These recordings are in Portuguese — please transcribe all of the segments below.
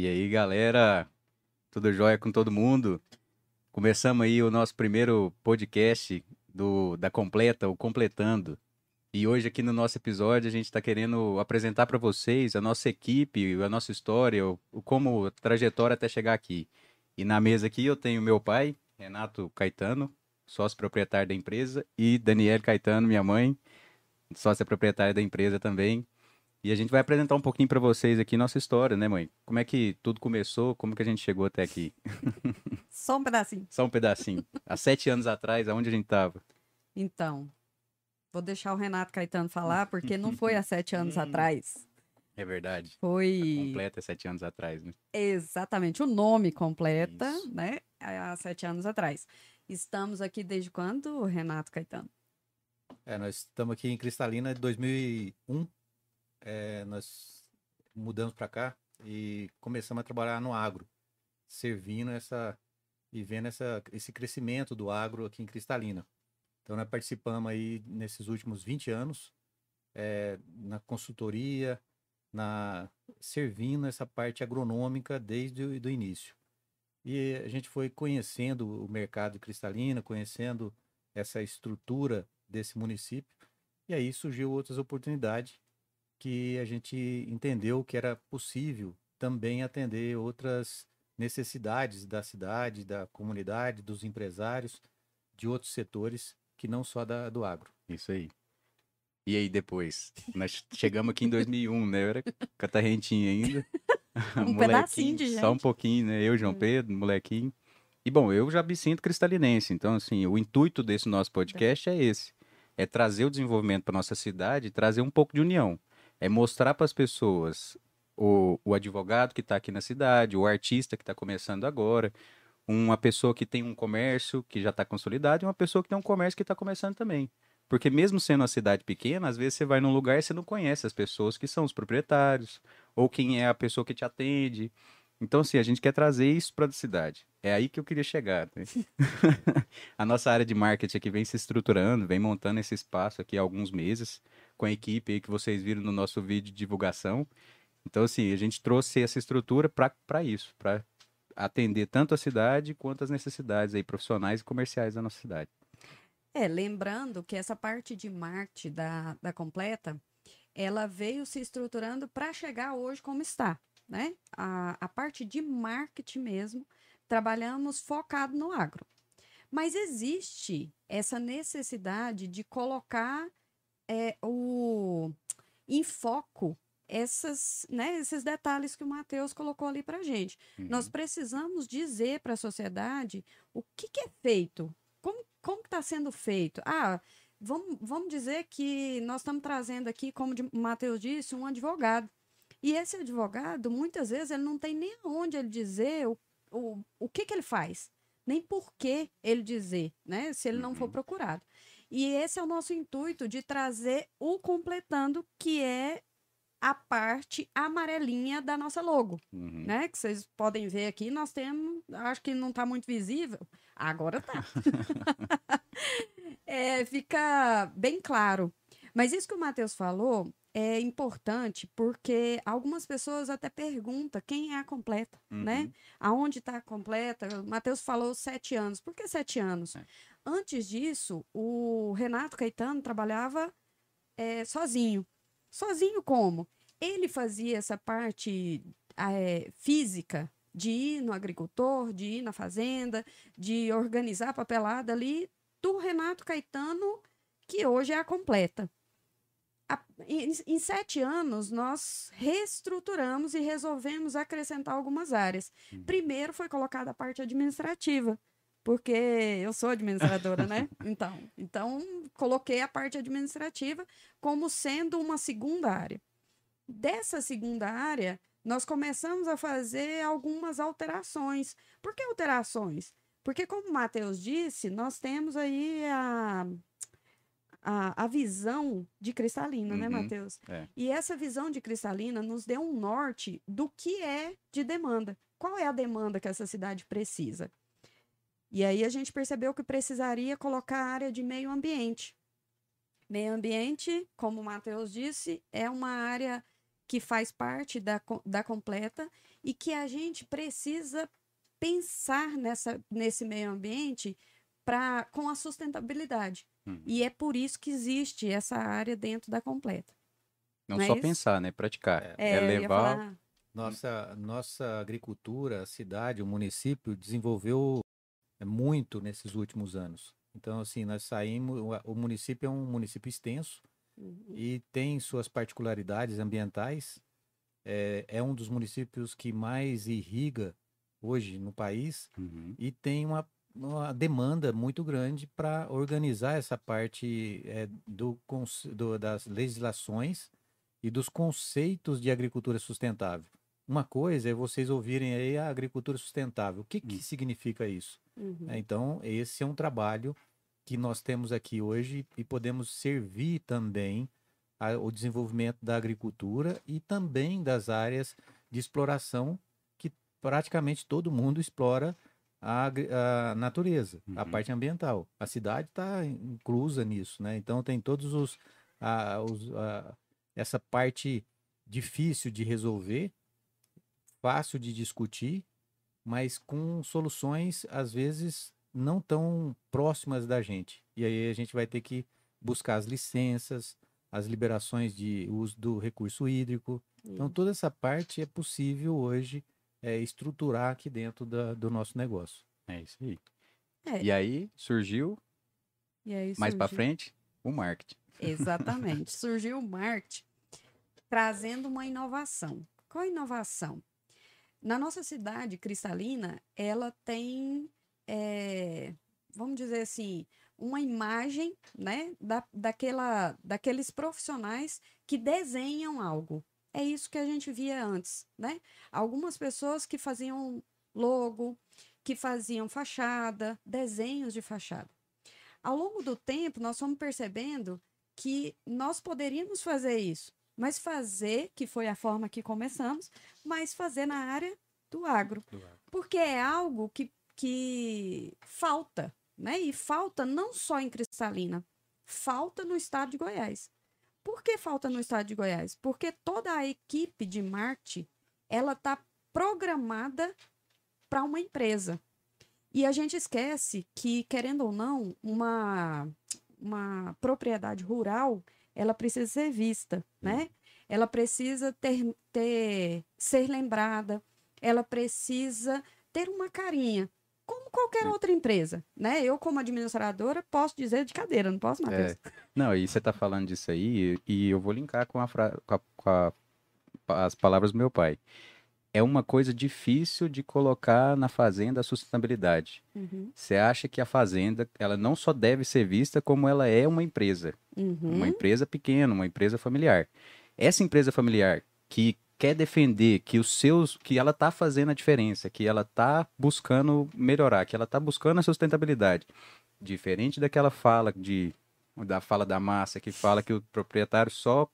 E aí, galera, tudo jóia com todo mundo? Começamos aí o nosso primeiro podcast do da Completa, o Completando. E hoje aqui no nosso episódio a gente está querendo apresentar para vocês a nossa equipe, a nossa história, o, como a trajetória até chegar aqui. E na mesa aqui eu tenho meu pai, Renato Caetano, sócio proprietário da empresa, e Daniel Caetano, minha mãe, sócia proprietária da empresa também. E a gente vai apresentar um pouquinho para vocês aqui nossa história, né, mãe? Como é que tudo começou, como que a gente chegou até aqui? Só um pedacinho. Só um pedacinho. Há sete anos atrás, aonde a gente estava? Então, vou deixar o Renato Caetano falar, porque não foi há sete anos atrás. É verdade. Foi. Completa sete anos atrás, né? Exatamente. O nome completa, Isso. né? Há sete anos atrás. Estamos aqui desde quando, Renato Caetano? É, nós estamos aqui em Cristalina de 2001. É, nós mudamos para cá e começamos a trabalhar no agro, servindo essa e vendo essa, esse crescimento do agro aqui em Cristalina. Então, nós participamos aí nesses últimos 20 anos é, na consultoria, na servindo essa parte agronômica desde o início. E a gente foi conhecendo o mercado de Cristalina, conhecendo essa estrutura desse município, e aí surgiu outras oportunidades que a gente entendeu que era possível também atender outras necessidades da cidade, da comunidade, dos empresários, de outros setores que não só da, do agro. Isso aí. E aí depois? Nós chegamos aqui em 2001, né? Eu era catarrentinho ainda. Um pedacinho de Só um gente. pouquinho, né? Eu, João Pedro, molequinho. E bom, eu já me sinto cristalinense. Então, assim, o intuito desse nosso podcast é esse. É trazer o desenvolvimento para nossa cidade, trazer um pouco de união. É mostrar para as pessoas o, o advogado que está aqui na cidade, o artista que está começando agora, uma pessoa que tem um comércio que já está consolidado e uma pessoa que tem um comércio que está começando também. Porque mesmo sendo uma cidade pequena, às vezes você vai num lugar e você não conhece as pessoas que são os proprietários, ou quem é a pessoa que te atende. Então, assim, a gente quer trazer isso para a cidade. É aí que eu queria chegar. né? a nossa área de marketing aqui vem se estruturando, vem montando esse espaço aqui há alguns meses, com a equipe aí que vocês viram no nosso vídeo de divulgação. Então, assim, a gente trouxe essa estrutura para isso, para atender tanto a cidade quanto as necessidades aí profissionais e comerciais da nossa cidade. É, lembrando que essa parte de marketing da, da completa, ela veio se estruturando para chegar hoje como está, né? A, a parte de marketing mesmo, trabalhamos focado no agro. Mas existe essa necessidade de colocar é, o, em foco essas, né, esses detalhes que o Matheus colocou ali para gente. Nós Uhum. precisamos dizer para a sociedade o que, que é feito, como como está sendo feito. Ah, vamos, vamos dizer que nós estamos trazendo aqui, como o Matheus disse, um advogado. E esse advogado, muitas vezes, ele não tem nem onde ele dizer o, o, o que, que ele faz, nem por que ele dizer, né? Se ele não for Uhum. procurado. E esse é o nosso intuito de trazer o completando, que é a parte amarelinha da nossa logo Uhum. né? Que vocês podem ver aqui, nós temos, acho que não está muito visível, agora tá. É, fica bem claro. Mas isso que o Matheus falou é importante porque algumas pessoas até perguntam quem é a completa, né? Uhum. Aonde está a completa? O Matheus falou sete anos. Por que sete anos? É. Antes disso, o Renato Caetano trabalhava é, sozinho. Sozinho como? Ele fazia essa parte é, física de ir no agricultor, de ir na fazenda, de organizar a papelada ali do Renato Caetano, que hoje é a completa. Em, em sete anos, nós reestruturamos e resolvemos acrescentar algumas áreas. Uhum. Primeiro foi colocada a parte administrativa, porque eu sou administradora, né? Então, então, coloquei a parte administrativa como sendo uma segunda área. Dessa segunda área, nós começamos a fazer algumas alterações. Por que alterações? Porque, como o Matheus disse, nós temos aí a, a, a visão de cristalina, né, Uhum, Matheus? é. E essa visão de cristalina nos deu um norte do que é de demanda. Qual é a demanda que essa cidade precisa? E aí a gente percebeu que precisaria colocar a área de meio ambiente. Meio ambiente, como o Matheus disse, é uma área que faz parte da, da completa e que a gente precisa pensar nessa, nesse meio ambiente pra, com a sustentabilidade. Uhum. E é por isso que existe essa área dentro da completa. Não Não é só isso? pensar, né? Praticar. É. É, ia levar. falar- Nossa, nossa agricultura, a cidade, o município desenvolveu é, muito nesses últimos anos. Então, assim, nós saímos. o- O município é um município extenso Uhum. e tem suas particularidades ambientais. É, é um dos municípios que mais irriga hoje no país Uhum. e tem uma, uma demanda muito grande para organizar essa parte é, do, do- das legislações e dos conceitos de agricultura sustentável. Uma coisa é vocês ouvirem aí a agricultura sustentável. O que, que Hum. significa isso? Uhum. É, Então, esse é um trabalho que nós temos aqui hoje e podemos servir também a- o desenvolvimento da agricultura e também das áreas de exploração que praticamente todo mundo explora a, a natureza, a Uhum. parte ambiental. A cidade está inclusa nisso, né? Então tem todos os, a- os- a- essa parte difícil de resolver, fácil de discutir, mas com soluções às vezes não tão próximas da gente. E aí a gente vai ter que buscar as licenças, as liberações de uso do recurso hídrico. Então toda essa parte é possível hoje é, estruturar aqui dentro da- do nosso negócio. É isso aí. É. E aí surgiu, E aí mais pra surgiu- frente, o marketing. Exatamente. Surgiu o marketing trazendo uma inovação. Qual a inovação? Na nossa cidade cristalina, ela tem, é, vamos dizer assim, uma imagem né, da, daquela, daqueles profissionais que desenham algo. É isso que a gente via antes, né? Algumas pessoas que faziam logo, que faziam fachada, desenhos de fachada. Ao longo do tempo, nós fomos percebendo que nós poderíamos fazer isso, mas fazer, que foi a forma que começamos, mas fazer na área do agro. Porque é algo que, que falta, né? E falta não só em Cristalina, falta no estado de Goiás. Por que falta no estado de Goiás? Porque toda a equipe de marketing, ela está programada para uma empresa. E a gente esquece que, querendo ou não, uma, uma propriedade rural, ela precisa ser vista, né? Ela precisa ter, ter, ser lembrada, ela precisa ter uma carinha, como qualquer outra empresa, né? Eu, como administradora, posso dizer de cadeira, não posso, Matheus? Não, e você tá falando disso aí, e eu vou linkar com, a com, a- com a- as palavras do meu pai. É uma coisa difícil de colocar na fazenda a sustentabilidade. Uhum, Você acha que a fazenda, ela não só deve ser vista como ela é uma empresa. uhum, Uma empresa pequena, uma empresa familiar. Essa empresa familiar que quer defender que os seus, que ela tá fazendo a diferença, que ela tá buscando melhorar, que ela tá buscando a sustentabilidade, diferente daquela fala de da fala da massa que fala que o proprietário só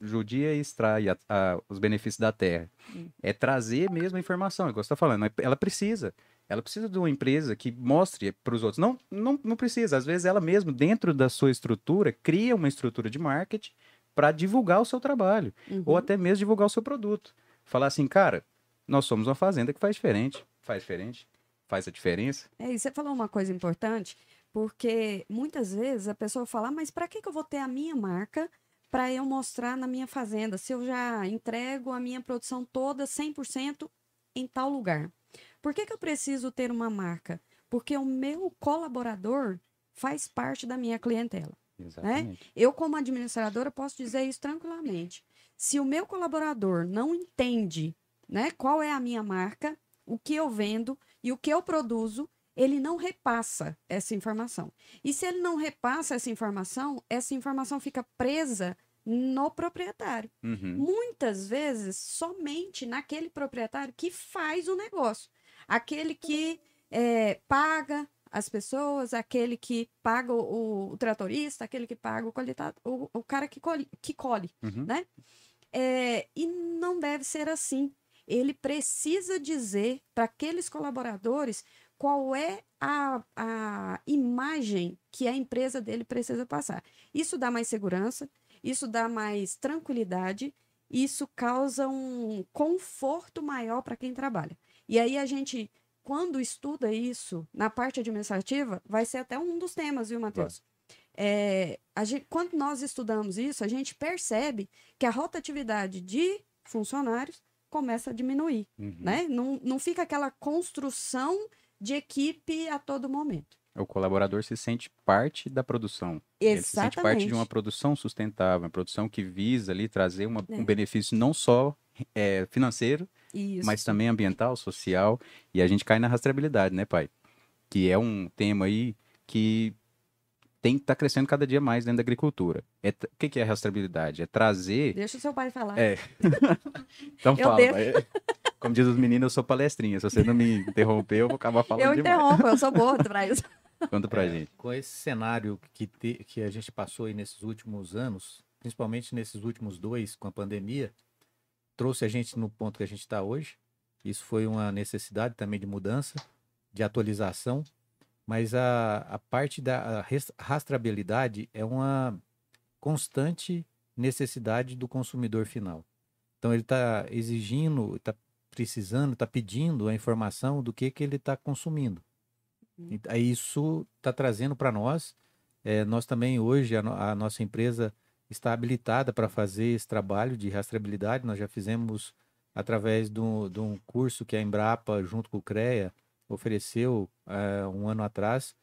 judia e extrai a- a- os benefícios da terra. Hum. É trazer mesmo a informação, igual você está falando. Ela precisa. Ela precisa de uma empresa que mostre para os outros. Não, não, não precisa. Às vezes ela mesmo, dentro da sua estrutura, cria uma estrutura de marketing para divulgar o seu trabalho. uhum. Ou até mesmo divulgar o seu produto. Falar assim, cara, nós somos uma fazenda que faz diferente. Faz diferente. Faz a diferença. É, e você falou uma coisa importante, porque muitas vezes a pessoa fala, "Ah, mas para que, que eu vou ter a minha marca para eu mostrar na minha fazenda, se eu já entrego a minha produção toda 100% em tal lugar? Por que, que eu preciso ter uma marca? Porque o meu colaborador faz parte da minha clientela. Exatamente. Eu, como administradora, posso dizer isso tranquilamente. Se o meu colaborador não entende né, qual é a minha marca, o que eu vendo e o que eu produzo, ele não repassa essa informação. E se ele não repassa essa informação, essa informação fica presa no proprietário. Uhum. Muitas vezes, somente naquele proprietário que faz o negócio. Aquele que é, paga as pessoas, aquele que paga o, o tratorista, aquele que paga o colheitado, o, o cara que colhe, que colhe. Uhum. É, e não deve ser assim. Ele precisa dizer para aqueles colaboradores qual é a, a imagem que a empresa dele precisa passar. Isso dá mais segurança, isso dá mais tranquilidade isso causa um conforto maior para quem trabalha. E aí a gente, quando estuda isso na parte administrativa, vai ser até um dos temas, viu, Matheus? É, gente, quando nós estudamos isso, a gente percebe que a rotatividade de funcionários começa a diminuir, Uhum. né? Não, não fica aquela construção de equipe a todo momento. O colaborador se sente parte da produção. Ele se sente parte de uma Exatamente. produção sustentável, uma produção que visa ali trazer uma- É. um benefício não só é, financeiro, Isso. mas também ambiental, social. E a gente cai na rastreabilidade, né, pai? Que é um tema aí que tem que estar crescendo cada dia mais dentro da agricultura. É o que, que é rastreabilidade? É trazer. Deixa o seu pai falar. É. Então Eu fala. devo. Como diz os meninos, eu sou palestrinha. Se você não me interromper, eu vou acabar falando eu demais. interrompo, eu sou boa pra isso. Conta pra É, gente. Com esse cenário que, te- que a gente passou aí nesses últimos anos, principalmente nesses últimos dois com a pandemia, trouxe a gente no ponto que a gente está hoje. Isso foi uma necessidade também de mudança, de atualização, mas a, a parte da a rastreabilidade é uma constante necessidade do consumidor final. Então ele está exigindo, está precisando, está pedindo a informação do que, que ele está consumindo. Uhum. E isso está trazendo para nós. eh, nós também hoje, a, a nossa empresa está habilitada para fazer esse trabalho de rastreabilidade. Nós já fizemos através de um, curso que a Embrapa, junto com o CREA, ofereceu eh, um ano atrás.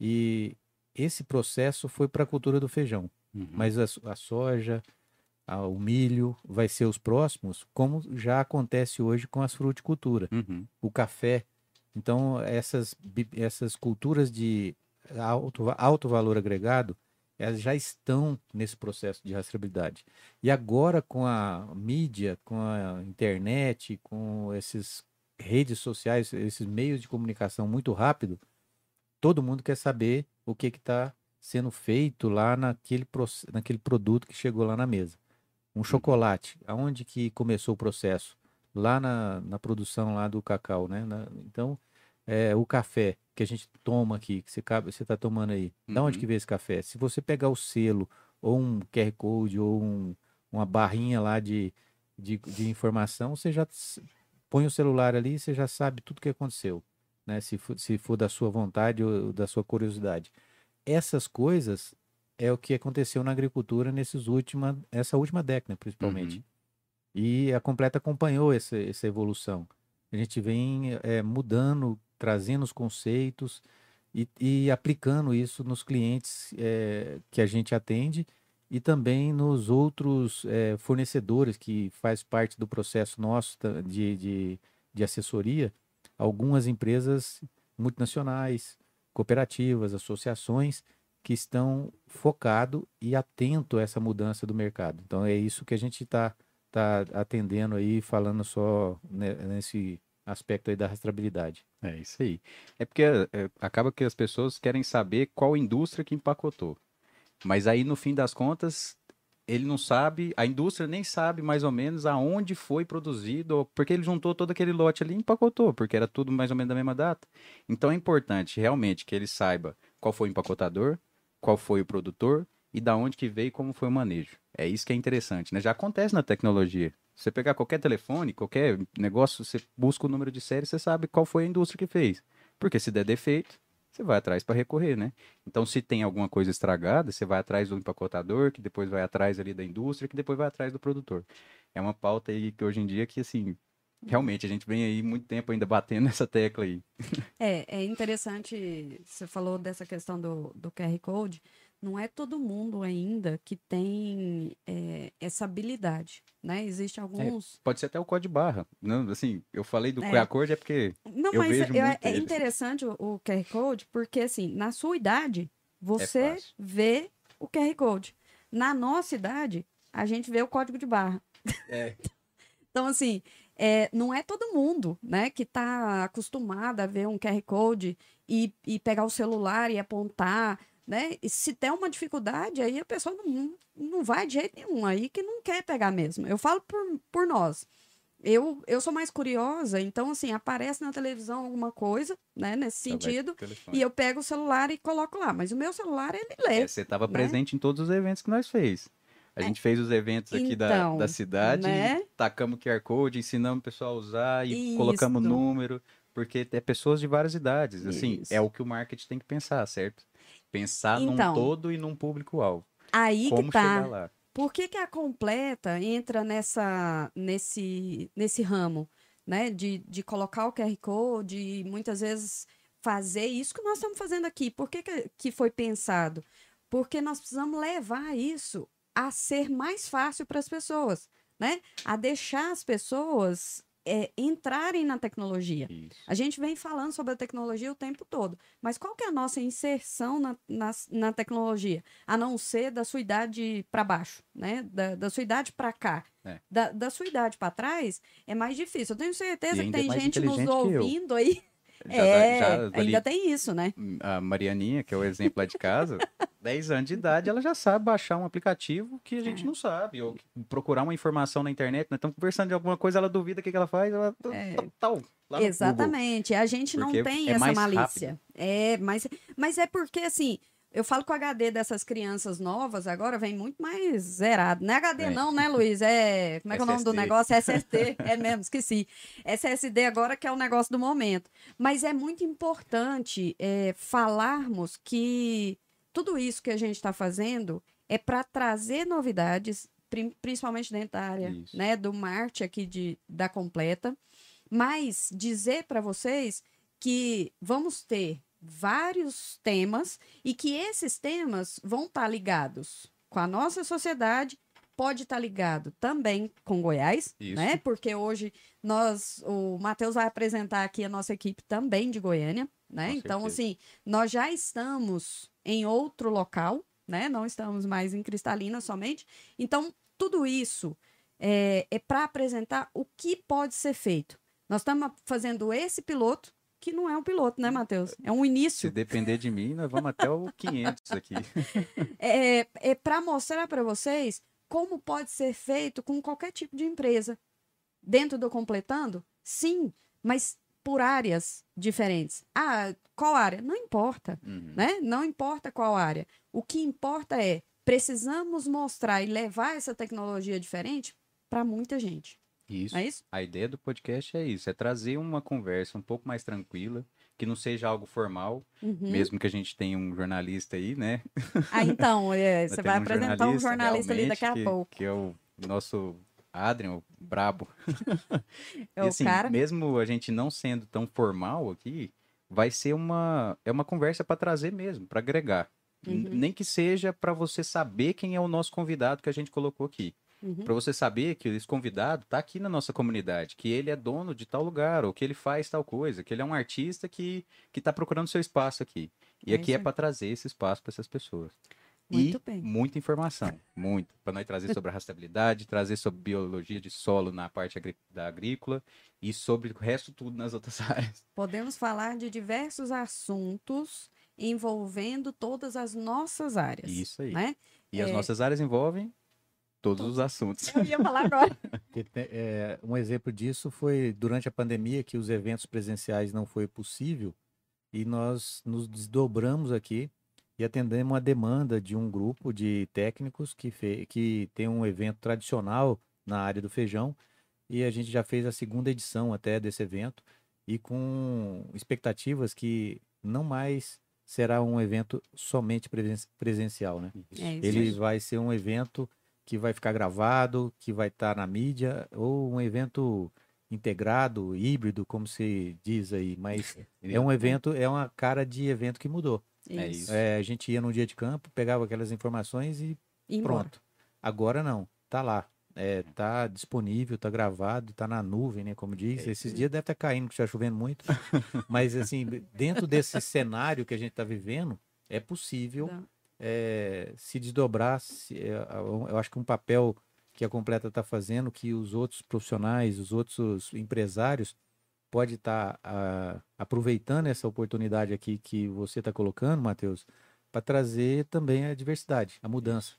E esse processo foi para a cultura do feijão. Uhum. Mas a, a soja, a- o milho, vai ser os próximos, como já acontece hoje com as fruticultura Uhum. o café. Então, essas, essas culturas de alto, alto valor agregado, elas já estão nesse processo de rastreabilidade. E agora, com a mídia, com a internet, com esses redes sociais, esses meios de comunicação muito rápido, todo mundo quer saber o que está sendo feito lá naquele, naquele produto que chegou lá na mesa. Um chocolate, aonde que começou o processo? Lá na, na produção lá do cacau, né? Na- então, é, o café que a gente toma aqui, que você está tomando aí, da onde Uhum. que veio esse café? Se você pegar o selo, ou um QR Code, ou um- uma barrinha lá de, de, de informação, você já põe o celular ali e você já sabe tudo que aconteceu, né? Se for, se for da sua vontade ou da sua curiosidade. Essas coisas é o que aconteceu na agricultura nesses última, essa última década, principalmente. Uhum. E a Completa acompanhou essa, essa evolução. A gente vem eh, mudando, trazendo os conceitos e, e aplicando isso nos clientes eh, que a gente atende e também nos outros eh, fornecedores que faz parte do processo nosso de, de, de assessoria. Algumas empresas multinacionais, cooperativas, associações que estão focado e atento a essa mudança do mercado. Então é isso que a gente está tá atendendo aí, falando só ne- nesse aspecto aí da rastreabilidade. É isso aí. É porque é, acaba que as pessoas querem saber qual indústria que empacotou. Mas aí, no fim das contas, ele não sabe, a indústria nem sabe mais ou menos aonde foi produzido, porque ele juntou todo aquele lote ali e empacotou, porque era tudo mais ou menos da mesma data. Então é importante realmente que ele saiba qual foi o empacotador, qual foi o produtor e da onde que veio e como foi o manejo. É isso que é interessante, né? Já acontece na tecnologia. Você pegar qualquer telefone, qualquer negócio, você busca o número de série, você sabe qual foi a indústria que fez. Porque se der defeito, você vai atrás para recorrer, né? Então, se tem alguma coisa estragada, você vai atrás do empacotador, que depois vai atrás ali da indústria, que depois vai atrás do produtor. É uma pauta aí que hoje em dia que, assim, realmente a gente vem aí muito tempo ainda batendo nessa tecla aí. É, é interessante, você falou dessa questão do, do QR Code, não é todo mundo ainda que tem é, essa habilidade, né? Existem alguns... Pode ser até o código de barra. Não, assim, eu falei do É. QR Code é porque Não, eu mas vejo é, é interessante o, o QR Code, porque assim, na sua idade, você fácil. vê o QR Code. Na nossa idade, a gente vê o código de barra. É. Então, assim, é, não é todo mundo, né, que está acostumado a ver um QR Code e, e pegar o celular e apontar, né? E se tem uma dificuldade, aí a pessoa não, não vai de jeito nenhum, aí que não quer pegar mesmo. Eu falo por, por nós. Eu, eu sou mais curiosa, então, assim, aparece na televisão alguma coisa, né, nesse sentido, e eu pego o celular e coloco lá. Mas o meu celular, ele lê. É, você estava né? presente em todos os eventos que nós fez. A gente fez os eventos aqui da, Então, da cidade, né? tacamos QR Code, ensinamos o pessoal a usar e Isso. colocamos número, porque é pessoas de várias idades. Assim, Isso. é o que o marketing tem que pensar, certo? Pensar Então, num todo e num público-alvo. Aí Como que tá. chegar lá? Por que, que a completa entra nessa, nesse, nesse ramo, né? De, de colocar o QR Code e muitas vezes fazer isso que nós estamos fazendo aqui. Por que, que, que foi pensado? Porque nós precisamos levar isso a ser mais fácil para as pessoas, né? A deixar as pessoas é, entrarem na tecnologia. Isso. A gente vem falando sobre a tecnologia o tempo todo, mas qual que é a nossa inserção na, na, na tecnologia? A não ser da sua idade para baixo, né? Da, da sua idade para cá. É. Da, da sua idade para trás é mais difícil. Eu tenho certeza que é tem mais gente nos ouvindo aí. Já é, dá- já ainda tem isso, né? a Marianinha, que é o exemplo lá de casa, 10 anos de idade, ela já sabe baixar um aplicativo que a gente É. não sabe, ou procurar uma informação na internet, nós estamos conversando de alguma coisa, ela duvida o que, que ela faz, ela É. tal, tal, lá no Google. Exatamente. A gente não Porque tem é essa malícia. É, mas, mas é porque, assim, eu falo que o HD dessas crianças novas agora vem muito mais zerado. Não é HD, É. não, né, Luiz? É. Como é que é o nome do negócio? SSD. é mesmo, esqueci. SSD agora que é o negócio do momento. Mas é muito importante é, falarmos que tudo isso que a gente está fazendo é para trazer novidades, principalmente dentro da área Isso. né, do Marte aqui de, da Completa, mas dizer para vocês que vamos ter vários temas e que esses temas vão estar ligados com a nossa sociedade, pode estar ligado também com Goiás, Isso. né? Porque hoje nós, o Matheus vai apresentar aqui a nossa equipe também de Goiânia, né? Com Então, certeza. assim, nós já estamos em outro local, né? Não estamos mais em Cristalina somente. Então, tudo isso é, é para apresentar o que pode ser feito. Nós estamos fazendo esse piloto, que não é um piloto, né, Matheus? É um Se início. depender de mim, nós vamos até o 500 aqui. É, é para mostrar para vocês como pode ser feito com qualquer tipo de empresa. Dentro do Completando, sim, mas por áreas diferentes. Ah, qual área? Não importa. Uhum. né? Não importa qual área. O que importa é precisamos mostrar e levar essa tecnologia diferente para muita gente. Isso. É isso? A ideia do podcast é isso, é trazer uma conversa um pouco mais tranquila, que não seja algo formal, Uhum. mesmo que a gente tenha um jornalista aí, né? Ah, então, é, você vai apresentar um jornalista ali daqui a que- pouco. Que é o nosso Adrian, o brabo. É o assim, cara. mesmo a gente não sendo tão formal aqui, vai ser uma é uma conversa para trazer mesmo, para agregar. Uhum. Nem que seja para você saber quem é o nosso convidado que a gente colocou aqui. Uhum. Para você saber que esse convidado tá aqui na nossa comunidade, que ele é dono de tal lugar, ou que ele faz tal coisa, que ele é um artista que que tá procurando seu espaço aqui. E É aqui é para trazer esse espaço para essas pessoas. Muito e bem. muita informação, muito. Para nós trazer sobre a rastreabilidade, trazer sobre biologia de solo na parte da agrícola e sobre o resto tudo nas outras áreas. Podemos falar de diversos assuntos envolvendo todas as nossas áreas. Isso aí. Né? E as É. nossas áreas envolvem todos os assuntos. Eu ia falar agora. É, um exemplo disso foi durante a pandemia que os eventos presenciais não foi possível e nós nos desdobramos aqui e atendemos a demanda de um grupo de técnicos que, fe- que tem um evento tradicional na área do feijão e a gente já fez a segunda edição até desse evento e com expectativas que não mais será um evento somente presen- presencial, né? É isso Ele vai ser um evento que vai ficar gravado, que vai estar na mídia, ou um evento integrado, híbrido, como se diz aí. Mas é um evento, é uma cara de evento que mudou. É isso. É, a gente ia no dia de campo, pegava aquelas informações e embora. pronto. Agora não, tá lá. É, tá disponível, tá gravado, tá na nuvem, né? Como diz. É Esses dias deve estar caindo, porque está chovendo muito. Mas, assim, dentro desse cenário que a gente está vivendo, é possível Dá. É, se desdobrar. se- é, eu acho que um papel que a Completa está fazendo, que os outros profissionais, os outros empresários, pode estar aproveitando essa oportunidade aqui que você está colocando, Matheus, para trazer também a diversidade, a mudança,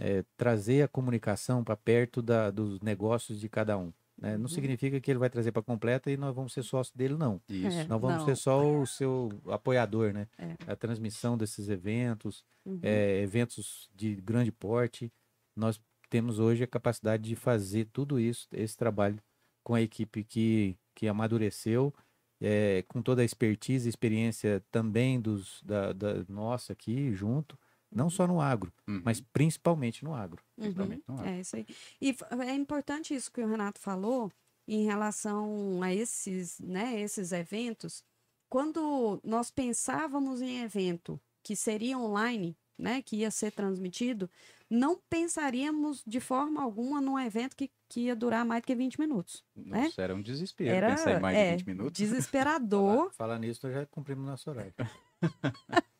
é, trazer a comunicação para perto da- dos negócios de cada um. Né? Não Uhum. significa que ele vai trazer para completa e nós vamos ser sócios dele, não. Isso. É. Nós vamos Não. ser só o seu apoiador, né? É. A transmissão desses eventos, Uhum. é, eventos de grande porte, nós temos hoje a capacidade de fazer tudo isso, esse trabalho com a equipe que, que amadureceu, é, com toda a expertise, experiência também dos da, da nossa aqui junto, não só no agro, Uhum. mas principalmente no agro. Uhum. Principalmente no agro. É isso aí. E é importante isso que o Renato falou em relação a esses, né, esses eventos. Quando nós pensávamos em evento que seria online, né, que ia ser transmitido, não pensaríamos de forma alguma num evento que, que ia durar mais do que 20 minutos. Nossa, era um desespero Era pensar em mais é, de 20 minutos. desesperador. Falar, falar nisso, nós já cumprimos nosso horário.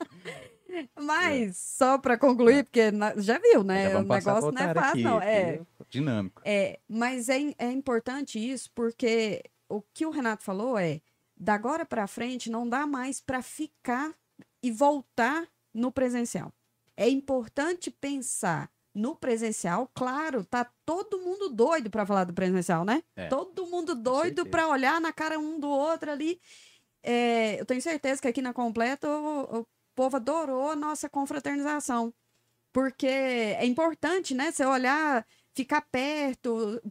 Mas, só para concluir, porque já viu, né? Já O negócio não é fácil, aqui, não. É, dinâmico. É, mas é, é importante isso porque o que o Renato falou é da agora para frente não dá mais para ficar e voltar no presencial. É importante pensar no presencial, claro, tá todo mundo doido para falar do presencial, né? É, todo mundo doido para olhar na cara um do outro ali. É, eu tenho certeza que aqui na Completa o povo adorou a nossa confraternização. Porque é importante, né? Você olhar, ficar perto,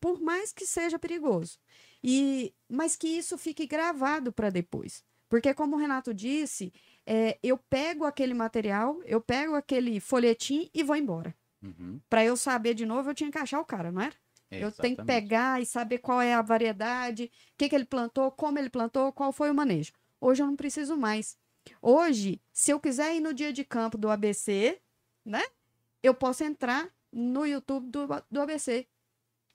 por mais que seja perigoso. E, mas que isso fique gravado para depois. Porque, como o Renato disse, é, eu pego aquele material, eu pego aquele folhetim e vou embora. Uhum, Para eu saber de novo, eu tinha que achar o cara, não era? Eu tenho que pegar e saber qual é a variedade, o que, que ele plantou, como ele plantou, qual foi o manejo. Hoje eu não preciso mais. Hoje, se eu quiser ir no dia de campo do ABC, né? Eu posso entrar no YouTube do, do ABC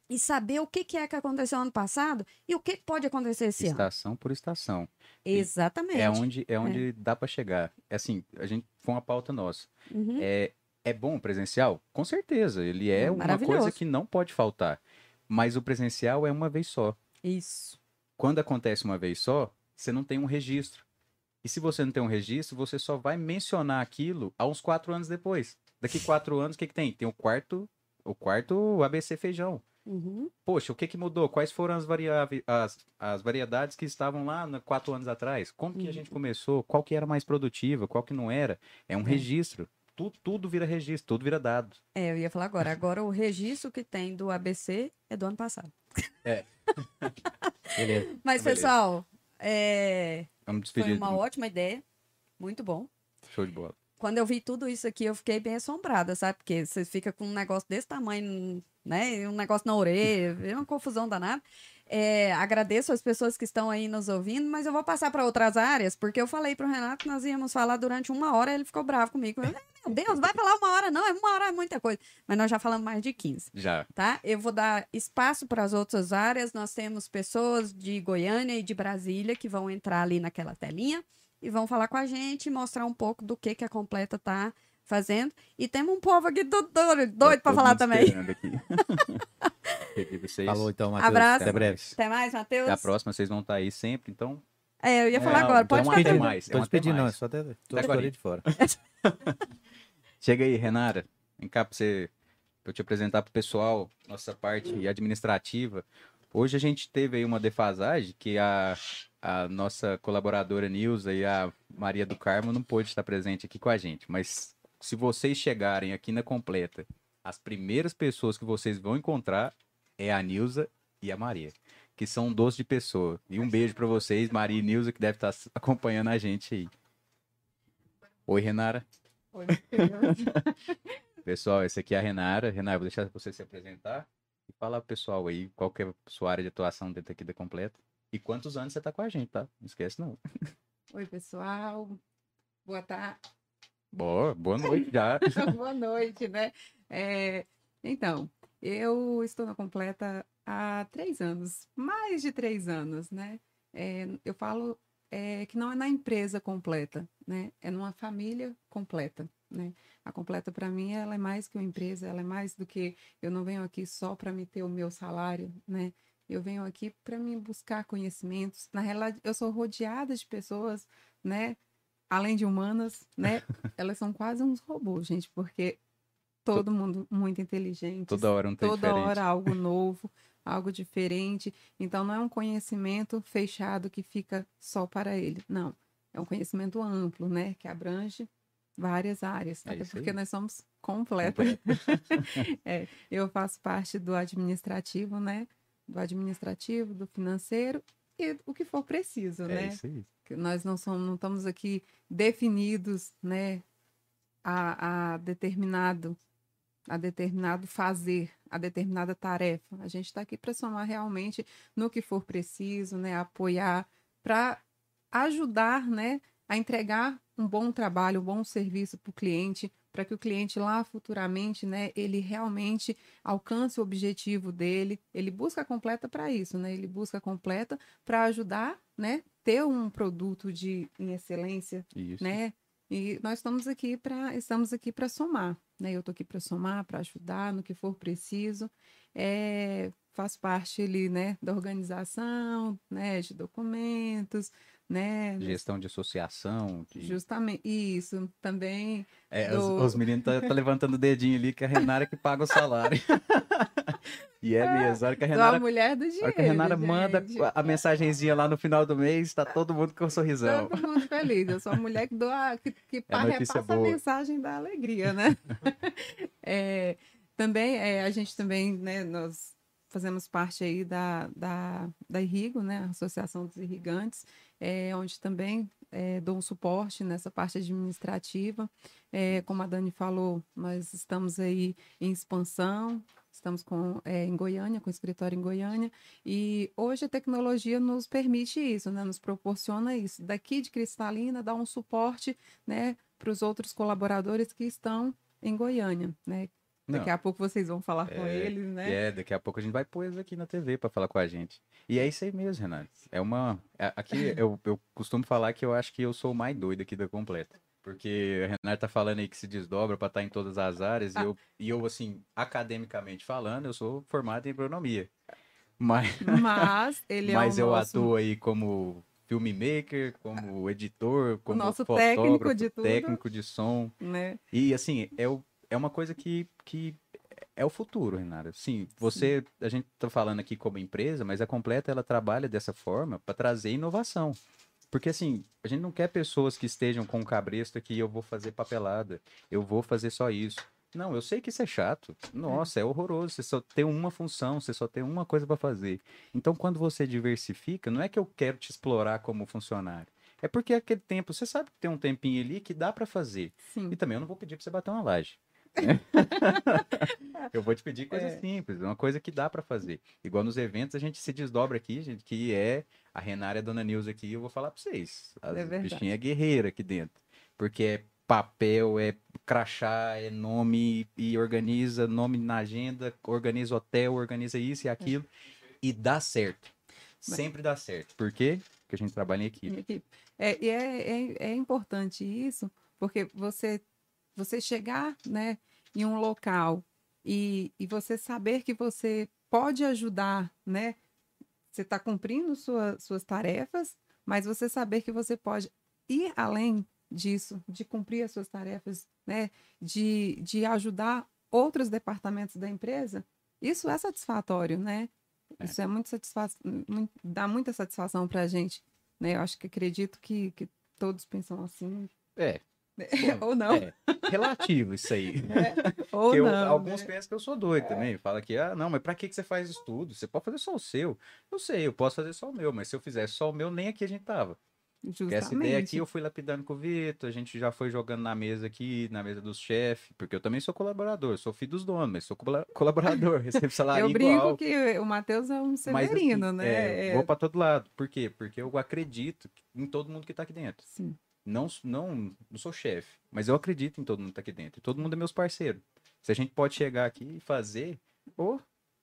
e saber o que, que é que aconteceu ano passado e o que pode acontecer esse ano. Estação por estação. Exatamente. É onde, é onde dá para chegar. É Assim, a gente foi uma pauta nossa. Uhum. É, é bom o presencial? Com certeza. Ele é É uma coisa que não pode faltar. Mas o presencial é uma vez só. Isso. Quando acontece uma vez só, você não tem um registro. E se você não tem um registro, você só vai mencionar aquilo há uns quatro anos depois. Daqui quatro anos, o que, que tem? Tem o quarto, o quarto ABC feijão. Uhum. Poxa, o que, que mudou? Quais foram as, variáveis, as, as variedades que estavam lá na- quatro anos atrás? Como que a Uhum. gente começou? Qual que era mais produtiva? Qual que não era? É um É. registro. Tudo, tudo vira registro, tudo vira dado. É, eu ia falar agora. Agora o registro que tem do ABC é do ano passado. Beleza. Mas, Beleza. pessoal, é, Vamos foi uma ótima ideia. Muito bom. Show de bola. Quando eu vi tudo isso aqui, eu fiquei bem assombrada, sabe? Porque você fica com um negócio desse tamanho, né? Um negócio na orelha, é uma confusão danada. É, agradeço as pessoas que estão aí nos ouvindo, mas eu vou passar para outras áreas, porque eu falei para o Renato que nós íamos falar durante uma hora, ele ficou bravo comigo. Eu, Meu Deus, vai falar uma hora? Não, é uma hora é muita coisa. Mas nós já falamos mais de 15 Já. tá? Eu vou dar espaço para as outras áreas. Nós temos pessoas de Goiânia e de Brasília que vão entrar ali naquela telinha e vão falar com a gente mostrar um pouco do que, que a Completa tá fazendo. E temos um povo aqui do- doido, doido para Tá falar também. Peguei vocês. Falou então, Matheus. Abraço. Até breve. Até mais, Matheus? Até a próxima, vocês vão estar aí sempre, então. É, eu ia falar Não, agora. então Pode um fazer. até mais. é Tô até despedindo, não, é mais. só até. Tô agora de fora. Chega aí, Renara. Vem cá pra você pra eu te apresentar pro pessoal nossa parte administrativa. Hoje a gente teve aí uma defasagem que a, a nossa colaboradora Nilza e a Maria do Carmo não pôde estar presente aqui com a gente. Mas se vocês chegarem aqui na completa, as primeiras pessoas que vocês vão encontrar é a Nilza e a Maria, que são um doce de pessoa. E um beijo pra vocês, Maria e Nilza, que deve estar acompanhando a gente aí. Oi, Renara. Oi. Pessoal, esse aqui é a Renara. Renara, vou deixar você se apresentar e falar pro pessoal aí qual que é a sua área de atuação dentro aqui da Completa. E quantos anos você tá com a gente, tá? Não esquece não. Oi, pessoal. Boa tarde. Boa, boa noite já. Boa noite, né? É, então, eu estou na Completa há três anos, mais de três anos, né? É, eu falo é, que não é na empresa completa, né? É numa família completa, né? A Completa, para mim, ela é mais que uma empresa, ela é mais do que... Eu não venho aqui só para me ter o meu salário, né? Eu venho aqui para me buscar conhecimentos. Na realidade, eu sou rodeada de pessoas, né? Além de humanas, né? Elas são quase uns robôs, gente, porque todo mundo muito inteligente. Toda hora um Toda diferente. hora algo novo, algo diferente. Então, não é um conhecimento fechado que fica só para ele. Não. É um conhecimento amplo, né? Que abrange várias áreas, É até porque aí. nós somos completos. Completo. É, eu faço parte do administrativo, né? Do administrativo, do financeiro e o que for preciso, É né? isso aí. Nós não somos, não estamos aqui definidos, né, a, a determinado, a determinado fazer, a determinada tarefa. A gente está aqui para somar realmente no que for preciso, né, apoiar, para ajudar, né, a entregar um bom trabalho, um bom serviço para o cliente, para que o cliente lá futuramente, né, ele realmente alcance o objetivo dele. Ele busca completa para isso, né? Ele busca completa para ajudar, né, ter um produto de em excelência, Isso. né? E nós estamos aqui para estamos aqui para somar, né? Eu estou aqui para somar, para ajudar no que for preciso. É, faço parte ali, né, da organização, né, de documentos, né? Gestão de associação. de- Justamente isso também. É, do- os, os meninos tá, tá levantando o dedinho ali que a Renara que paga o salário. e é mesmo. A hora que a Sou a Renara, mulher do a dinheiro. hora que a Renara manda gente. a mensagenzinha lá no final do mês, tá todo mundo com um sorrisão. Todo mundo feliz. Eu sou a mulher que, dou a, que, que É repassa a boa. mensagem da alegria, né? É, também, é, a gente também, né, nós fazemos parte aí da, da, da Irrigo, né, a Associação dos Irrigantes, é, onde também é, dou um suporte nessa parte administrativa. É, como a Dani falou, nós estamos aí em expansão, estamos com, é, em Goiânia, com escritório em Goiânia, e hoje a tecnologia nos permite isso, né? Nos proporciona isso. Daqui de Cristalina, dá um suporte, né, para os outros colaboradores que estão em Goiânia, né? Daqui Não, a pouco vocês vão falar com É, eles, né? É, daqui a pouco a gente vai pôr eles aqui na TV para falar com a gente. E é isso aí mesmo, Renato. É uma. é- Aqui eu, eu costumo falar que eu acho que eu sou o mais doido aqui da completa. Porque a Renata tá falando aí que se desdobra para estar em todas as áreas, e, eu, e eu, assim, academicamente falando, eu sou formado em agronomia. Mas, Mas ele mas é o eu nosso... atuo aí como filmmaker, como editor, como nosso fotógrafo, técnico de tudo. técnico de som. né? E assim, é, o- é uma coisa que, que é o futuro, Renata. Sim, você, a gente tá falando aqui como empresa, mas a Completa ela trabalha dessa forma para trazer inovação. Porque assim, a gente não quer pessoas que estejam com o cabresto aqui, eu vou fazer papelada, eu vou fazer só isso. Não, eu sei que isso é chato. Nossa, é horroroso. Você só tem uma função, você só tem uma coisa para fazer. Então, quando você diversifica, não é que eu quero te explorar como funcionário. É porque aquele tempo, você sabe que tem um tempinho ali que dá para fazer. Sim. E também eu não vou pedir pra você bater uma laje. eu vou te pedir coisa É. simples, uma coisa que dá pra fazer. Igual nos eventos a gente se desdobra aqui, gente, que é a Renara e a Dona Nilza aqui, eu vou falar pra vocês. As É bichinhas é guerreira aqui dentro. Porque é papel, é crachá, é nome e organiza nome na agenda, organiza hotel, organiza isso e aquilo e dá certo. Mas- Sempre dá certo. Por quê? Porque a gente trabalha em equipe. Em equipe. É, e é, é, é importante isso, porque você, você chegar né, em um local e, e você saber que você pode ajudar, né? Você está cumprindo sua, suas tarefas, mas você saber que você pode ir além disso, de cumprir as suas tarefas, né? De, de ajudar outros departamentos da empresa, isso é satisfatório, né? É. Isso é muito satisfação, dá muita satisfação para a gente né? Eu acho que acredito que, que todos pensam assim. É, Ou não. é relativo isso aí. Ou Porque eu- não. alguns né? pensam que eu sou doido também. Fala que, ah, não, mas pra que, que você faz estudo? Você pode fazer só o seu. Eu sei, eu posso fazer só o meu, mas se eu fizesse só o meu, nem aqui a gente tava. Porque essa ideia aqui Justamente. eu fui lapidando com o Vitor, a gente já foi jogando na mesa aqui, na mesa dos chefes, porque eu também sou colaborador, sou filho dos donos, mas sou colabora- colaborador, recebo salário Eu brinco igual. que o Matheus é um Mas, severino, assim, né? é, vou pra todo lado. Por quê? Porque eu acredito em todo mundo que tá aqui dentro. Sim. Não, não, não sou chefe, mas eu acredito em todo mundo que tá aqui dentro. E todo mundo é meus parceiros. Se a gente pode chegar aqui e fazer, pô,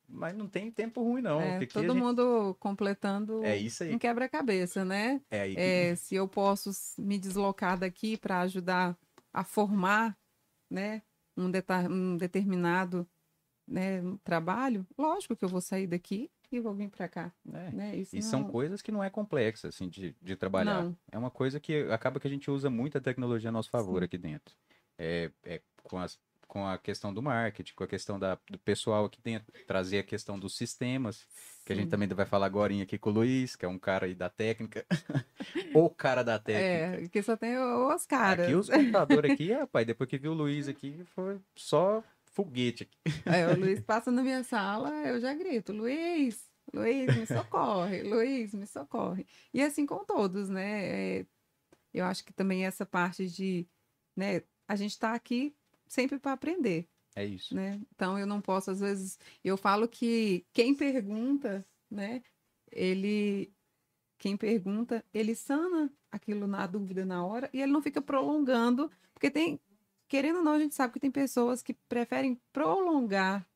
mas não tem tempo ruim, não. É, todo gente- mundo completando É isso aí. um quebra-cabeça, né? É aí que- É, se eu posso me deslocar daqui para ajudar a formar, né, um, um determinado né, trabalho, lógico que eu vou sair daqui e vou vir para cá, é. né? Isso E são não- coisas que não é complexa, assim, de, de trabalhar. Não. É uma coisa que acaba que a gente usa muito a tecnologia a nosso favor Sim. aqui dentro. É, é com, as, com a questão do marketing, com a questão da, do pessoal aqui dentro, trazer a questão dos sistemas, que a gente também vai falar agora aqui com o Luiz, que é um cara aí da técnica. o cara da técnica. É, que só tem os caras. Aqui os computadores aqui, rapaz, depois que viu o Luiz aqui, foi só foguete aqui. Aí o Luiz passa na minha sala, eu já grito, Luiz, Luiz, me socorre, Luiz, me socorre. E assim com todos, né? É, eu acho que também essa parte de, né, a gente está aqui sempre para aprender, É isso. né? Então eu não posso, às vezes, eu falo que quem pergunta, né, ele, quem pergunta, ele sana aquilo na dúvida na hora e ele não fica prolongando, porque tem, querendo ou não, a gente sabe que tem pessoas que preferem prolongar,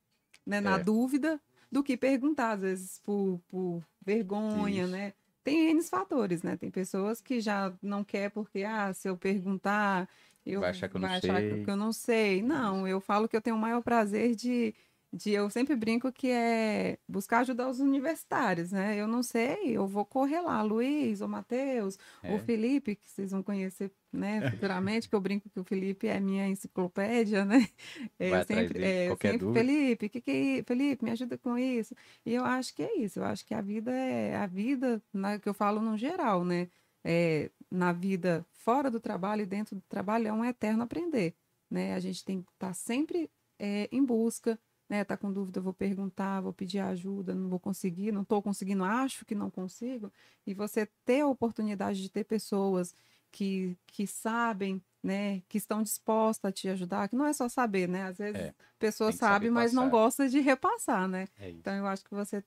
né, na É. dúvida do que perguntar, às vezes por, por vergonha, Isso. né? Tem N fatores, né? Tem pessoas que já não quer porque, ah, se eu perguntar, eu Vai achar que eu não sei. que eu não sei. Não, eu falo que eu tenho o maior prazer de, de eu sempre brinco que é buscar ajudar os universitários, né? Eu não sei, eu vou correr lá, Luiz, o Matheus, É. o Felipe, que vocês vão conhecer, né, futuramente, que eu brinco que o Felipe é minha enciclopédia, né? É, sempre, é, sempre, dúvida. Felipe, que que é Felipe, me ajuda com isso. E eu acho que é isso, eu acho que a vida é a vida, na, que eu falo no geral, né? É, na vida fora do trabalho e dentro do trabalho é um eterno aprender, né? A gente tem que estar sempre é, em busca, né? Tá com dúvida, vou perguntar, vou pedir ajuda, não vou conseguir, não estou conseguindo, acho que não consigo. E você ter a oportunidade de ter pessoas que, que sabem, né? Que estão dispostas a te ajudar, que não é só saber, né? Às vezes É, a pessoa sabe, mas não passar. gosta de repassar, né? É. Então eu acho que você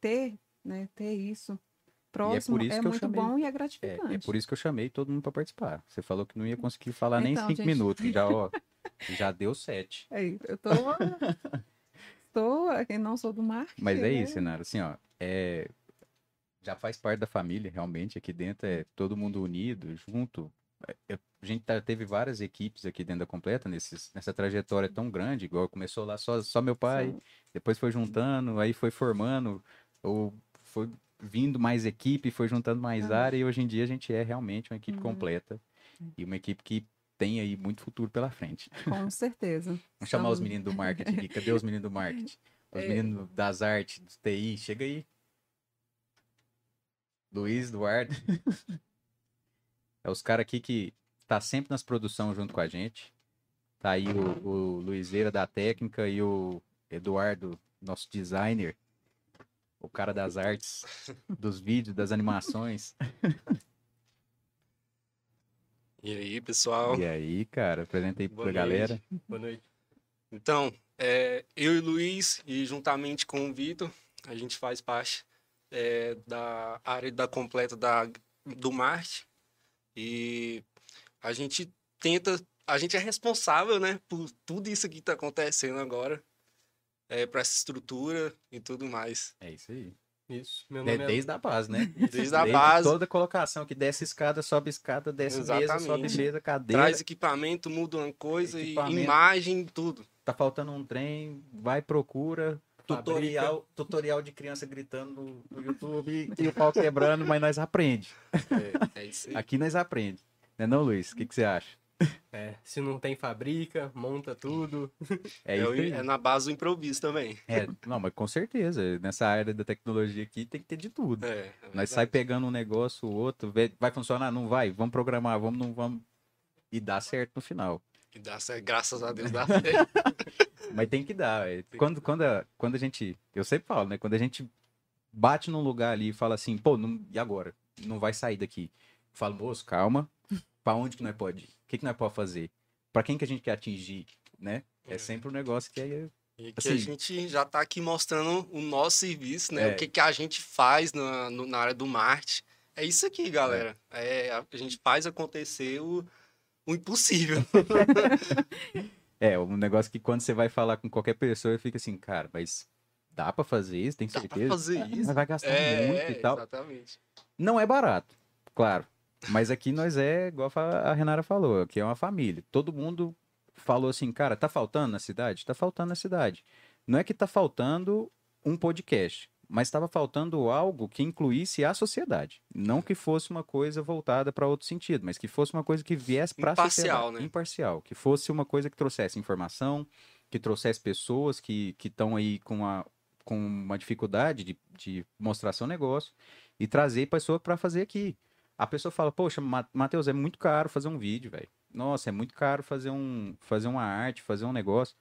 ter, né? Ter isso próximo por isso é eu muito chamei- bom e é É, gratificante. é por isso que eu chamei todo mundo para participar. Você falou que não ia conseguir falar nem Então, cinco gente. minutos. Já, ó, já deu sete. É, eu tô. Estou, eu não sou do marketing. Mas é né? isso, Nara. Assim, ó, é, já faz parte da família, realmente. Aqui dentro é todo mundo unido, junto. É, eu- a gente tá- teve várias equipes aqui dentro da Completa, nesses, nessa trajetória tão grande, igual começou lá só, só meu pai, Sim. depois foi juntando, aí foi formando, ou foi vindo mais equipe, foi juntando mais Ah. área, e hoje em dia a gente é realmente uma equipe Uhum. completa. E uma equipe que tem aí muito futuro pela frente. Com certeza. Vamos chamar os meninos do marketing aqui. Cadê os meninos do marketing? Os É. meninos das artes, do TI, chega aí. Luiz, Eduardo. é os caras aqui que tá sempre nas produções junto com a gente. Tá aí o, o Luizeira da técnica e o Eduardo, nosso designer. O cara das artes, dos vídeos, das animações. E aí, pessoal? E aí, cara, apresenta aí Boa pra noite. galera. Boa noite. Então, é, eu e o Luiz, e juntamente com o Vitor, a gente faz parte é, da área da completa da, do marketing. E a gente tenta, a gente é responsável, né, por tudo isso que está acontecendo agora, é, para essa estrutura e tudo mais. É isso aí. Isso. Meu É nome é, desde a base, né? Desde a base, Toda colocação que desce escada, sobe escada, desce mesa, sobe Exatamente. mesa, cadeira. traz equipamento, muda uma coisa, e imagem, tudo. Tá faltando um trem, vai, procura. Tutorial, tutorial de criança gritando no, YouTube e o pau quebrando, mas nós aprende. É, é isso aí. Aqui nós aprende. Não é não, Luiz? O que, que você acha? é, se não tem fabrica, monta tudo. É, É, isso é na base do improviso também. É, não, mas com certeza. Nessa área da tecnologia aqui tem que ter de tudo. É, é Nós sai pegando um negócio, o outro, vê- vai funcionar? Não vai? Vamos programar, vamos, não vamos. E dá certo no final. E dá certo, graças a Deus dá certo. Mas tem que dar. é. Quando, quando, a, quando a gente. Eu sempre falo, né? Quando a gente bate num lugar ali e fala assim, pô, não, e agora? Não vai sair daqui. Falo, moço, calma. Pra onde que nós pode ir? O que, que nós pode fazer? Pra quem que a gente quer atingir, né? É É. sempre um negócio que é. E que Assim- a gente já está aqui mostrando o nosso serviço, né? É. O que, que a gente faz na, no- na área do marketing. É isso aqui, galera. É, a, a gente faz acontecer o, o impossível. É, um negócio que quando você vai falar com qualquer pessoa, fica assim, cara, mas dá pra fazer isso? Tem Dá certeza? pra fazer Mas isso. vai gastar É, muito e tal. exatamente. Não é barato, claro. Mas aqui nós é, igual a Renara falou, aqui é uma família. Todo mundo falou assim, cara, tá faltando na cidade? Tá faltando na cidade. Não é que tá faltando um podcast. Mas estava faltando algo que incluísse a sociedade. Não que fosse uma coisa voltada para outro sentido, mas que fosse uma coisa que viesse para a Imparcial, sociedade. né? Imparcial. Que fosse uma coisa que trouxesse informação, que trouxesse pessoas que estão aí com uma, com uma dificuldade de, de mostrar seu negócio e trazer pessoa para fazer aqui. A pessoa fala, poxa, Ma- Matheus, é muito caro fazer um vídeo, velho. Nossa, é muito caro fazer, um, fazer uma arte, fazer um negócio.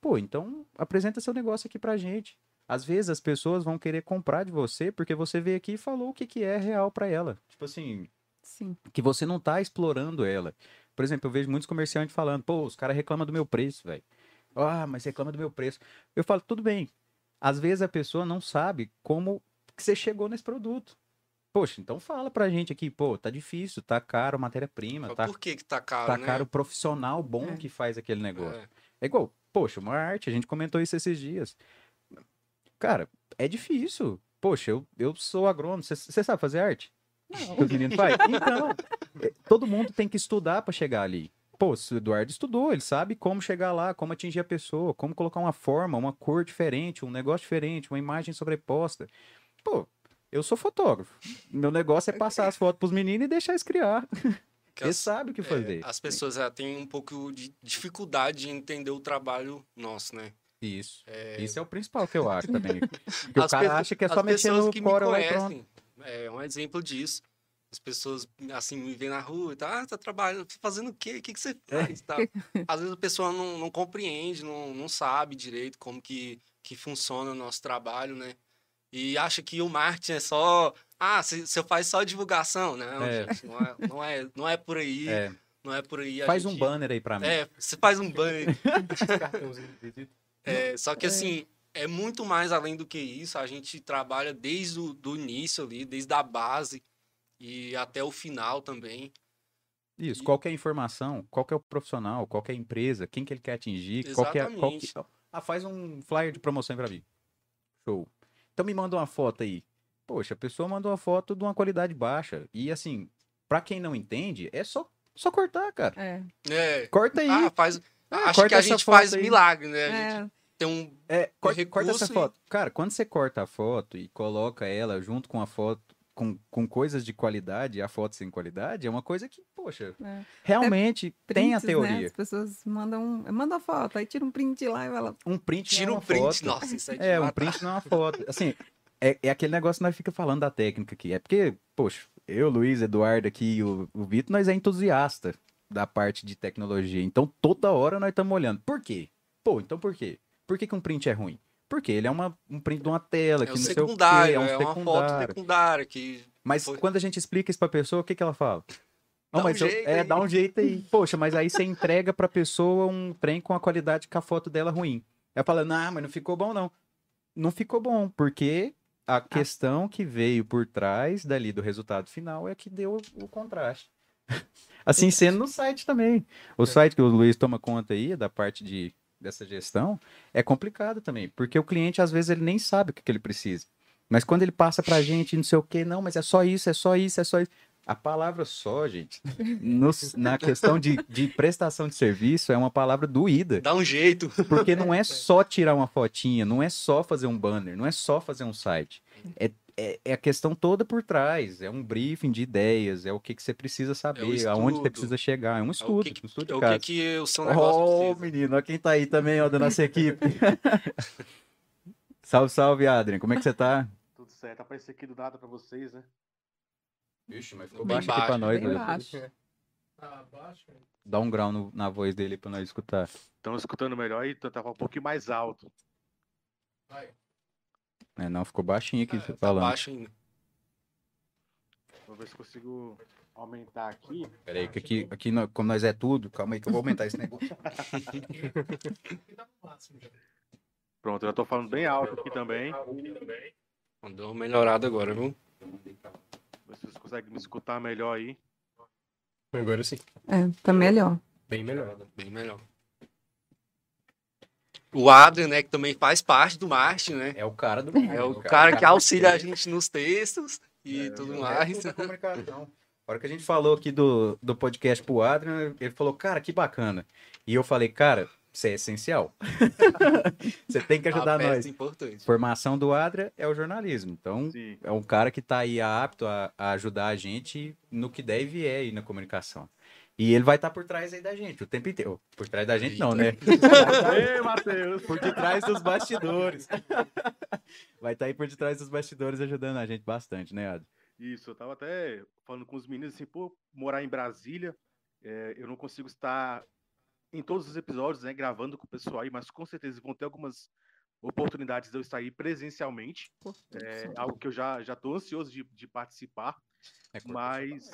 Pô, então apresenta seu negócio aqui pra gente. Às vezes as pessoas vão querer comprar de você porque você veio aqui e falou o que, que é real pra ela. Tipo assim, Sim. que você não tá explorando ela. Por exemplo, eu vejo muitos comerciantes falando, pô, os caras reclamam do meu preço, velho. Ah, mas reclama do meu preço. Eu falo, tudo bem. Às vezes a pessoa não sabe como que você chegou nesse produto. Poxa, então fala pra gente aqui, pô, tá difícil, tá caro a matéria-prima, Mas tá, Por que que tá caro, tá né? caro o profissional bom É. que faz aquele negócio. É. É igual, poxa, uma arte, a gente comentou isso esses dias. Cara, é difícil. Poxa, eu, eu sou agrônomo, você sabe fazer arte? Não. Os meninos fazem? Então, é, todo mundo tem que estudar para chegar ali. Pô, se o Eduardo estudou, ele sabe como chegar lá, como atingir a pessoa, como colocar uma forma, uma cor diferente, um negócio diferente, uma imagem sobreposta. Pô, eu sou fotógrafo. Meu negócio é passar as fotos pros meninos e deixar eles criar. Que Eles as- sabem o que é, fazer. as pessoas já têm um pouco de dificuldade de entender o trabalho nosso, né? Isso. Isso é o principal que eu acho também. Porque o As cara pessoas- acha que é só mexer no que me Corel lá e pronto. conhecem, é um exemplo disso. As pessoas, assim, me veem na rua e tá, ah, tá trabalhando, tá fazendo o quê? O que, que você É. faz? Tá. Às vezes a pessoa não, não compreende, não, não sabe direito como que, que funciona o nosso trabalho, né? E acha que o marketing é só, ah, você faz só divulgação. Não, É. gente, não é, não, é, não é por aí, É, não é por aí. faz um gente- banner aí pra mim. É, você faz um banner. É, só que assim, é muito mais além do que isso. A gente trabalha desde o do início ali, desde a base e até o final também. Isso, E- qual que é a informação, qual que é o profissional, qual que é a empresa, quem que ele quer atingir, qual que é... Qual que... Exatamente. Ah, faz um flyer de promoção pra mim. Show. Então me manda uma foto aí. Poxa, a pessoa mandou uma foto de uma qualidade baixa. E assim, pra quem não entende, é só, só cortar, cara. É. É. Corta aí. Ah, faz. Acho corta que a gente faz aí. milagre, né? A É, gente tem um. É, corta, corta essa e- foto. Cara, quando você corta a foto e coloca ela junto com a foto, com, com coisas de qualidade, a foto sem qualidade, é uma coisa que, poxa, É. realmente tem a Né? teoria. As pessoas mandam, manda foto, aí tira um print lá e fala. Um print não Tira é um uma print. foto. Nossa, isso é de É, um matar. print não é uma foto. Assim, é, é aquele negócio que nós fica falando da técnica aqui. É porque, poxa, eu, Luiz, Eduardo aqui e o, o Vitor, nós é entusiasta da parte de tecnologia. Então, toda hora nós estamos olhando. Por quê? Pô, então por quê? Por que, que um print é ruim? Porque ele é uma, um print de uma tela, É que um não sei o quê, secundário, é um é uma foto secundário. secundária que. Mas Foi. quando a gente explica isso pra pessoa, o que, que ela fala? Dá um mas eu- jeito é, aí. dá um jeito aí. Poxa, mas aí você entrega pra pessoa um trem com a qualidade que a foto dela é ruim. Ela fala, não, mas não ficou bom, não. Não ficou bom, porque a questão que veio por trás dali do resultado final é que deu o contraste. Assim sendo no site também. O site que o Luiz toma conta aí, da parte de, dessa gestão, é complicado também. Porque o cliente, às vezes, ele nem sabe o que, que ele precisa. Mas quando ele passa pra gente, não sei o quê, não, mas é só isso, é só isso, é só isso. A palavra só, gente, no- na questão de, de prestação de serviço, é uma palavra doída. Dá um jeito. Porque não é só tirar uma fotinha, não é só fazer um banner, não é só fazer um site. É, é, é a questão toda por trás. É um briefing de ideias, é o que, que você precisa saber, aonde você estudo. precisa chegar. É um É o estudo, que, um estudo de é o caso. que, que o seu negócio Oh, precisa. menino, olha quem tá aí também, ó, da nossa equipe. salve, salve, Adrian. Como é que você tá? Tudo certo. Apareceu aqui do nada pra vocês, né? Vixe, mas ficou Bem baixo aqui pra baixo, nós, bem né? baixo. Tá baixo. Dá um grau no- na voz dele pra nós escutar. Estão escutando melhor e tava um pouquinho mais alto. Vai. É, não, ficou baixinho aqui, você Tá falando. baixo ainda. Vou ver se consigo aumentar aqui. Peraí, que aqui, aqui como nós é tudo, calma aí que eu vou aumentar esse negócio. Pronto, eu já tô falando bem alto aqui também. Deu uma melhorada agora, viu? Ver se vocês conseguem me escutar melhor aí. Agora sim. É, tá melhor. Bem melhor. Bem melhor. O Adrian, né, que também faz parte do marketing, né? É o cara do É o cara que auxilia a gente nos textos e tudo mais. Da comunicação. A hora que a gente falou aqui do, do podcast pro Adrian, ele falou, cara, que bacana. E eu falei, cara, Você é essencial. Você tem que ajudar nós. importante. Formação do Adria é o jornalismo. Então, Sim. é um cara que tá aí apto a, a ajudar a gente no que deve e é aí na comunicação. E ele vai estar por trás aí da gente o tempo inteiro. Por trás da gente não, né? Ei, Matheus! por detrás dos bastidores. Vai estar aí por detrás dos bastidores ajudando a gente bastante, né, Adri? Isso, eu tava até falando com os meninos assim, pô, morar em Brasília, é, eu não consigo estar em todos os episódios, né, gravando com o pessoal aí, mas com certeza vão ter algumas oportunidades de eu estar aí presencialmente. É algo que eu já já tô ansioso de, de participar, É mas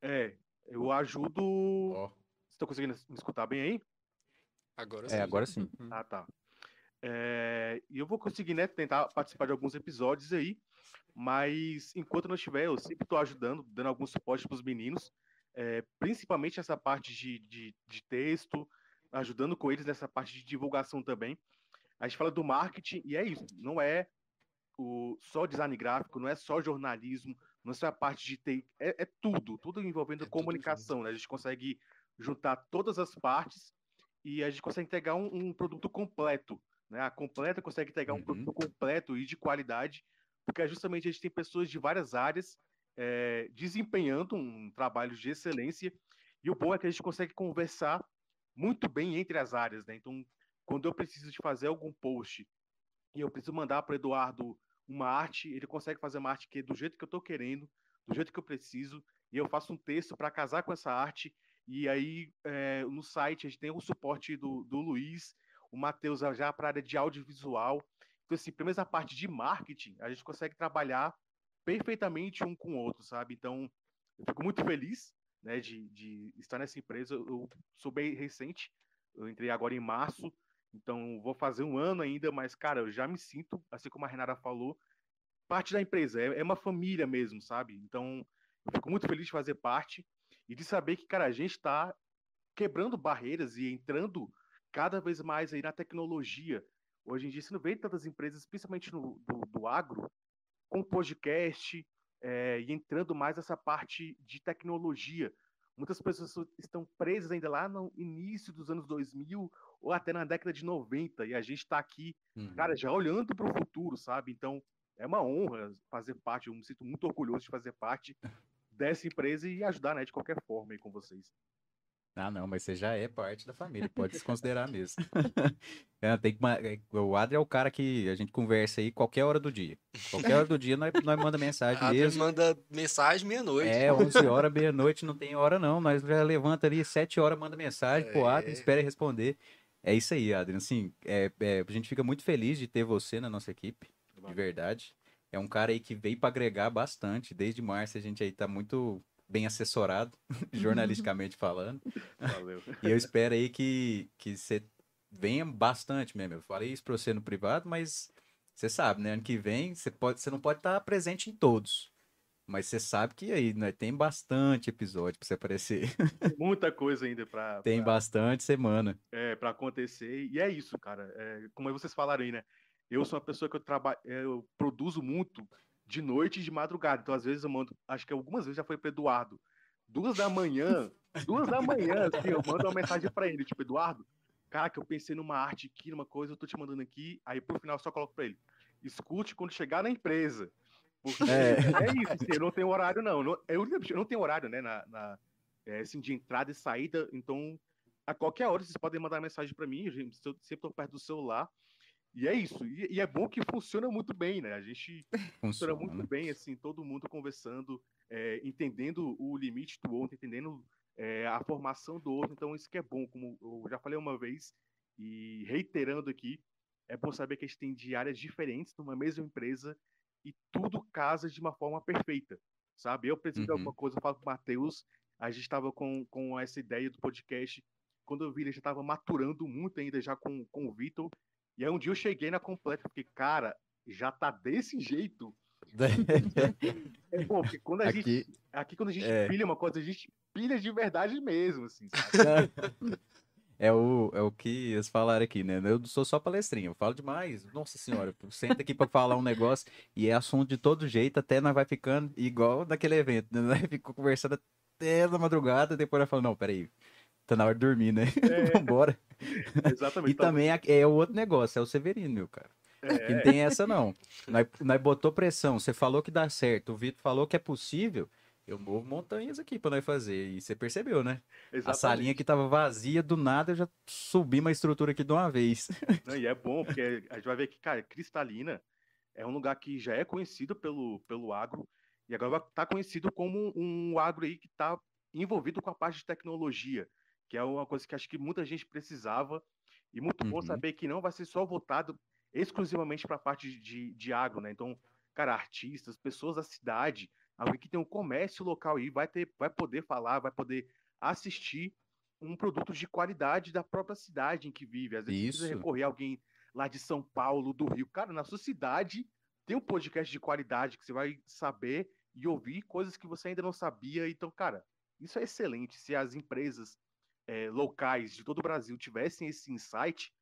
é, eu ajudo. Ó, Vocês estão conseguindo me escutar bem aí? Agora sim. é, agora sim. Ah, tá. É, e eu vou conseguir, né, tentar participar de alguns episódios aí, mas enquanto não estiver, eu sempre estou ajudando, dando algum suporte para os meninos, é, principalmente essa parte de, de, de texto, ajudando com eles nessa parte de divulgação também. A gente fala do marketing e é isso, não é o, só design gráfico, não é só jornalismo, não é só a parte de TI, é, é tudo, tudo envolvendo É tudo comunicação, né? A gente consegue juntar todas as partes e a gente consegue entregar um, um produto completo, né? A completa consegue entregar um Uhum. produto completo e de qualidade, porque é justamente a gente tem pessoas de várias áreas eh, desempenhando um trabalho de excelência e o bom é que a gente consegue conversar muito bem entre as áreas, né? Então, quando eu preciso de fazer algum post e eu preciso mandar para o Eduardo uma arte, ele consegue fazer uma arte que é do jeito que eu estou querendo, do jeito que eu preciso, e eu faço um texto para casar com essa arte. E aí, eh, no site, a gente tem o suporte do, do Luiz, o Matheus já para a área de audiovisual. Então, assim, pelo menos a parte de marketing, a gente consegue trabalhar perfeitamente um com o outro, sabe? Então, eu fico muito feliz né, de, de estar nessa empresa. Eu, eu sou bem recente, eu entrei agora em março, então vou fazer um ano ainda, mas, cara, eu já me sinto, assim como a Renata falou, parte da empresa, é, é uma família mesmo, sabe? Então, eu fico muito feliz de fazer parte e de saber que, cara, a gente está quebrando barreiras e entrando cada vez mais aí na tecnologia. Hoje em dia, você não vê tantas empresas, principalmente no, do, do agro, com podcast eh, e entrando mais nessa parte de tecnologia. Muitas pessoas estão presas ainda lá no início dos anos 2000 ou até na década de 90 e a gente está aqui, Uhum. cara, já olhando para o futuro, sabe? Então, é uma honra fazer parte, eu me sinto muito orgulhoso de fazer parte dessa empresa e ajudar, né, de qualquer forma aí com vocês. Ah, não, mas você já é parte da família, pode se considerar mesmo. É, tem que, é, o Adri é o cara que a gente conversa aí qualquer hora do dia. Qualquer hora do dia nós, nós manda mensagem A Adri mesmo. manda mensagem meia-noite. É, 11 horas, meia-noite, não tem hora não. Nós já levanta ali 7 horas, manda mensagem pro Adri, É. espera responder. É isso aí, Adri. Assim, é, é, a gente fica muito feliz de ter você na nossa equipe, de verdade. É um cara aí que veio para agregar bastante. Desde março a gente aí tá muito bem assessorado, jornalisticamente falando. Valeu. E eu espero aí que, que você venha bastante mesmo. Eu falei isso pra você no privado, mas você sabe, né? Ano que vem você, pode, você não pode estar presente em todos. Mas você sabe que aí né, tem bastante episódio pra você aparecer. Muita coisa ainda para Tem bastante semana. é, para acontecer. E é isso, cara. É, como vocês falaram aí, né? Eu sou uma pessoa que eu trabalho, eu produzo muito de noite e de madrugada. Então, às vezes, eu mando, acho que algumas vezes já foi para Eduardo. Duas da manhã, duas da manhã, assim, eu mando uma mensagem para ele, tipo, Eduardo, cara, que eu pensei numa arte aqui, numa coisa, eu tô te mandando aqui, aí pro final eu só coloco para ele. Escute quando chegar na empresa. Porque É. é, isso, assim, eu não tenho horário, não. eu, não tenho horário, né, na, na, é, assim, de entrada e saída, então a qualquer hora vocês podem mandar mensagem para mim, eu sempre estou perto do celular. E é isso. E, e é bom que funciona muito bem, né? A gente funciona Funciona. muito bem, assim, todo mundo conversando, é, entendendo o limite do outro, entendendo é, a formação do outro. Então, isso que é bom, como eu já falei uma vez, e reiterando aqui, é bom saber que a gente tem de áreas diferentes numa mesma empresa e tudo casa de uma forma perfeita, sabe? Eu preciso de Uhum. alguma coisa, eu falo com o Matheus, a gente estava com, com essa ideia do podcast, quando eu vi ele já estava maturando muito ainda já com, com o Vitor, e aí um dia eu cheguei na completa, porque, cara, já tá desse jeito. É bom, porque quando a Aqui- gente. Aqui, quando a gente é. pilha uma coisa, a gente pilha de verdade mesmo, assim? É o, é o que eles falaram aqui, né? Eu sou só palestrinha, eu falo demais. Nossa senhora, senta aqui pra falar um negócio e é assunto de todo jeito, até nós vai ficando igual naquele evento, né? Ficou conversando até na madrugada, depois nós falamos, não, peraí, Tá na hora de dormir, né? É, Vambora. exatamente. E também é, é o outro negócio, é o Severino, meu cara. Que não É, tem essa, não. Nós, nós botou pressão, você falou que dá certo, o Vitor falou que é possível. Eu movo montanhas aqui pra nós fazer. E você percebeu, né? A exatamente. salinha que tava vazia, do nada eu já subi uma estrutura aqui de uma vez. Não, e é bom, porque a gente vai ver que, cara, Cristalina é um lugar que já é conhecido pelo, pelo agro, e agora estar conhecido como um agro aí que está envolvido com a parte de tecnologia, que é uma coisa que acho que muita gente precisava, e muito bom Uhum. saber que não vai ser só voltado exclusivamente para a parte de, de agro, né? Então, cara, artistas, pessoas da cidade, alguém que tem um comércio local aí, vai, ter, vai poder falar, vai poder assistir um produto de qualidade da própria cidade em que vive. Às vezes precisa Isso. recorrer a alguém lá de São Paulo, do Rio. Cara, na sua cidade tem um podcast de qualidade que você vai saber e ouvir coisas que você ainda não sabia. Então, cara, isso é excelente. Se as empresas eh, locais de todo o Brasil tivessem esse insight,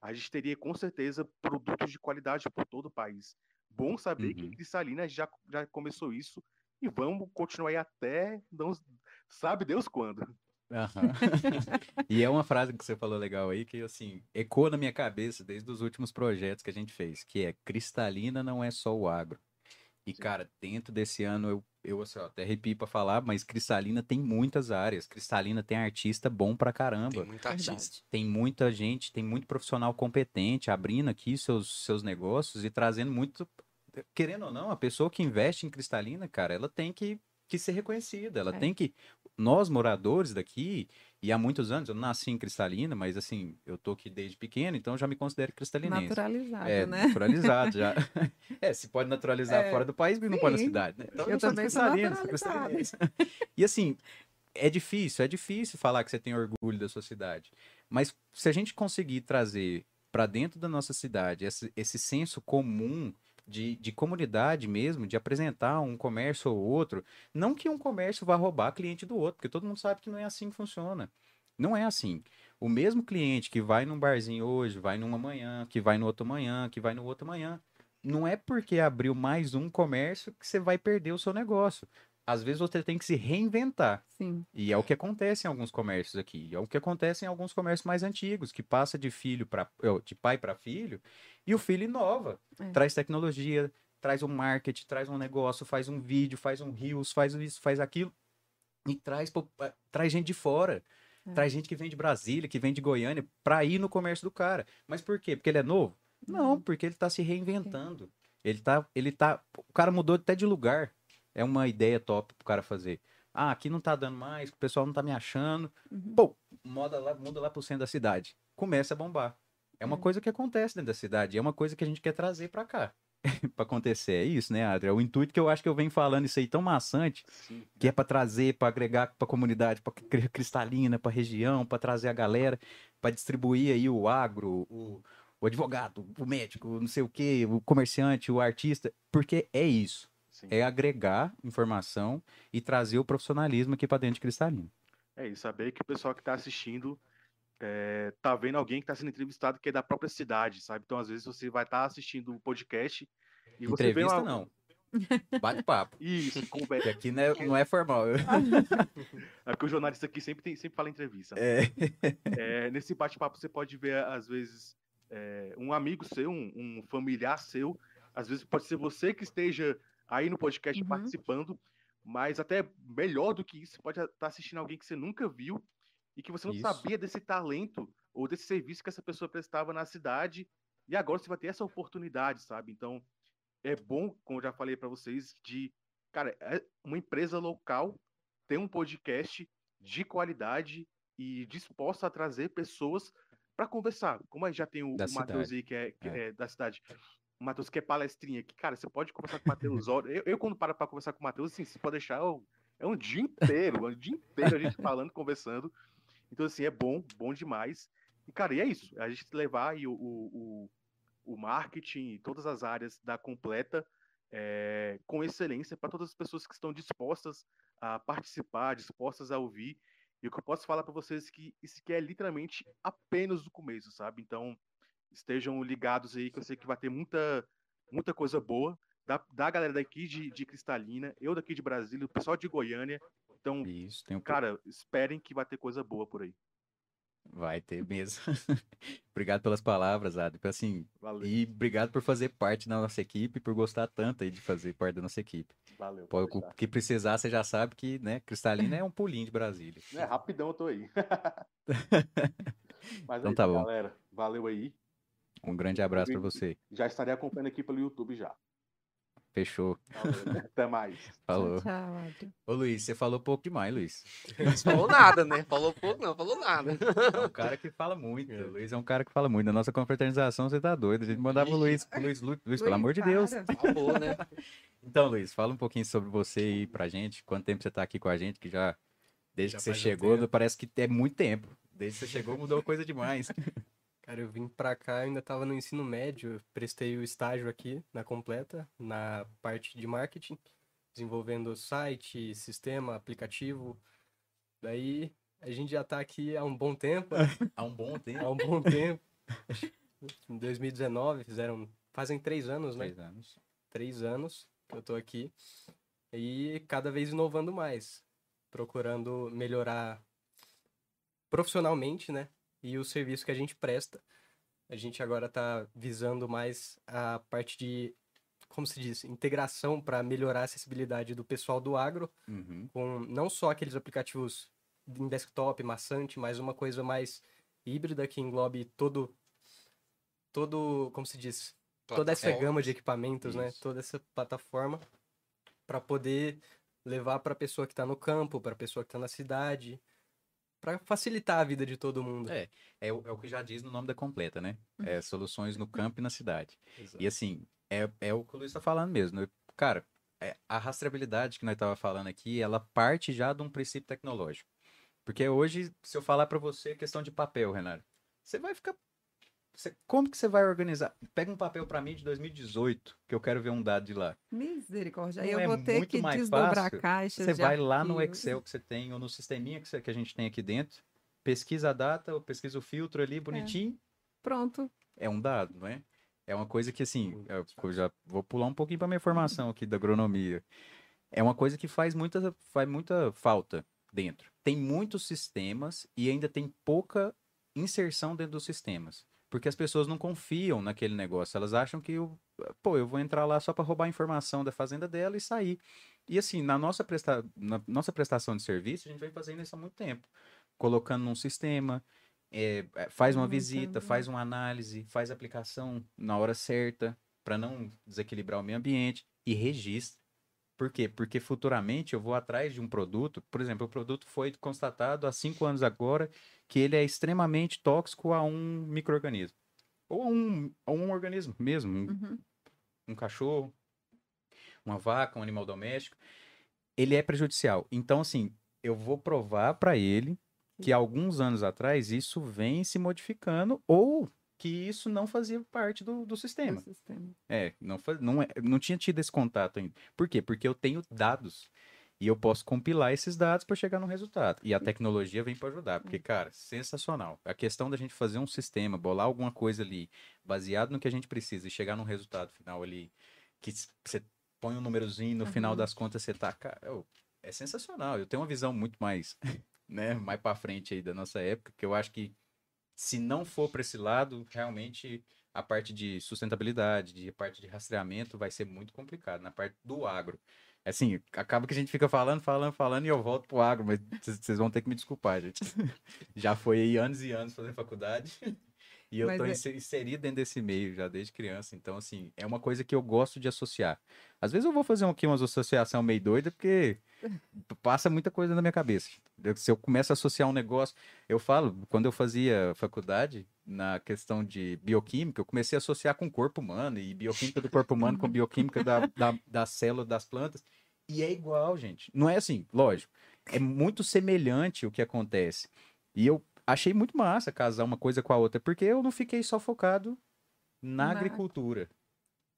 a gente teria com certeza produtos de qualidade por todo o país. Bom saber que Uhum. Cristalina já, já começou isso e vamos continuar aí até não sabe Deus quando. Aham. e é uma frase que você falou legal aí, que assim, ecoa na minha cabeça desde os últimos projetos que a gente fez, que é cristalina não é só o agro. E, Sim. cara, dentro desse ano eu, eu assim, ó, até arrepio pra falar, mas Cristalina tem muitas áreas. Cristalina tem artista bom pra caramba. Tem muita artista. Tem muita gente, tem muito profissional competente abrindo aqui seus, seus negócios e trazendo muito. Querendo ou não, a pessoa que investe em Cristalina, cara, ela tem que, que ser reconhecida. Ela É. tem que. Nós, moradores daqui, e há muitos anos, eu nasci em Cristalina, mas assim, eu tô aqui desde pequeno, então eu já me considero cristalinense. Naturalizado, É, né? naturalizado já. É, se pode naturalizar É, fora do país, mas não pode na cidade, né? Então Eu sou também sou cristalinense. E assim, é difícil, é difícil falar que você tem orgulho da sua cidade. Mas se a gente conseguir trazer para dentro da nossa cidade esse, esse senso comum de, de comunidade mesmo, de apresentar um comércio ou outro, não que um comércio vá roubar cliente do outro, porque todo mundo sabe que não é assim que funciona. Não é assim. O mesmo cliente que vai num barzinho hoje, vai numa manhã, que vai no outro manhã, que vai no outro manhã, não é porque abriu mais um comércio que você vai perder o seu negócio. Às vezes você tem que se reinventar. Sim. E é o que acontece em alguns comércios aqui. É o que acontece em alguns comércios mais antigos, que passa de filho para de pai para filho, e o filho inova, É. traz tecnologia, traz um marketing, traz um negócio, faz um vídeo, faz um reels, faz isso, faz aquilo e traz eh, traz gente de fora. É. Traz gente que vem de Brasília, que vem de Goiânia, para ir no comércio do cara. Mas por quê? Porque ele é novo? Não, porque ele tá se reinventando. Ele tá, ele tá, o cara mudou até de lugar. É uma ideia top pro cara fazer. Ah, aqui não tá dando mais, o pessoal não tá me achando. Uhum. Pô, muda lá, muda lá pro centro da cidade. Começa a bombar. É uma coisa que acontece dentro da cidade, é uma coisa que a gente quer trazer pra cá. pra acontecer, é isso, né, Adria? É o intuito que eu acho que eu venho falando isso aí tão maçante, Sim. que é pra trazer, pra agregar pra comunidade, pra criar cristalina, pra região, pra trazer a galera, pra distribuir aí o agro, o, o advogado, o médico, não sei o quê, o comerciante, o artista, porque é isso. Sim. É agregar informação e trazer o profissionalismo aqui pra dentro de cristalina. É isso, saber que o pessoal que está assistindo é, tá vendo alguém que está sendo entrevistado que é da própria cidade, sabe? Então, às vezes, você vai estar assistindo o podcast e você vê Entrevista uma... não. Bate-papo. Isso, conversa. aqui não é, não é formal. É porque o jornalista aqui sempre, tem, sempre fala entrevista. né? É. É, nesse bate-papo você pode ver, às vezes, é, um amigo seu, um, um familiar seu. Às vezes pode ser você que esteja aí no podcast Uhum. participando, mas até melhor do que isso, você pode estar assistindo alguém que você nunca viu e que você não Isso. sabia desse talento ou desse serviço que essa pessoa prestava na cidade. E agora você vai ter essa oportunidade, sabe? Então, é bom, como eu já falei para vocês, de, cara, é uma empresa local ter um podcast de qualidade e disposta a trazer pessoas para conversar. Como aí já tem o, Da o Matheus aí, que é, que É. é da cidade. O Matheus que é palestrinha, que, cara, você pode conversar com o Matheus. eu, eu, quando paro para conversar com o Matheus, assim, você pode deixar. eu- é um dia inteiro, é um dia inteiro a gente falando, conversando. Então, assim, é bom, bom demais. E, cara, e é isso. A gente levar aí o, o, o, marketing todas as áreas da completa é, com excelência para todas as pessoas que estão dispostas a participar, dispostas a ouvir. E o que eu posso falar para vocês é que isso aqui é literalmente apenas o começo, sabe? Então, estejam ligados aí, que eu sei que vai ter muita, muita coisa boa da, da galera daqui de, de Cristalina, eu daqui de Brasília, o pessoal de Goiânia. Então, Isso, tem um cara, esperem que vai ter coisa boa por aí. Vai ter mesmo. obrigado pelas palavras, Adri. Assim, Valeu. e obrigado por fazer parte da nossa equipe, por gostar tanto aí de fazer parte da nossa equipe. Valeu. Pode o que precisar, você já sabe que, né, Cristalina é um pulinho de Brasília. É, rapidão eu tô aí. Mas Então é tá bom. galera. Valeu aí. Um grande abraço pra você. Já estarei acompanhando aqui pelo YouTube já. Fechou. Valeu. Até mais. Falou. Tchau, tchau, Adri. Ô, Luiz, você falou pouco demais, Luiz. Não falou nada, né? Falou pouco, não, falou nada. É um cara que fala muito. O Luiz é um cara que fala muito. Na nossa confraternização, você tá doido. A gente mandava o Luiz, Luiz, Luiz, Luiz, pelo amor de Deus. para. Acabou, né? Então, Luiz, fala um pouquinho sobre você aí pra gente. Quanto tempo você tá aqui com a gente, que já, desde Já que você um chegou, tempo. parece que é muito tempo. Desde que você chegou, mudou coisa demais. Cara, eu vim pra cá, eu ainda tava no ensino médio, prestei o estágio aqui na Completa, na parte de marketing, desenvolvendo site, sistema, aplicativo. Daí a gente já tá aqui há um bom tempo, Há um bom tempo. há um bom tempo. Em 2019, fizeram, fazem três anos, né? Três anos. três anos que eu tô aqui e cada vez inovando mais, procurando melhorar profissionalmente, né? E o serviço que a gente presta. A gente agora está visando mais a parte de, como se diz, integração para melhorar a acessibilidade do pessoal do agro, Uhum. com não só aqueles aplicativos em desktop, maçante, mas uma coisa mais híbrida que englobe todo, todo, como se diz, toda essa gama de equipamentos, né? Isso. Toda essa plataforma para poder levar para a pessoa que está no campo, para a pessoa que está na cidade, para facilitar a vida de todo mundo. É. É, o- é o que já diz no nome da completa, né? É soluções no campo e na cidade. Exato. E assim, é, é o que o Luiz tá falando mesmo. né? Cara, é, a rastreabilidade que nós tava falando aqui, ela parte já de um princípio tecnológico. Porque hoje, se eu falar para você questão de papel, Renato, você vai ficar. Você- como que você vai organizar? Pega um papel para mim de 2018, que eu quero ver um dado de lá. Misericórdia. Aí Não eu é vou ter muito que mais desdobrar fácil? caixas. Você vai lá no arquivos. Excel que você tem, ou no sisteminha que, você- que a gente tem aqui dentro, pesquisa a data, ou pesquisa o filtro ali bonitinho, Pronto. é um dado, não é? É uma coisa que, assim, eu, eu já vou pular um pouquinho para minha formação aqui da agronomia. É uma coisa que faz muita, faz muita falta dentro. Tem muitos sistemas e ainda tem pouca inserção dentro dos sistemas. Porque as pessoas não confiam naquele negócio. Elas acham que, eu, pô, eu vou entrar lá só para roubar a informação da fazenda dela e sair. E assim, na nossa, presta... na nossa prestação de serviço, a gente vem fazendo isso há muito tempo. Colocando num sistema, é, é, faz uma visita, faz uma análise, faz aplicação na hora certa, para não desequilibrar o meio ambiente e registra. Por quê? Porque futuramente eu vou atrás de um produto, por exemplo, o produto foi constatado há cinco anos agora que ele é extremamente tóxico a um microorganismo. Ou a um, a um organismo mesmo, um, Uhum. um cachorro, uma vaca, um animal doméstico, ele é prejudicial. Então, assim, eu vou provar para ele que alguns anos atrás isso vem se modificando ou que isso não fazia parte do, do sistema. Do sistema. É, não, fa- não, é, não tinha tido esse contato ainda. Por quê? Porque eu tenho dados. E eu posso compilar esses dados para chegar no resultado. E a tecnologia vem para ajudar. Porque, cara, sensacional. A questão da gente fazer um sistema, bolar alguma coisa ali, baseado no que a gente precisa, e chegar num resultado final ali, que você põe um númerozinho, no final Uhum. das contas você tá. Cara, é sensacional. Eu tenho uma visão muito mais, né, mais para frente aí da nossa época, que eu acho que se não for para esse lado, realmente a parte de sustentabilidade, de parte de rastreamento vai ser muito complicado na parte do agro. Assim, acaba que a gente fica falando, falando, falando e eu volto pro agro, mas vocês vão ter que me desculpar, gente. Já foi aí anos e anos fazendo faculdade e eu Mas tô é- inse- inserido dentro desse meio já desde criança, então assim, é uma coisa que eu gosto de associar. Às vezes eu vou fazer aqui umas associação meio doida porque passa muita coisa na minha cabeça. Eu- Se eu começo a associar um negócio, eu falo, quando eu fazia faculdade, na questão de bioquímica, eu comecei a associar com o corpo humano, e bioquímica do corpo humano com bioquímica da, da, da célula das plantas. E é igual, gente. Não é assim, lógico. É muito semelhante o que acontece. E eu achei muito massa casar uma coisa com a outra, porque eu não fiquei só focado na Na- agricultura.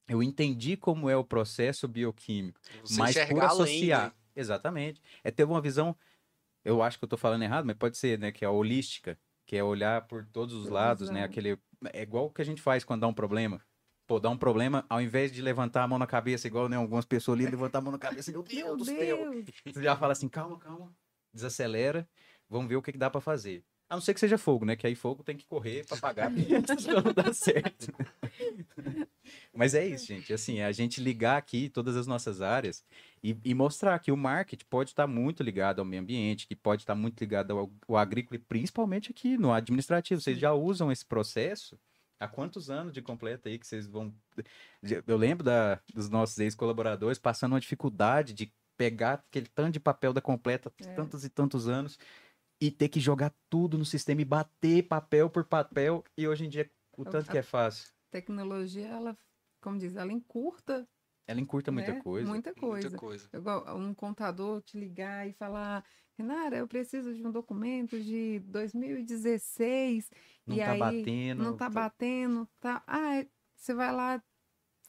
Eu entendi como é o processo bioquímico Você mas por enxergar além, associar. né? Exatamente. É ter uma visão, eu acho que eu tô falando errado, mas pode ser, né, que é a holística, que é olhar por todos os lados, né, aquele é igual o que a gente faz quando dá um problema. Pô, dá um problema, ao invés de levantar a mão na cabeça, igual né, algumas pessoas ali levantar a mão na cabeça, meu Deus Meu do céu. Deus. Você já fala assim, calma, calma, desacelera, vamos ver o que, que dá pra fazer. A não ser que seja fogo, né? Que aí fogo tem que correr pra pagar, não dá certo. Mas é isso, gente. Assim, é a gente ligar aqui todas as nossas áreas e, e mostrar que o marketing pode estar muito ligado ao meio ambiente, que pode estar muito ligado ao, ao agrícola e principalmente aqui no administrativo. Vocês já usam esse processo há quantos anos de completa aí que vocês vão. Eu lembro da, dos nossos ex-colaboradores passando uma dificuldade de pegar aquele tanto de papel da completa, É. tantos e tantos anos, e ter que jogar tudo no sistema e bater papel por papel. E hoje em dia, o Eu- tanto que é fácil. Tecnologia, ela, como diz, ela encurta Ela encurta muita né, coisa. Muita coisa. Muita coisa. Igual um contador te ligar e falar, Renara, eu preciso de um documento de 2016 Não e tá aí batendo. não tá batendo, tá? Ah, é- você vai lá,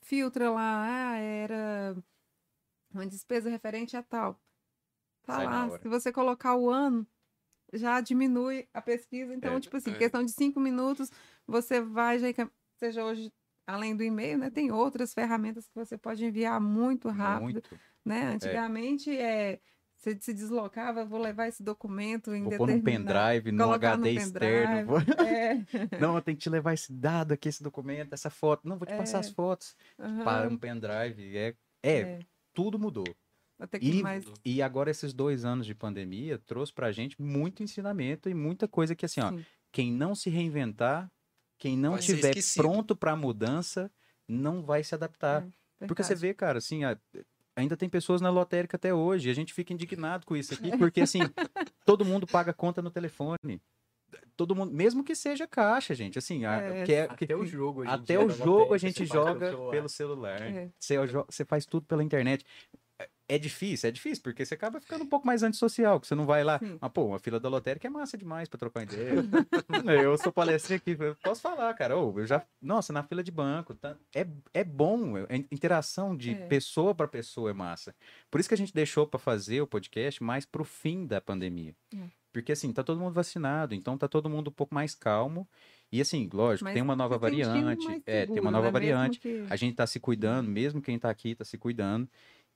filtra lá, ah, era uma despesa referente a tal. Tá Sai lá, se você colocar o ano, já diminui a pesquisa. Então, É, tipo assim, é. questão de cinco minutos, você vai, já, seja hoje, além do e-mail, né? Tem outras ferramentas que você pode enviar muito rápido Muito. né? Antigamente é. Você se deslocava, vou levar esse documento em Vou pôr num pendrive, num HD externo. vou- É. Não, eu tenho que te levar esse dado aqui, esse documento, essa foto. Não, vou te passar É. as fotos aham, para um pendrive. É, é, é. tudo mudou. Até que E, mais. e agora esses dois anos de pandemia trouxe pra gente muito ensinamento e muita coisa que assim, ó, Sim. quem não se reinventar, quem não Vai tiver pronto pra mudança, não vai se adaptar. Porque você É, vê, cara, assim, a- ainda tem pessoas na lotérica até hoje, e a gente fica indignado com isso aqui, porque assim, todo mundo paga conta no telefone. Todo mundo, mesmo que seja caixa, gente, assim, a- É, que é- Até que- o jogo até o jogo a gente joga celular. pelo celular. É. Você, você faz tudo pela internet. É- É difícil, é difícil, porque você acaba ficando um pouco mais antissocial, que você não vai lá. Sim. Ah, pô, uma fila da lotérica é massa demais pra trocar ideia. eu sou palestrinha aqui, eu posso falar, cara. Ô, eu já. Nossa, na fila de banco. Tá, é, é bom. é- interação de É. pessoa pra pessoa é massa. Por isso que a gente deixou pra fazer o podcast mais pro fim da pandemia. É. Porque assim, tá todo mundo vacinado, então tá todo mundo um pouco mais calmo. E assim, lógico, Mas tem uma nova variante. mais É, tem seguro, uma nova né? Variante. que- A gente tá se cuidando, mesmo quem tá aqui tá se cuidando.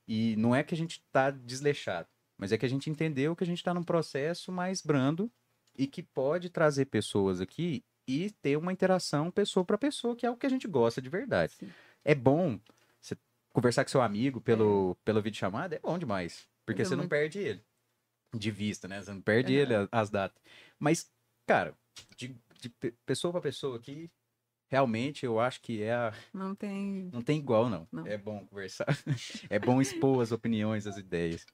E não é que a gente tá desleixado, mas é que a gente entendeu que a gente tá num processo mais brando e que pode trazer pessoas aqui e ter uma interação pessoa para pessoa, que é o que a gente gosta de verdade. Sim. É bom você conversar com seu amigo pelo, pelo vídeo chamada, é bom demais, porque é você não perde ele de vista, né? Você não perde Aham. ele as datas. Mas, cara, de, de pe- pessoa para pessoa aqui, realmente eu acho que é a, Não tem. não tem igual, não. Não. É bom conversar. é bom expor as opiniões, as ideias.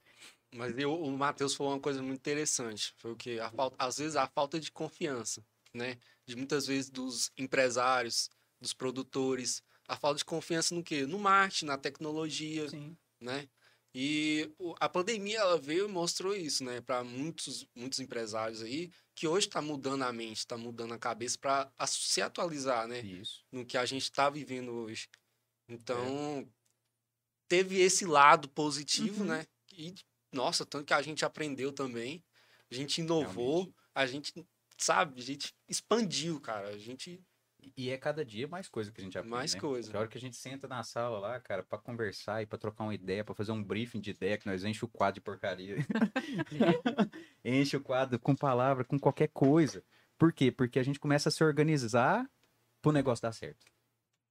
Mas eu, o Matheus falou uma coisa muito interessante. Foi o que? A falta, às vezes a falta de confiança, né? De muitas vezes dos empresários, dos produtores. A falta de confiança no quê? No marketing, na tecnologia, Sim. né? E a pandemia ela veio e mostrou isso, né, para muitos muitos empresários aí que hoje está mudando a mente, está mudando a cabeça para se atualizar, né, Isso. no que a gente está vivendo hoje. É. Então teve esse lado positivo, Uhum. né? E nossa, tanto que a gente aprendeu também, a gente inovou, Realmente. a gente sabe, a gente expandiu, cara, a gente E é cada dia mais coisa que a gente aprende. Mais né? coisa. A hora que a gente senta na sala lá, cara, pra conversar e pra trocar uma ideia, pra fazer um briefing de ideia, que nós enche o quadro de porcaria. enche o quadro com palavra, com qualquer coisa. Por quê? Porque a gente começa a se organizar pro negócio dar certo.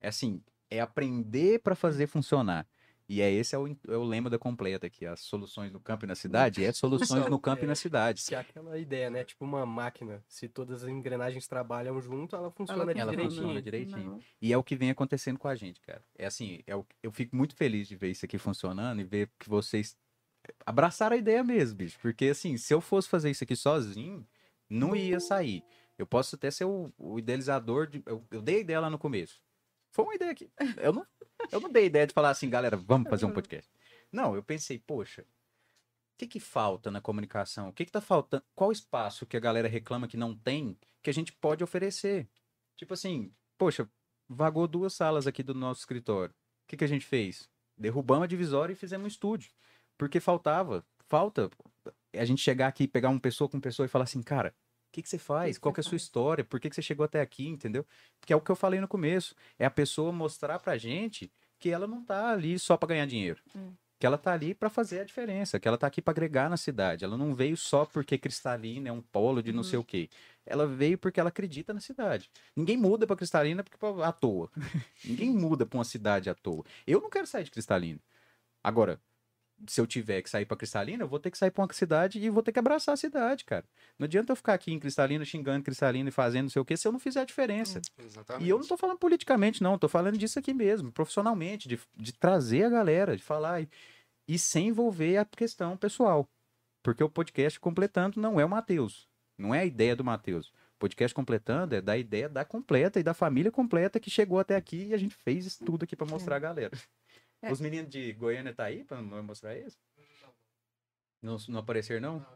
É assim, é aprender pra fazer funcionar. E é esse é o, é o lema da completa aqui. As soluções no campo e na cidade é soluções no campo e na cidade. Que é aquela ideia, né? Tipo uma máquina. Se todas as engrenagens trabalham junto, ela funciona Ela direitinho. funciona direitinho. Não. E é o que vem acontecendo com a gente, cara. É assim, é o- eu fico muito feliz de ver isso aqui funcionando e ver que vocês abraçaram a ideia mesmo, bicho. Porque assim, se eu fosse fazer isso aqui sozinho, não ia sair. Eu posso até ser o, o idealizador de. Eu, eu dei a ideia lá no começo. Foi uma ideia que. Eu não, eu não dei ideia de falar assim, galera, vamos fazer um podcast. Não, eu pensei, poxa, o que que falta na comunicação? O que que tá faltando? Qual espaço que a galera reclama que não tem que a gente pode oferecer? Tipo assim, poxa, vagou duas salas aqui do nosso escritório. O que, que a gente fez? Derrubamos a divisória e fizemos um estúdio. Porque faltava, falta a gente chegar aqui, pegar uma pessoa com pessoa e falar assim, cara, que, que você faz? que Qual que é a sua história? Por que, que você chegou até aqui, entendeu? Que é o que eu falei no começo. É a pessoa mostrar pra gente que ela não tá ali só pra ganhar dinheiro. Hum. Que ela tá ali pra fazer a diferença, que ela tá aqui pra agregar na cidade. Ela não veio só porque Cristalina é um polo de não Uhum. sei o quê. ela veio porque ela acredita na cidade. Ninguém muda para Cristalina porque à toa. Ninguém muda para uma cidade à toa. Eu não quero sair de Cristalina. Agora, se eu tiver que sair para Cristalina, eu vou ter que sair para uma cidade e vou ter que abraçar a cidade, cara. Não adianta eu ficar aqui em Cristalina xingando Cristalina e fazendo não sei o que se eu não fizer a diferença. Exatamente. E eu não tô falando politicamente, não, tô falando disso aqui mesmo, profissionalmente, de, de trazer a galera, de falar e, e sem envolver a questão pessoal. Porque o podcast completando não é o Matheus. Não é a ideia do Matheus. O podcast completando é da ideia da completa e da família completa que chegou até aqui e a gente fez isso tudo aqui para mostrar a galera. É. Os meninos de Goiânia tá aí pra não mostrar isso? Não, não aparecer, não?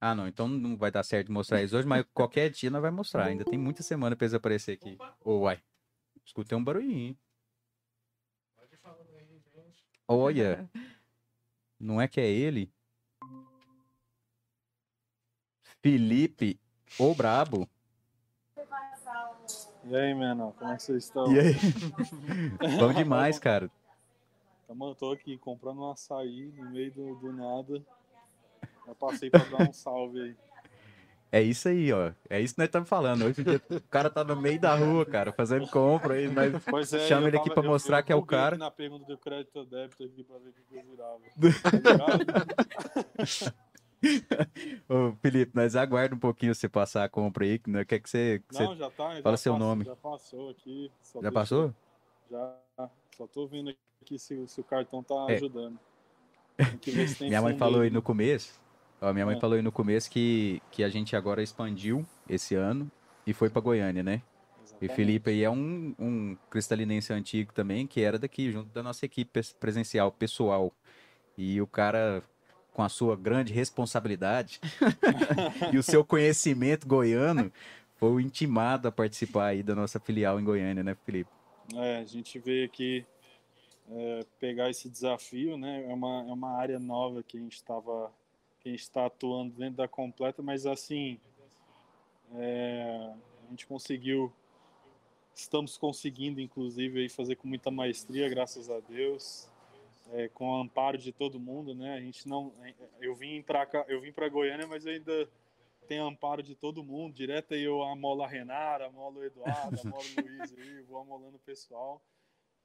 Ah, não. Então não vai dar certo mostrar isso hoje, mas qualquer dia nós vai mostrar. Ainda tem muita semana pra eles aparecer aqui. Ô, uai. Escutei um barulhinho. Olha. Não é que é ele? Felipe, o brabo. E aí, menor, como é que vocês estão? E aí? Bom demais, cara. Eu tô aqui comprando um açaí no meio do, do nada. Eu passei pra dar um salve aí. É isso aí, ó. É isso que nós estamos falando. Hoje o cara tá no meio da rua, cara, fazendo compra aí. Pois é, chama eu ele aqui tava- pra eu- mostrar eu que é o cara. aqui na pergunta do crédito débito aqui pra ver o que que eu virava. Ô, Felipe, nós aguarda um pouquinho você passar a compra aí, não quer que você. que você- Não, já tá. já Fala seu passou- nome. Já passou aqui. Já deixa- passou? Já. Só tô vendo aqui se, se o cartão tá É. ajudando. Minha mãe falou aí aí. no começo. Ó, minha mãe É. falou aí no começo que, que a gente agora expandiu esse ano e foi pra Goiânia, né? E. Felipe aí é um, um cristalinense antigo também, que era daqui, junto da nossa equipe presencial, pessoal. E o cara, com a sua grande responsabilidade e o seu conhecimento goiano, foi intimado a participar aí da nossa filial em Goiânia, né, Felipe? É, a gente veio aqui é, pegar esse desafio, né? É uma, é uma área nova que a gente estava, que a gente está atuando dentro da completa, mas assim, é, a gente conseguiu, estamos conseguindo, inclusive, aí fazer com muita maestria, graças a Deus, é, com o amparo de todo mundo, né? A gente não, eu vim para eu vim para Goiânia, mas eu ainda tenho amparo de todo mundo. Direto aí eu amolo a Renara, amolo o Eduardo, amolo o Luiz aí, vou amolando o pessoal.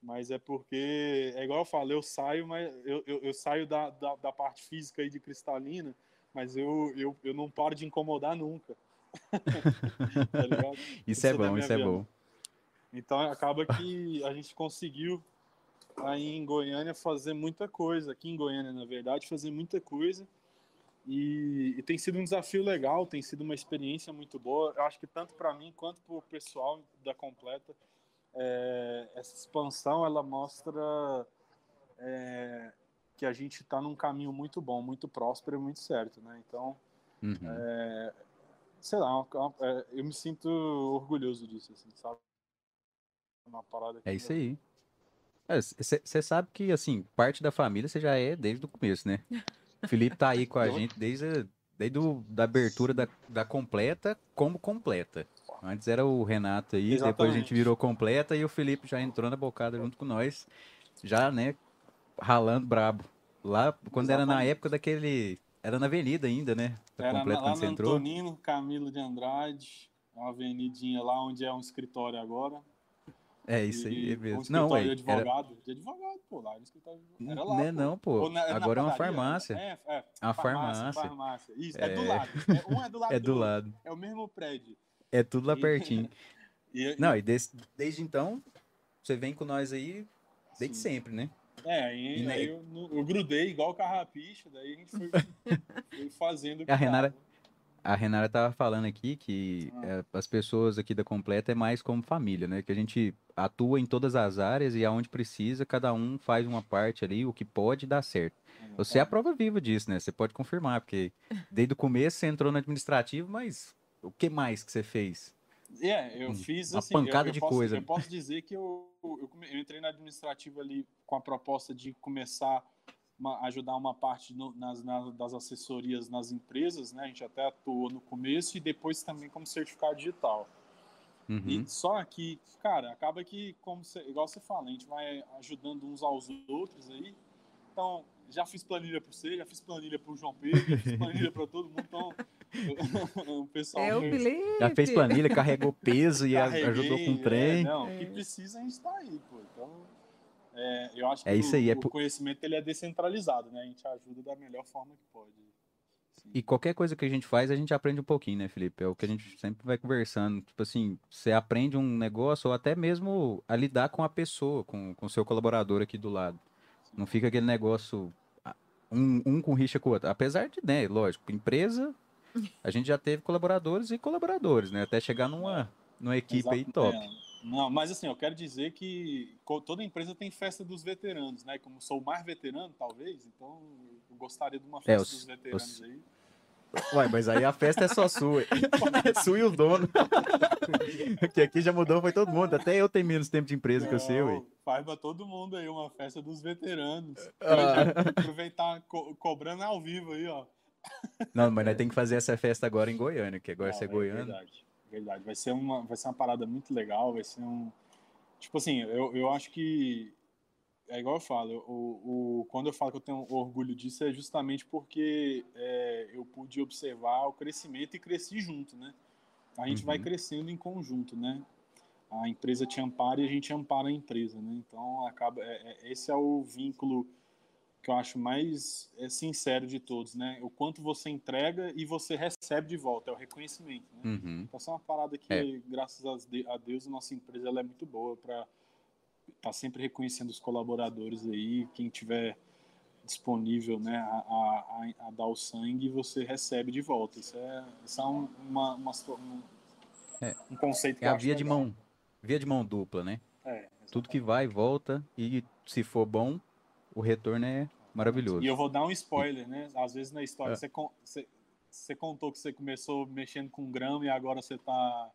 Mas é porque, é igual eu falo, eu saio, mas eu, eu, eu saio da, da, da parte física aí de cristalina, mas eu, eu, eu não paro de incomodar nunca. Tá? Isso é Isso é bom, isso é bom. Então acaba que a gente conseguiu aí em Goiânia fazer muita coisa, aqui em Goiânia, na verdade, fazer muita coisa. E, e tem sido um desafio legal, tem sido uma experiência muito boa. Eu acho que tanto para mim quanto para o pessoal da Completa, é, essa expansão ela mostra é, que a gente está num caminho muito bom, muito próspero e muito certo, né? Então, Uhum. é, sei lá, uma- é, eu me sinto orgulhoso disso, assim, sabe? Uma parada É isso aí. Você sabe que, assim, parte da família você já é desde o começo, né? O Felipe tá aí com a gente desde, a- desde o, da abertura da, da completa como completa. Antes era o Renato aí, depois a gente Exatamente. virou completa e o Felipe já entrou na bocada junto com nós, já, né, ralando brabo. Lá, quando era na Exatamente. época daquele. Era na avenida ainda, né? Da Era completa na, lá quando você entrou. Antonino Camilo de Andrade, uma avenidinha lá onde é um escritório agora. É isso aí Um mesmo. Não, é. de Era... advogado. De advogado, pô, lá era um escritório de Era lá, Não é não, pô. Na- era Agora é uma padaria, farmácia. É, é. É uma farmácia. farmácia. Isso, é, do É. lado. É, um é do lado É do lado. É o mesmo prédio. É tudo lá pertinho. E, Não, e desse- desde então, você vem com nós aí desde Sim. sempre, né? É, aí, E na- aí eu, eu grudei igual o carrapicho, daí a gente foi, foi fazendo A dava. A Renata tava falando aqui que é, as pessoas aqui da Completa é mais como família, né? Que a gente atua em todas as áreas e aonde precisa, cada um faz uma parte ali, o que pode dar certo. Você é a prova viva disso, né? Você pode confirmar, porque desde o começo você entrou no administrativo, mas o que mais que você fez? É, eu fiz uma assim, eu- pancada eu, de posso, coisa. Eu posso dizer que eu, eu, eu entrei na administrativa ali com a proposta de começar uma, ajudar uma parte no- nas, nas- das assessorias nas empresas, né? A gente até atuou no começo e depois também como certificado digital. Uhum. E só que, cara, acaba que, como você, igual você fala, a gente vai ajudando uns aos outros aí. Então, já fiz planilha para você, já fiz planilha para o João Pedro, já fiz planilha para todo mundo. Então, o pessoal. É o Felipe. Já fez planilha, carregou peso e Carreguei, ajudou com o é, trem. não, o É. que precisa a gente está aí, pô. Então, é, eu acho que É isso o, aí, é o por- conhecimento ele é descentralizado, né? A gente ajuda da melhor forma que pode. Sim. E qualquer coisa que a gente faz, a gente aprende um pouquinho, né, Felipe? É o que a gente sempre vai conversando. Tipo assim, você aprende um negócio ou até mesmo a lidar com a pessoa, com o seu colaborador aqui do lado. Não fica aquele negócio, ah, um, um com rixa com o outro. Apesar de, né, lógico, empresa, a gente já teve colaboradores e colaboradores, né? Até chegar numa, numa equipe aí Exato, top. é. Não, mas assim, eu quero dizer que toda empresa tem festa dos veteranos, né? Como sou o mais veterano, talvez, então eu gostaria de uma festa É, os- dos veteranos os- aí. Uai, mas aí a festa é só sua. é sua e o dono. Porque aqui já mudou, foi todo mundo. Até eu tenho menos tempo de empresa que o seu, ué. Não, Faz pra todo mundo aí uma festa dos veteranos. Ah. Aproveitar co- cobrando ao vivo aí, ó. Não, mas nós temos que fazer essa festa agora em Goiânia, que agora Não, você é é goiano. Verdade, verdade. Vai ser uma, vai ser uma parada muito legal, vai ser um... Tipo assim, eu, eu acho que... É igual eu falo, o, o, quando eu falo que eu tenho orgulho disso é justamente porque é, eu pude observar o crescimento e cresci junto, né? A gente vai Uhum. crescendo em conjunto, né? A empresa te ampara e a gente ampara a empresa, né? Então, acaba, é- é- esse é o vínculo que eu acho mais é, sincero de todos, né? O quanto você entrega e você recebe de volta, é o reconhecimento, né? Uhum. Então, essa é uma parada que, É. graças a de- a Deus, a nossa empresa é muito boa para estar sempre reconhecendo os colaboradores aí, quem tiver disponível, né, a, a, a- dar o sangue, você recebe de volta. Isso é, isso é um, uma, uma, um, É. um conceito que É a via de legal. mão, via de mão dupla, né? É, Tudo que vai, volta e se for bom, o retorno é maravilhoso. E eu vou dar um spoiler, né? Às vezes na história É. você, você, você contou que você começou mexendo com grama e agora você tá.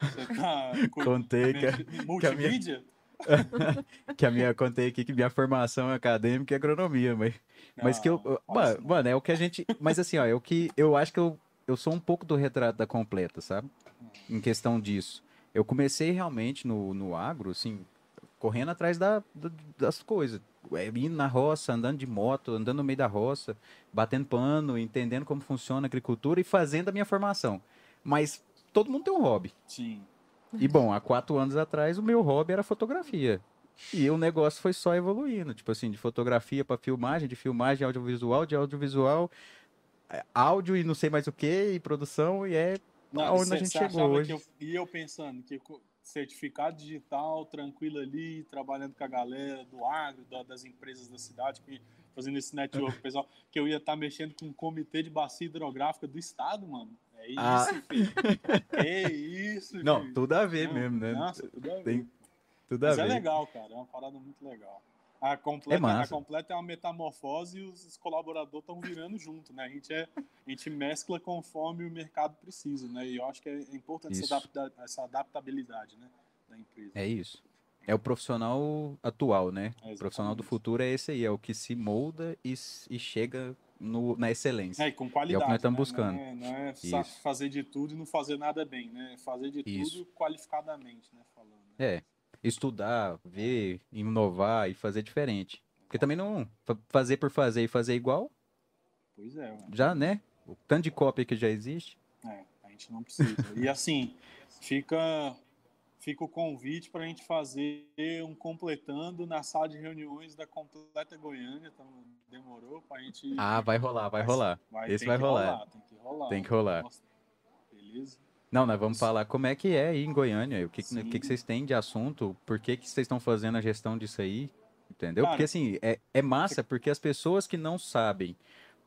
Você tá Contei que, mexe- multimídia? que a minha contei aqui que minha formação acadêmica é agronomia, mas Mas que eu. Não, fala Mano, não. mano, é o que a gente. Mas assim, ó, é o que. Eu acho que eu, eu sou um pouco do retrato da completa, sabe? Em questão disso. Eu comecei realmente no, no agro, assim, correndo atrás da- das coisas. É, indo na roça, andando de moto, andando no meio da roça, batendo pano, entendendo como funciona a agricultura e fazendo a minha formação. Mas todo mundo tem um hobby. Sim. E bom, há quatro anos atrás o meu hobby era fotografia. E o negócio foi só evoluindo, tipo assim, de fotografia para filmagem, de filmagem audiovisual, de audiovisual, é, áudio e não sei mais o que, e produção, e é Não, aonde cê- a gente chegou hoje. eu- e eu pensando que certificado digital, tranquilo ali, trabalhando com a galera do agro, da- das empresas da cidade, que, fazendo esse network, pessoal, que eu ia estar mexendo com o comitê de bacia hidrográfica do estado, mano. É isso, Ah. filho. É isso, Não, filho. tudo a ver Não, mesmo, né? Nossa, tudo a ver. Tem tudo a Mas é ver. legal, cara. É uma parada muito legal. A completa, É a completa é uma metamorfose e os, colaboradores estão virando junto, né? A gente, é, a gente mescla conforme o mercado precisa, né? E eu acho que é importante essa, adapta- essa adaptabilidade, né? Da empresa. É isso. É o profissional atual, né? É, o profissional do futuro é esse aí, é o que se molda e, e chega no, na excelência. É, e com qualidade. nós estamos né? buscando. Não é, não é fazer de tudo e não fazer nada bem, né? Fazer de Isso. tudo qualificadamente, né? Falando. né? É, estudar, ver, inovar e fazer diferente. Porque também não fa- fazer por fazer e fazer igual, Pois é, ué. já, né? O tanto de cópia que já existe. É, a gente não precisa. E assim, fica, fica o convite para a gente fazer um completando na sala de reuniões da Completa Goiânia. Então, demorou para a gente. Ah, vai rolar, vai rolar. Esse tem vai que rolar. Tem que rolar. Tem que rolar. Nossa, beleza? Não, nós vamos falar como é que é aí em Goiânia, o que, que, Sim. que que vocês têm de assunto, por que, que vocês estão fazendo a gestão disso aí, entendeu? Cara, porque assim, é, é massa porque as pessoas que não sabem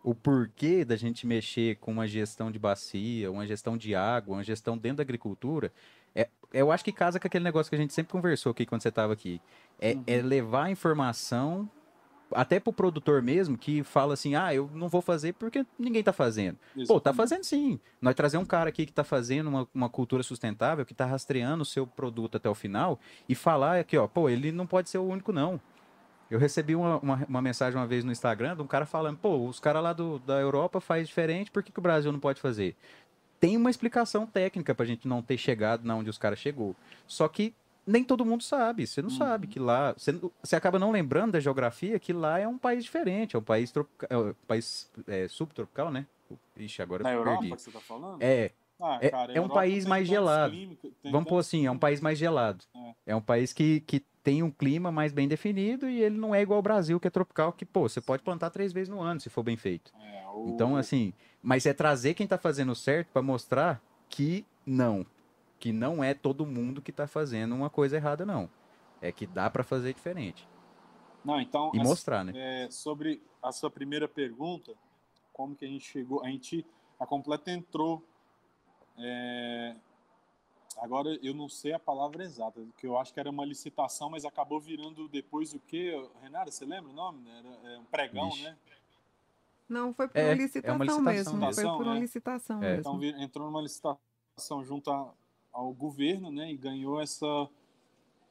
o porquê da gente mexer com uma gestão de bacia, uma gestão de água, uma gestão dentro da agricultura, é, eu acho que casa com aquele negócio que a gente sempre conversou aqui quando você estava aqui. É, Uhum. é levar a informação até pro produtor mesmo, que fala assim, ah, eu não vou fazer porque ninguém tá fazendo. Pô, tá Exatamente. fazendo sim. Nós trazer um cara aqui que tá fazendo uma, uma cultura sustentável, que tá rastreando o seu produto até o final e falar aqui, ó, pô, ele não pode ser o único, não. Eu recebi uma, uma, uma mensagem uma vez no Instagram de um cara falando, pô, os caras lá do, da Europa faz diferente, por que, que o Brasil não pode fazer? Tem uma explicação técnica pra gente não ter chegado na onde os caras chegou. Só que nem todo mundo sabe. Você não sabe Uhum. que lá. Você, você acaba não lembrando da geografia que lá é um país diferente, é um país, tropical, é um país é, subtropical, né? Ixi, agora Na eu Europa perdi. que você tá falando? É, Ah, é- cara, a é um país mais gelado. vamos pôr assim, é um país mais gelado. É. É um país que, que tem um clima mais bem definido e ele não é igual ao Brasil, que é tropical, que, pô, você pode plantar três vezes no ano, se for bem feito. É, o- Então, assim, mas é trazer quem tá fazendo certo para mostrar que não. Que não é todo mundo que tá fazendo uma coisa errada, não. É que dá para fazer diferente. Não, então, E mostrar, né? é, sobre a sua primeira pergunta, como que a gente chegou? A gente, a Completa entrou. é, agora eu não sei a palavra exata, que eu acho que era uma licitação, mas acabou virando depois o quê? Renata, você lembra o nome? Era é, um pregão, Vixe. né? Não, foi por É, é uma licitação, licitação mesmo. mesmo. Foi por uma É. licitação É. mesmo. Então entrou numa licitação junto a- ao governo, né, e ganhou essa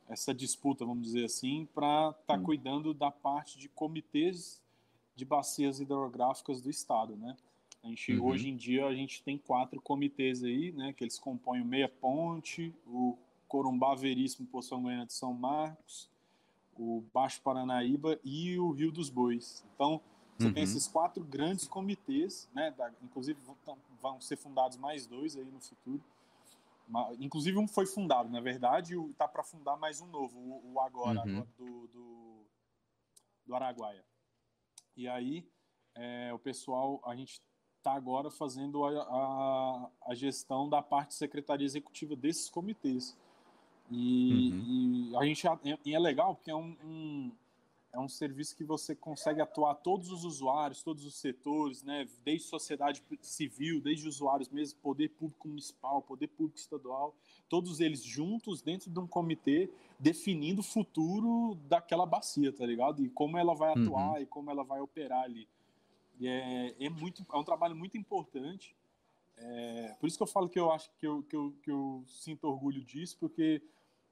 essa disputa, vamos dizer assim, para estar Hum. cuidando da parte de comitês de bacias hidrográficas do estado, né? A gente Uhum. hoje em dia a gente tem quatro comitês aí, né, que eles compõem o Meia Ponte, o Corumbá Veríssimo por São Goiânia de São Marcos, o Baixo Paranaíba e o Rio dos Bois. Então, você Uhum. tem esses quatro grandes comitês, né? da- inclusive vão, vão ser fundados mais dois aí no futuro. Inclusive um foi fundado, na verdade, e está para fundar mais um novo, o, o agora, Uhum. agora do, do, do Araguaia. E aí é, o pessoal, a gente está agora fazendo a, a, a gestão da parte secretaria executiva desses comitês. E, e a gente e é legal porque é um, um- é um serviço que você consegue atuar todos os usuários, todos os setores, né? Desde sociedade civil, desde usuários mesmo, poder público municipal, poder público estadual, todos eles juntos dentro de um comitê definindo o futuro daquela bacia, tá ligado? E como ela vai Uhum. atuar e como ela vai operar ali. E é, é muito, é um trabalho muito importante. É, por isso que eu falo que eu acho que eu, que eu, que eu sinto orgulho disso, porque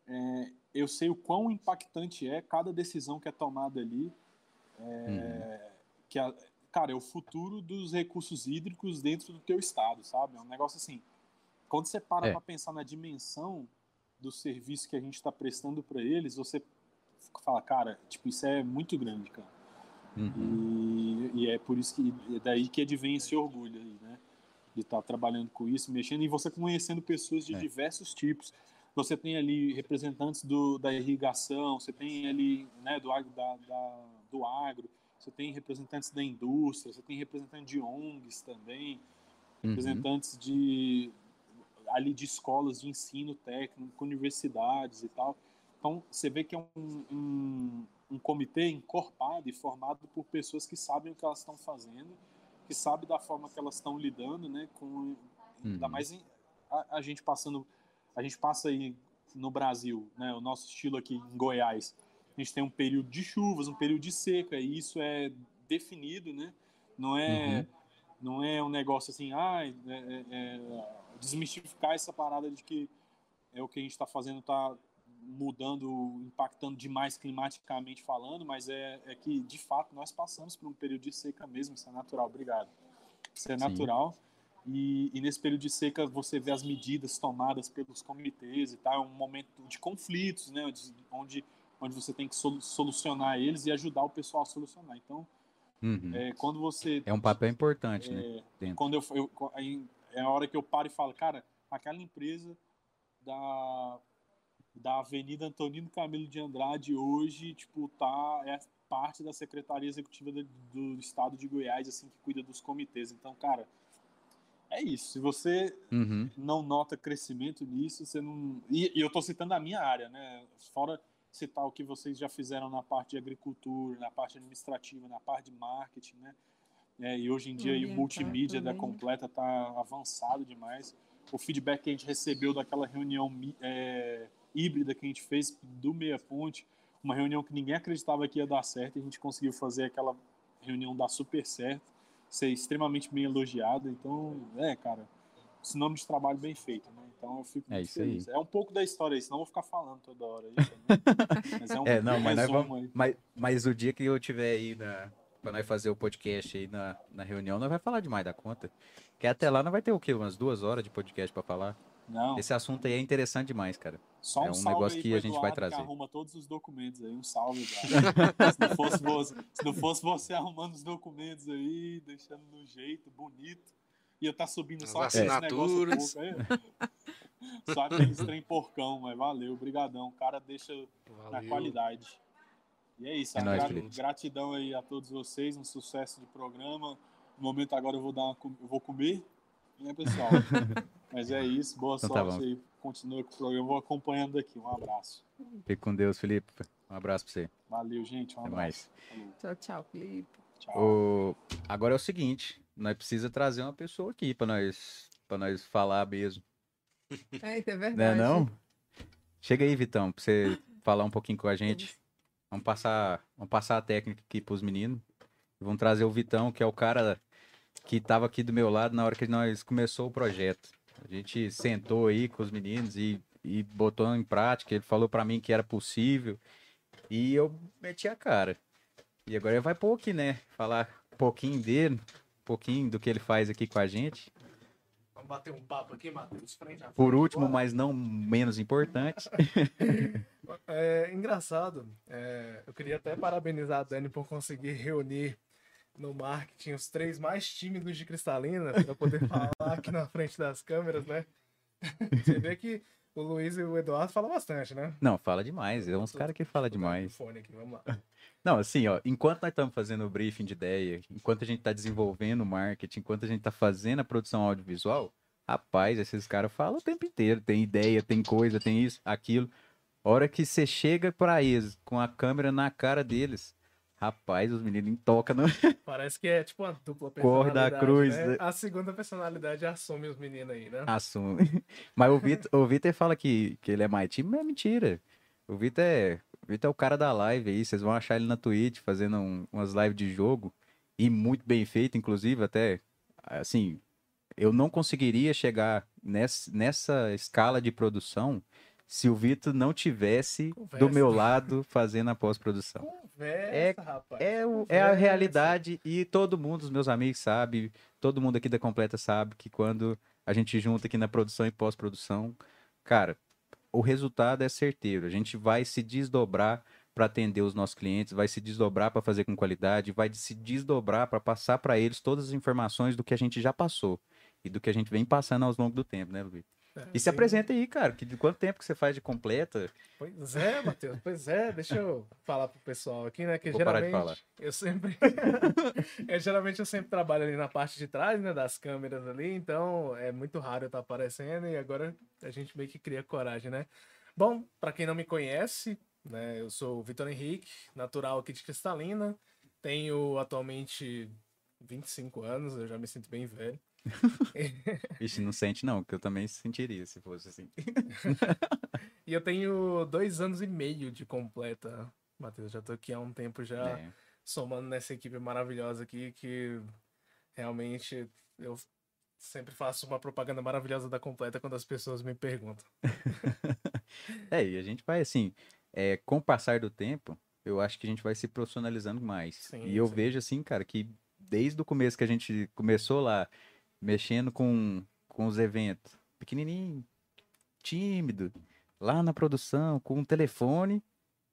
é, eu sei o quão impactante é cada decisão que é tomada ali. É, que a- cara, é o futuro dos recursos hídricos dentro do teu estado, sabe? É um negócio assim. Quando você para É. para pensar na dimensão do serviço que a gente está prestando para eles, você fala, cara, tipo, isso é muito grande, cara. Uhum. E, e é por isso que é daí que advém esse orgulho aí, né? De estar trabalhando com isso, mexendo e você conhecendo pessoas de É. diversos tipos. Você tem ali representantes do, da irrigação, você tem ali né, do, agro, da, da- do agro, você tem representantes da indústria, você tem representantes de ONGs também, Uhum. representantes de ali de escolas de ensino técnico, universidades e tal. Então você vê que é um, um, um comitê encorpado e formado por pessoas que sabem o que elas estão fazendo, que sabem da forma que elas estão lidando, né, com ainda Uhum. mais em- a, a gente passando, a gente passa aí no Brasil, né, o nosso estilo aqui em Goiás, a gente tem um período de chuvas, um período de seca e isso é definido, né? Não é Uhum. não é um negócio assim, ah, é, é- é desmistificar essa parada de que é o que a gente está fazendo está mudando, impactando demais climaticamente falando, mas é, é que de fato nós passamos por um período de seca mesmo, isso é natural, obrigado. Isso é Sim. natural. E, e nesse período de seca você vê as medidas tomadas pelos comitês e tal, é um momento de conflitos, né, onde, onde, você tem que solu- solucionar eles e ajudar o pessoal a solucionar. Então, Uhum. é, quando você É um papel importante, né? é, dentro. quando eu, eu é a hora que eu paro e falo, cara, aquela empresa da da Avenida Antonino Camilo de Andrade hoje, tipo, tá é parte da Secretaria Executiva do, do Estado de Goiás, assim, que cuida dos comitês. Então, cara, é isso. Se você Uhum. não nota crescimento nisso, você não. E, e eu estou citando a minha área, né? Fora citar o que vocês já fizeram na parte de agricultura, na parte administrativa, na parte de marketing, né? É, e hoje em dia aí, o multimídia da também. completa está avançado demais. O feedback que a gente recebeu daquela reunião é, híbrida que a gente fez do Meia Ponte, uma reunião que ninguém acreditava que ia dar certo, e a gente conseguiu fazer aquela reunião dar super certo, ser extremamente bem elogiada. Então, é, cara, sinônimo de trabalho bem feito, né? Então eu fico É muito isso aí. feliz. É um pouco da história aí, senão eu vou ficar falando toda hora. Aí, também. mas é um É, não, mas nós vamos. aí. Mas, mas o dia que eu tiver aí na. Pra nós fazer o podcast aí na, na reunião, nós vai falar demais da conta. Que até lá nós vai ter o quê? Umas duas horas de podcast pra falar. Não, Esse assunto aí é interessante demais, cara. só um, é um salve negócio aí que a gente vai trazer. Que arruma todos os documentos aí. Um salve, se, não fosse você, se não fosse você arrumando os documentos aí, deixando no jeito, bonito, ia estar subindo só As aqueles negócios assinaturas. pouco aí. Só aqueles trem porcão, mas valeu, brigadão. O cara deixa na Valeu. qualidade. E é isso, É nóis, gratidão aí a todos vocês, um sucesso de programa. No momento agora eu vou dar uma, eu vou comer, né, pessoal? Mas é isso, boa Então tá sorte bom. aí. Continua com o programa, eu vou acompanhando daqui. Um abraço. Fique com Deus, Felipe. Um abraço pra você. Valeu, gente. Um Até abraço. mais. Tchau, tchau, Felipe. Tchau. O... Agora é o seguinte, nós precisa trazer uma pessoa aqui pra nós, pra nós falar mesmo. É, isso é Não é verdade. não? Chega aí, Vitão, pra você falar um pouquinho com a gente. Vamos passar, vamos passar a técnica aqui pros meninos. Vamos trazer o Vitão, que é o cara que tava aqui do meu lado na hora que nós começou o projeto. A gente sentou aí com os meninos e, e botou em prática. Ele falou pra mim que era possível. E eu meti a cara. E agora ele vai pôr aqui, né? Falar um pouquinho dele, um pouquinho do que ele faz aqui com a gente. Vamos bater um papo aqui, Matheus, frente a frente. Por último, Bora. mas não menos importante. É engraçado. é, eu queria até parabenizar a Dani por conseguir reunir no marketing os três mais tímidos de Cristalina para poder falar aqui na frente das câmeras, né? Você vê que o Luiz e o Eduardo falam bastante, né? Não, fala demais. É uns caras que fala demais. microfone aqui, vamos lá. Não, assim, ó, enquanto nós estamos fazendo o briefing de ideia, enquanto a gente está desenvolvendo o marketing, enquanto a gente está fazendo a produção audiovisual, rapaz, esses caras falam o tempo inteiro. Tem ideia, tem coisa, tem isso, aquilo. Hora que você chega pra eles com a câmera na cara deles, rapaz, os meninos tocam no. Parece que é tipo uma dupla Corre da personalidade. cruz, né? né? A segunda personalidade assume os meninos aí, né? assume. Mas o Vitor, o Vitor fala que, que ele é mais tímido, mas é mentira. O Vitor é, o Vitor é o cara da live aí. Vocês vão achar ele na Twitch fazendo um- umas lives de jogo. E muito bem feito, inclusive, até. Assim, eu não conseguiria chegar nessa, nessa escala de produção se o Vitor não tivesse do Conversa. meu lado fazendo a pós-produção. Conversa, rapaz. É, o- é a realidade e todo mundo, os meus amigos, sabe, todo mundo aqui da Completa sabe que quando a gente junta aqui na produção e pós-produção, cara, o resultado é certeiro. A gente vai se desdobrar para atender os nossos clientes, vai se desdobrar para fazer com qualidade, vai se desdobrar para passar para eles todas as informações do que a gente já passou e do que a gente vem passando ao longo do tempo, né, Luiz? É, E se apresenta aí, cara, que de quanto tempo que você faz de completa? Pois é, Matheus, pois é. Deixa eu falar pro pessoal aqui, né? Que Vou parar de geralmente falar. eu sempre. eu, geralmente eu sempre trabalho ali na parte de trás, né? Das câmeras ali, então é muito raro eu estar aparecendo e agora a gente meio que cria coragem, né? Bom, pra quem não me conhece, né? Eu sou o Vitor Henrique, natural aqui de Cristalina. Tenho atualmente 25 anos, eu já me sinto bem velho. Ixi, não sente não, que eu também sentiria se fosse assim. E eu tenho dois anos e meio de completa, Matheus. Já tô aqui há um tempo já. É. somando nessa equipe maravilhosa aqui, que realmente eu sempre faço uma propaganda maravilhosa da completa quando as pessoas me perguntam. É, e a gente vai assim, é, com o passar do tempo, eu acho que a gente vai se profissionalizando mais. Sim, e eu sim. vejo assim, cara, que desde o começo que a gente começou lá, mexendo com, com os eventos, pequenininho, tímido, lá na produção, com um telefone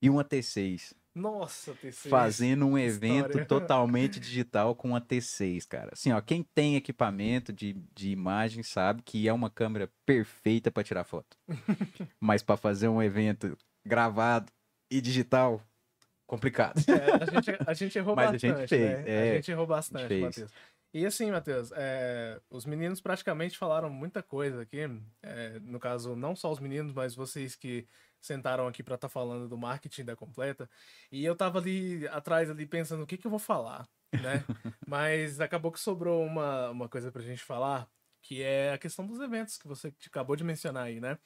e uma T6, Nossa, TC. fazendo um evento história. totalmente digital com uma T6, cara. Assim, ó, quem tem equipamento de, de imagem sabe que é uma câmera perfeita para tirar foto. Mas para fazer um evento gravado e digital, complicado. É, a, gente, a gente errou Mas a bastante. gente fez, né? é, a gente errou bastante. Matheus. E assim, Matheus, é, os meninos praticamente falaram muita coisa aqui. é, no caso, não só os meninos, mas vocês que sentaram aqui para estar falando do marketing da completa. E eu tava ali atrás, ali pensando o que, que eu vou falar, né? mas acabou que sobrou uma, uma coisa pra gente falar, que é a questão dos eventos que você acabou de mencionar aí, né?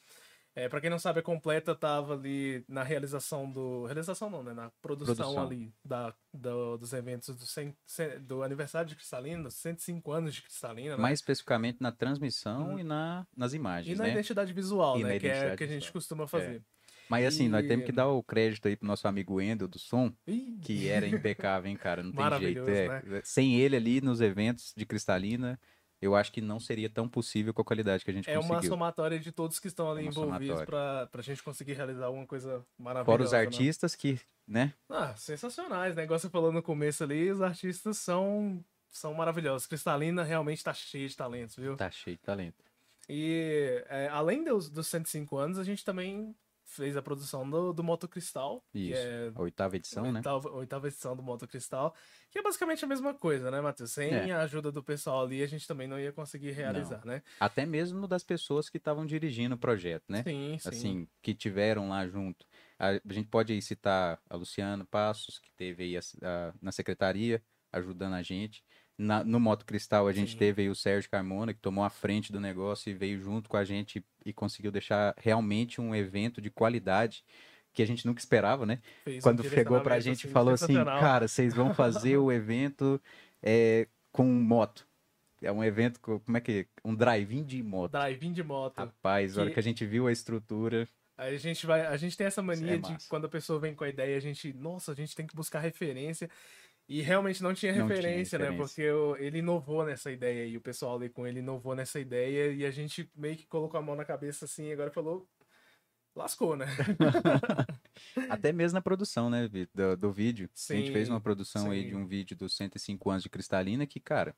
É, para quem não sabe, a completa tava ali na realização do. Realização não, né? Na produção, Produção. ali da, do- dos eventos do, cem- do aniversário de Cristalina, dos 105 anos de Cristalina, né? Mais especificamente na transmissão Uhum. e na, nas E imagens, na né? identidade visual, E né? Que é o que a gente costuma fazer. Mas assim, nós temos E- que dar o crédito aí pro nosso amigo Wendel do som, Ih, que era impecável, hein, cara? Não tem jeito. É. Sem ele ali nos eventos de Cristalina, eu acho que não seria tão possível com a qualidade que a gente É uma conseguiu. somatória de todos que estão ali É uma envolvidos pra, pra gente conseguir realizar alguma coisa maravilhosa. Fora os né? artistas que, né? Ah, sensacionais, né? Igual você falou no começo ali, os artistas são, são maravilhosos. Cristalina realmente tá cheia de talentos, viu? Tá cheio de talento. E é, além dos, dos 105 anos, a gente também fez a produção do, do Moto Cristal, Isso. é A oitava edição, né? oitava, oitava edição do Moto Cristal, que é basicamente a mesma coisa, né, Matheus? Sem É. a ajuda do pessoal ali, a gente também não ia conseguir realizar, né? Até mesmo das pessoas que estavam dirigindo o projeto, né? Sim, sim. assim, que tiveram lá junto. A, a gente pode aí citar a Luciana Passos, que teve aí a- a- na secretaria, ajudando a gente. Na- no Moto Cristal, a gente Sim. teve aí o Sérgio Carmona, que tomou a frente do negócio e veio junto com a gente e conseguiu deixar realmente um evento de qualidade que a gente nunca esperava, né? Fez um Quando chegou pra direcionamento, gente e assim, falou assim, cara, vocês vão fazer o evento é, com moto. É um evento, com, como é que... Um drive-in de moto. Drive-in de moto. Rapaz, a hora Que- que a gente viu a estrutura, Aí a gente vai, a gente tem essa mania é de quando a pessoa vem com a ideia, a gente, nossa, a gente tem que buscar referência. E realmente não tinha Não tinha referência, né? referência. Porque o- ele inovou nessa ideia e o pessoal ali com ele inovou nessa ideia e a gente meio que colocou a mão na cabeça assim e agora falou, lascou, né? Até mesmo na produção, né, do, do vídeo. a gente fez Sim, uma produção aí sim. de um vídeo dos 105 anos de Cristalina que, cara,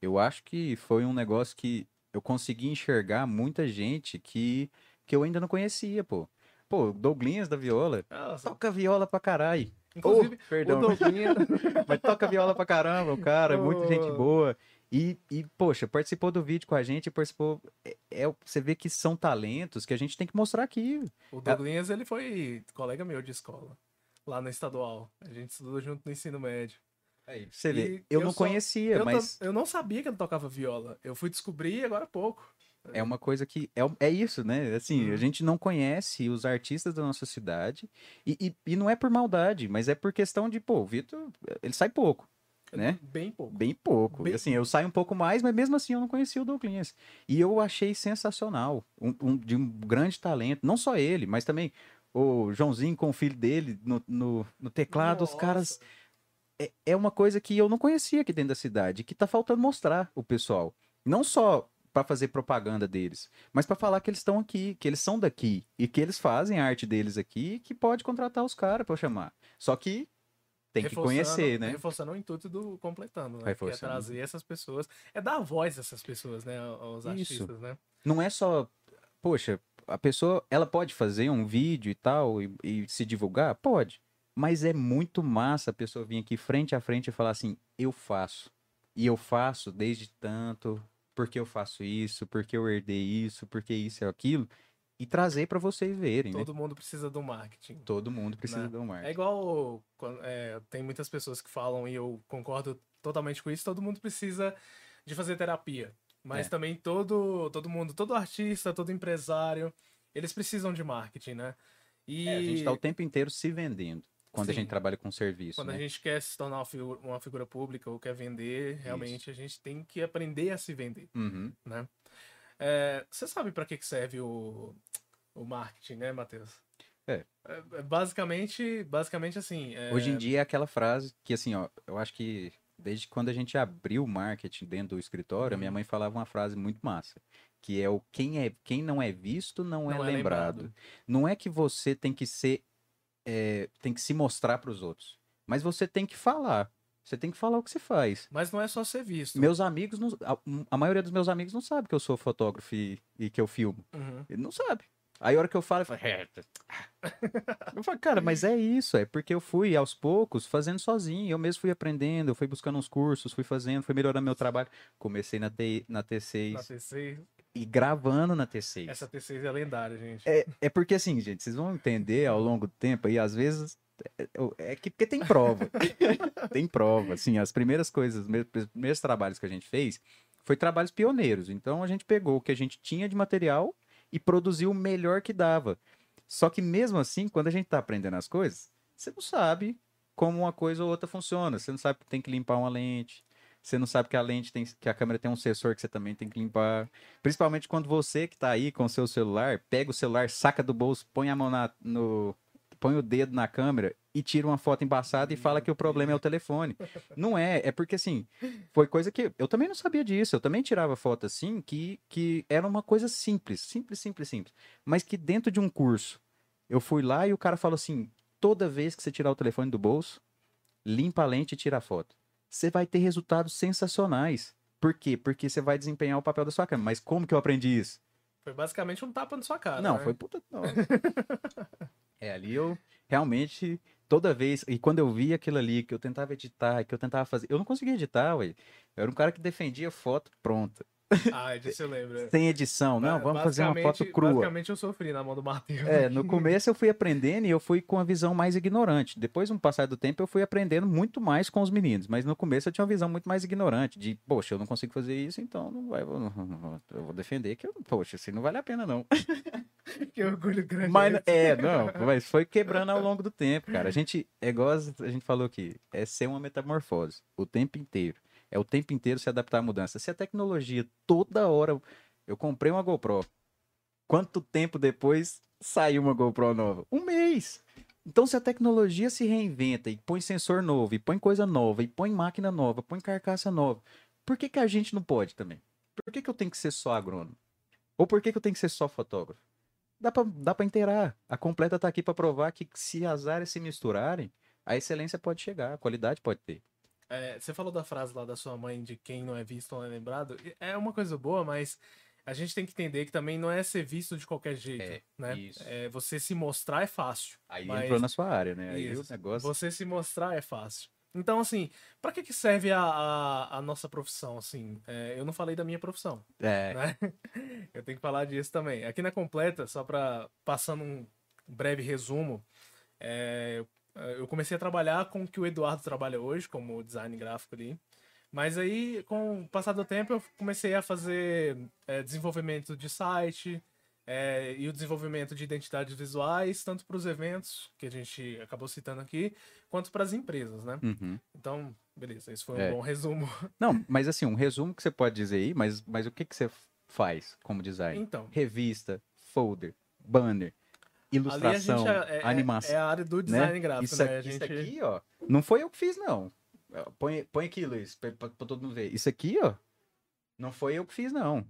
eu acho que foi um negócio que eu consegui enxergar muita gente que, que eu ainda não conhecia, pô. Pô, Douglinhas da Viola, Nossa, toca viola pra caralho. Inclusive, Ô, perdão, o Douglinha, mas toca viola pra caramba, o cara, muita gente boa. E, e, poxa, participou do vídeo com a gente, participou. É, é- você vê que são talentos que a gente tem que mostrar aqui. o Douglinhas, ele foi colega meu de escola, lá na estadual. A gente estudou junto no ensino médio. Você vê, E eu, eu não só- conhecia, Eu, mas. eu não sabia que ele tocava viola. Eu fui descobrir agora há pouco. É uma coisa que. É, é isso, né? Assim, a Uhum. gente não conhece os artistas da nossa cidade. E, e, e não é por maldade, mas é por questão de, pô, o Vitor, ele sai pouco, né? Bem pouco. Bem pouco. Bem Assim, eu saio um pouco mais, mas mesmo assim eu não conhecia o Douglas. E eu achei sensacional. Um, um- de um grande talento. Não só ele, mas também o Joãozinho com o filho dele no, no, no teclado. Os caras. É, é uma coisa que eu não conhecia aqui dentro da cidade, que tá faltando mostrar o pessoal. Não só para fazer propaganda deles, mas para falar que eles estão aqui, que eles são daqui e que eles fazem a arte deles aqui, e que pode contratar os caras para chamar. Só que tem que conhecer, né? Reforçando o intuito do completando, né? Que é trazer essas pessoas. É dar voz a essas pessoas, né? Aos Isso. artistas, né? não é só, poxa, a pessoa, ela pode fazer um vídeo e tal e, e se divulgar? Pode. Mas é muito massa a pessoa vir aqui frente a frente e falar assim, eu faço. E eu faço desde tanto, porque eu faço isso, porque eu herdei isso, porque isso é aquilo. E trazer para vocês verem, né? Todo mundo precisa do marketing. Todo mundo precisa Né? de um É marketing. igual. é, tem muitas pessoas que falam, e eu concordo totalmente com isso, todo mundo precisa de fazer terapia. Mas É. também todo, todo mundo, todo artista, todo empresário, eles precisam de marketing, né? E É, a gente tá o tempo inteiro se vendendo quando a Sim. gente trabalha com serviço, quando né? a gente quer se tornar uma figura, pública ou quer vender, realmente a gente tem que aprender a se vender. Uhum. É, você sabe para que serve o, o marketing, né, Matheus? É. É, basicamente, basicamente assim. é, Hoje em dia é aquela frase que, assim, ó, eu acho que desde quando a gente abriu o marketing dentro do escritório, a minha Uhum. mãe falava uma frase muito massa, que é o quem, é, quem não é visto não, é, Não é lembrado. lembrado. Não é que você tem que ser, é, tem que se mostrar para os outros, mas você tem que falar. Você tem que falar o que você faz. Mas não é só ser visto. Meus amigos, não, a, a maioria dos meus amigos não sabe que eu sou fotógrafo e, e que eu filmo. Uhum. Ele não sabe. Aí a hora que eu falo, ele fala, "É, tá." eu falo, cara, mas é isso, é porque eu fui aos poucos fazendo sozinho, eu mesmo fui aprendendo, eu fui buscando uns cursos, fui fazendo, fui melhorando meu trabalho. Comecei na, T, na T6 Na T6. E gravando na T6. Essa T6 é lendária, gente. É, é porque assim, gente, vocês vão entender ao longo do tempo e às vezes é, é que porque tem prova. tem prova, assim, as primeiras coisas, os primeiros trabalhos que a gente fez foi trabalhos pioneiros. Então a gente pegou o que a gente tinha de material e produziu o melhor que dava. Só que mesmo assim, quando a gente tá aprendendo as coisas, você não sabe como uma coisa ou outra funciona. Você não sabe que tem que limpar uma lente. Você não sabe que a lente tem, que a câmera tem um sensor que você também tem que limpar. Principalmente quando você que tá aí com o seu celular, pega o celular, saca do bolso, põe a mão na, no, põe o dedo na câmera e tira uma foto embaçada e fala que o problema é o telefone. Não é, é porque assim, foi coisa que eu também não sabia disso. Eu também tirava foto assim que, que era uma coisa simples, simples, simples, simples. Mas que dentro de um curso, eu fui lá e o cara falou assim: toda vez que você tirar o telefone do bolso, limpa a lente e tira a foto. Você vai ter resultados sensacionais. Por quê? Porque você vai desempenhar o papel da sua câmera. Mas como que eu aprendi isso? Foi basicamente um tapa na sua cara. Não, né? foi puta. Não. é, ali eu realmente, toda vez, e quando eu via aquilo ali, que eu tentava editar, que eu tentava fazer, eu não conseguia editar, ué. Eu era um cara que defendia foto pronta, Ah, disso eu lembro. sem edição. Não, vamos fazer uma foto crua. Basicamente eu sofri na mão do Matheus. É, no começo eu fui aprendendo e eu fui com a visão mais ignorante. Depois, no passar do tempo, eu fui aprendendo muito mais com os meninos. Mas no começo eu tinha uma visão muito mais ignorante. De, poxa, eu não consigo fazer isso, então não vai, eu, vou defender que, eu, poxa, assim não vale a pena não. que orgulho grande. Mas, esse. é, não, mas foi quebrando ao longo do tempo, cara. A gente, é igual a gente falou aqui, é ser uma metamorfose o tempo inteiro. É o tempo inteiro se adaptar à mudança. Se a tecnologia toda hora. Eu comprei uma GoPro. Quanto tempo depois saiu uma GoPro nova? Um mês. Então, se a tecnologia se reinventa e põe sensor novo, e põe coisa nova, e põe máquina nova, põe carcaça nova, por que, que a gente não pode também? Por que, que eu tenho que ser só agrônomo? Ou por que, que eu tenho que ser só fotógrafo? Dá pra, dá inteirar. A completa tá aqui pra provar que se as áreas se misturarem, a excelência pode chegar, a qualidade pode ter. É, você falou da frase lá da sua mãe de quem não é visto não é lembrado. É uma coisa boa, mas a gente tem que entender que também não é ser visto de qualquer jeito, É, né? isso. É, você se mostrar é fácil. Aí mas entrou na sua área, né? Aí o Isso. negócio. Você se mostrar é fácil. Então, assim, pra que, que serve a, a, a nossa profissão, assim? É, eu não falei da minha profissão, É, né? Eu tenho que falar disso também. Aqui na Completa, só pra passando um breve resumo, é, eu comecei a trabalhar com o que o Eduardo trabalha hoje, como design gráfico ali. Mas aí, com o passar do tempo, eu comecei a fazer é, desenvolvimento de site é, e o desenvolvimento de identidades visuais, tanto para os eventos, que a gente acabou citando aqui, quanto para as empresas, né? uhum. Então, beleza, esse foi um É. bom resumo. Não, mas assim, um resumo que você pode dizer aí, mas, mas o que, que você faz como design? Então, Revista, folder, banner, ilustração, ali a gente é, é- animação. é a área do design gráfico, isso, né? aqui, A isso gente... aqui, ó, não foi eu que fiz, não. Põe, põe aqui, Luiz, pra, pra- pra todo mundo ver. Isso aqui, ó, não foi eu que fiz, não.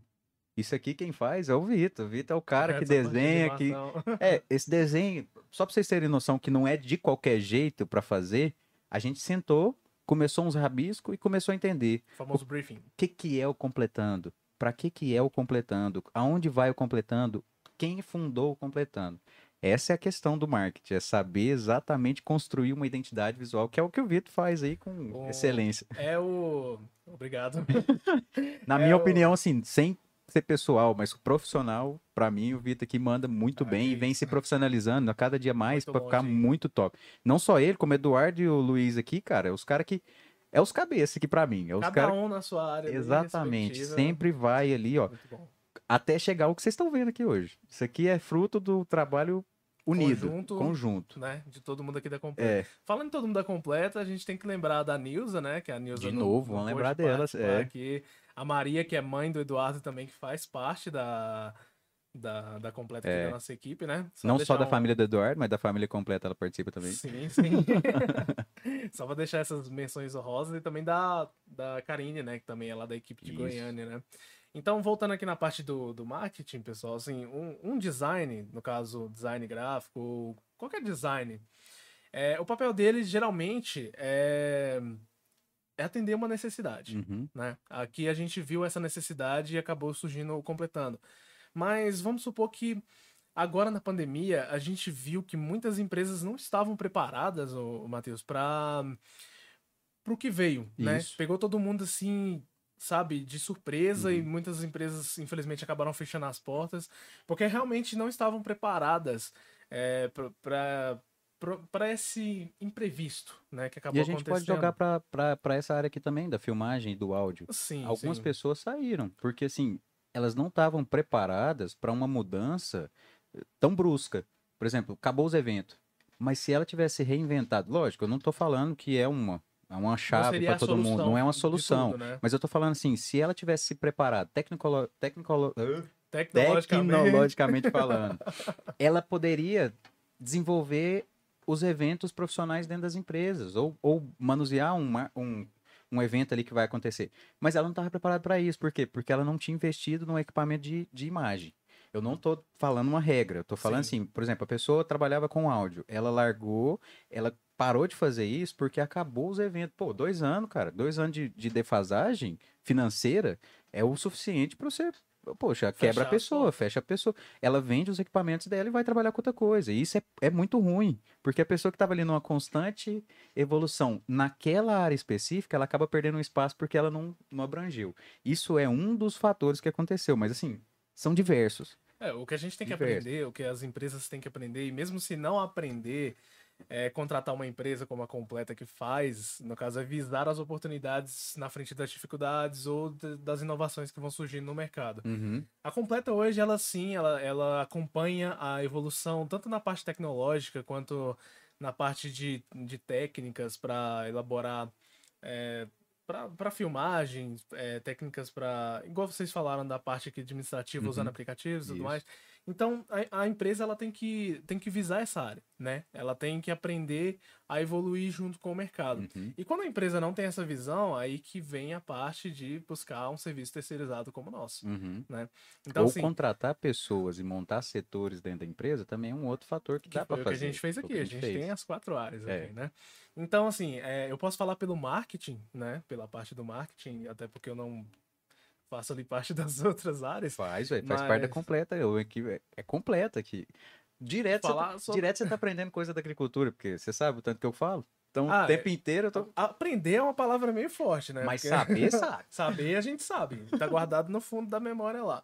Isso aqui quem faz é o Vitor. O Vitor é o cara que de desenha, que, animação. É, esse desenho, só pra vocês terem noção que não é de qualquer jeito pra fazer, a gente sentou, começou uns rabiscos e começou a entender O famoso briefing. o que que é o completando, pra que que é o completando, aonde vai o completando, quem fundou o completando. Essa é a questão do marketing, é saber exatamente construir uma identidade visual, que é o que o Vitor faz aí com O- excelência. É o. Obrigado. Na é minha o- opinião, assim, sem ser pessoal, mas profissional, pra mim, o Vitor aqui manda muito Ah, bem que e vem se profissionalizando a cada dia mais pra ficar longe. muito top. Não só ele, como o Eduardo e o Luiz aqui, cara, é os caras que. É os cabeças aqui pra mim. É os Cada caras. um na sua área. Exatamente. Sempre vai ali, ó. Até chegar o que vocês estão vendo aqui hoje. Isso aqui é fruto do trabalho unido. Conjunto. Conjunto. Né? De todo mundo aqui da Completa. É, Falando em todo mundo da Completa, a gente tem que lembrar da Nilza, né? Que é a Nilza De novo, vamos lembrar participar é. Aqui. A Maria, que é mãe do Eduardo também, que faz parte da, da, da Completa aqui É. da nossa equipe, né? não só da um- família do Eduardo, mas da família completa ela participa também. Sim, sim. Só pra deixar essas menções honrosas e também da, da Karine, né? Que também é lá da equipe de Isso. Goiânia, né? Então, voltando aqui na parte do, do marketing, pessoal, assim, um, um design, no caso, design gráfico, qualquer design, é, o papel dele geralmente é, é atender uma necessidade Uhum. né? Aqui a gente viu essa necessidade e acabou surgindo completando. Mas vamos supor que agora na pandemia a gente viu que muitas empresas não estavam preparadas, o Matheus, para o que veio, né? Isso. Pegou todo mundo assim, sabe, de surpresa e Uhum. muitas empresas infelizmente acabaram fechando as portas porque realmente não estavam preparadas é, para para esse imprevisto, né, que acabou E a gente pode acontecendo. jogar pra essa área aqui também, da filmagem e do áudio. Sim, Algumas sim. pessoas saíram, porque assim, elas não estavam preparadas para uma mudança eh, tão brusca. Por exemplo, acabou os eventos. Mas se ela tivesse reinventado, lógico, eu não tô falando que é uma, é uma chave para todo mundo, não é uma solução. tudo, né? Mas eu tô falando assim, se ela tivesse se preparado tecnicolo, tecnicolo, Tecnologicamente. tecnologicamente falando, ela poderia desenvolver os eventos profissionais dentro das empresas, ou, ou manusear um, mar- um, um evento ali que vai acontecer. Mas ela não estava preparada para isso. Por quê? Porque ela não tinha investido no equipamento de, de imagem. Eu não estou falando uma regra, eu tô falando Sim. assim, por exemplo, a pessoa trabalhava com áudio, ela largou, ela parou de fazer isso porque acabou os eventos. Pô, dois anos, cara, dois anos de, de defasagem financeira é o suficiente para você, poxa, quebra a Fechar a pessoa, fecha a pessoa. Ela vende os equipamentos dela e vai trabalhar com outra coisa. E isso é, é muito ruim, porque a pessoa que estava ali numa constante evolução naquela área específica, ela acaba perdendo um espaço porque ela não, não abrangeu. Isso é um dos fatores que aconteceu, mas assim, são diversos. É, o que a gente tem que Diverso. aprender, o que as empresas têm que aprender, e mesmo se não aprender, é, contratar uma empresa como a Completa que faz, no caso, é visar as oportunidades na frente das dificuldades ou da- das inovações que vão surgindo no mercado. Uhum. A Completa hoje, ela sim, ela, ela acompanha a evolução tanto na parte tecnológica quanto na parte de, de técnicas para elaborar para filmagem, é, técnicas para igual vocês falaram da parte aqui administrativa usando Uhum. aplicativos e tudo mais. Então a, a empresa ela tem que tem que visar essa área, né? Ela tem que aprender a evoluir junto com o mercado. Uhum. E quando a empresa não tem essa visão, aí que vem a parte de buscar um serviço terceirizado como o nosso. Uhum. Então, Ou assim, contratar pessoas e montar setores dentro da empresa também é um outro fator que que dá para o que fazer. a gente fez aqui. A gente fez. tem as quatro áreas É. aqui, né? Então, assim, é, eu posso falar pelo marketing, né? Pela parte do marketing, até porque eu não faço ali parte das outras áreas. Faz, velho. Faz parte da completa. Eu, aqui, é, é completa aqui. Direto, você, Falar tá, sobre- direto você tá aprendendo coisa da agricultura, porque você sabe o tanto que eu falo. Então, Ah, o tempo inteiro eu tô. Aprender é uma palavra meio forte, né? Mas Porque- saber, sabe. Saber a gente sabe. Tá guardado no fundo da memória lá.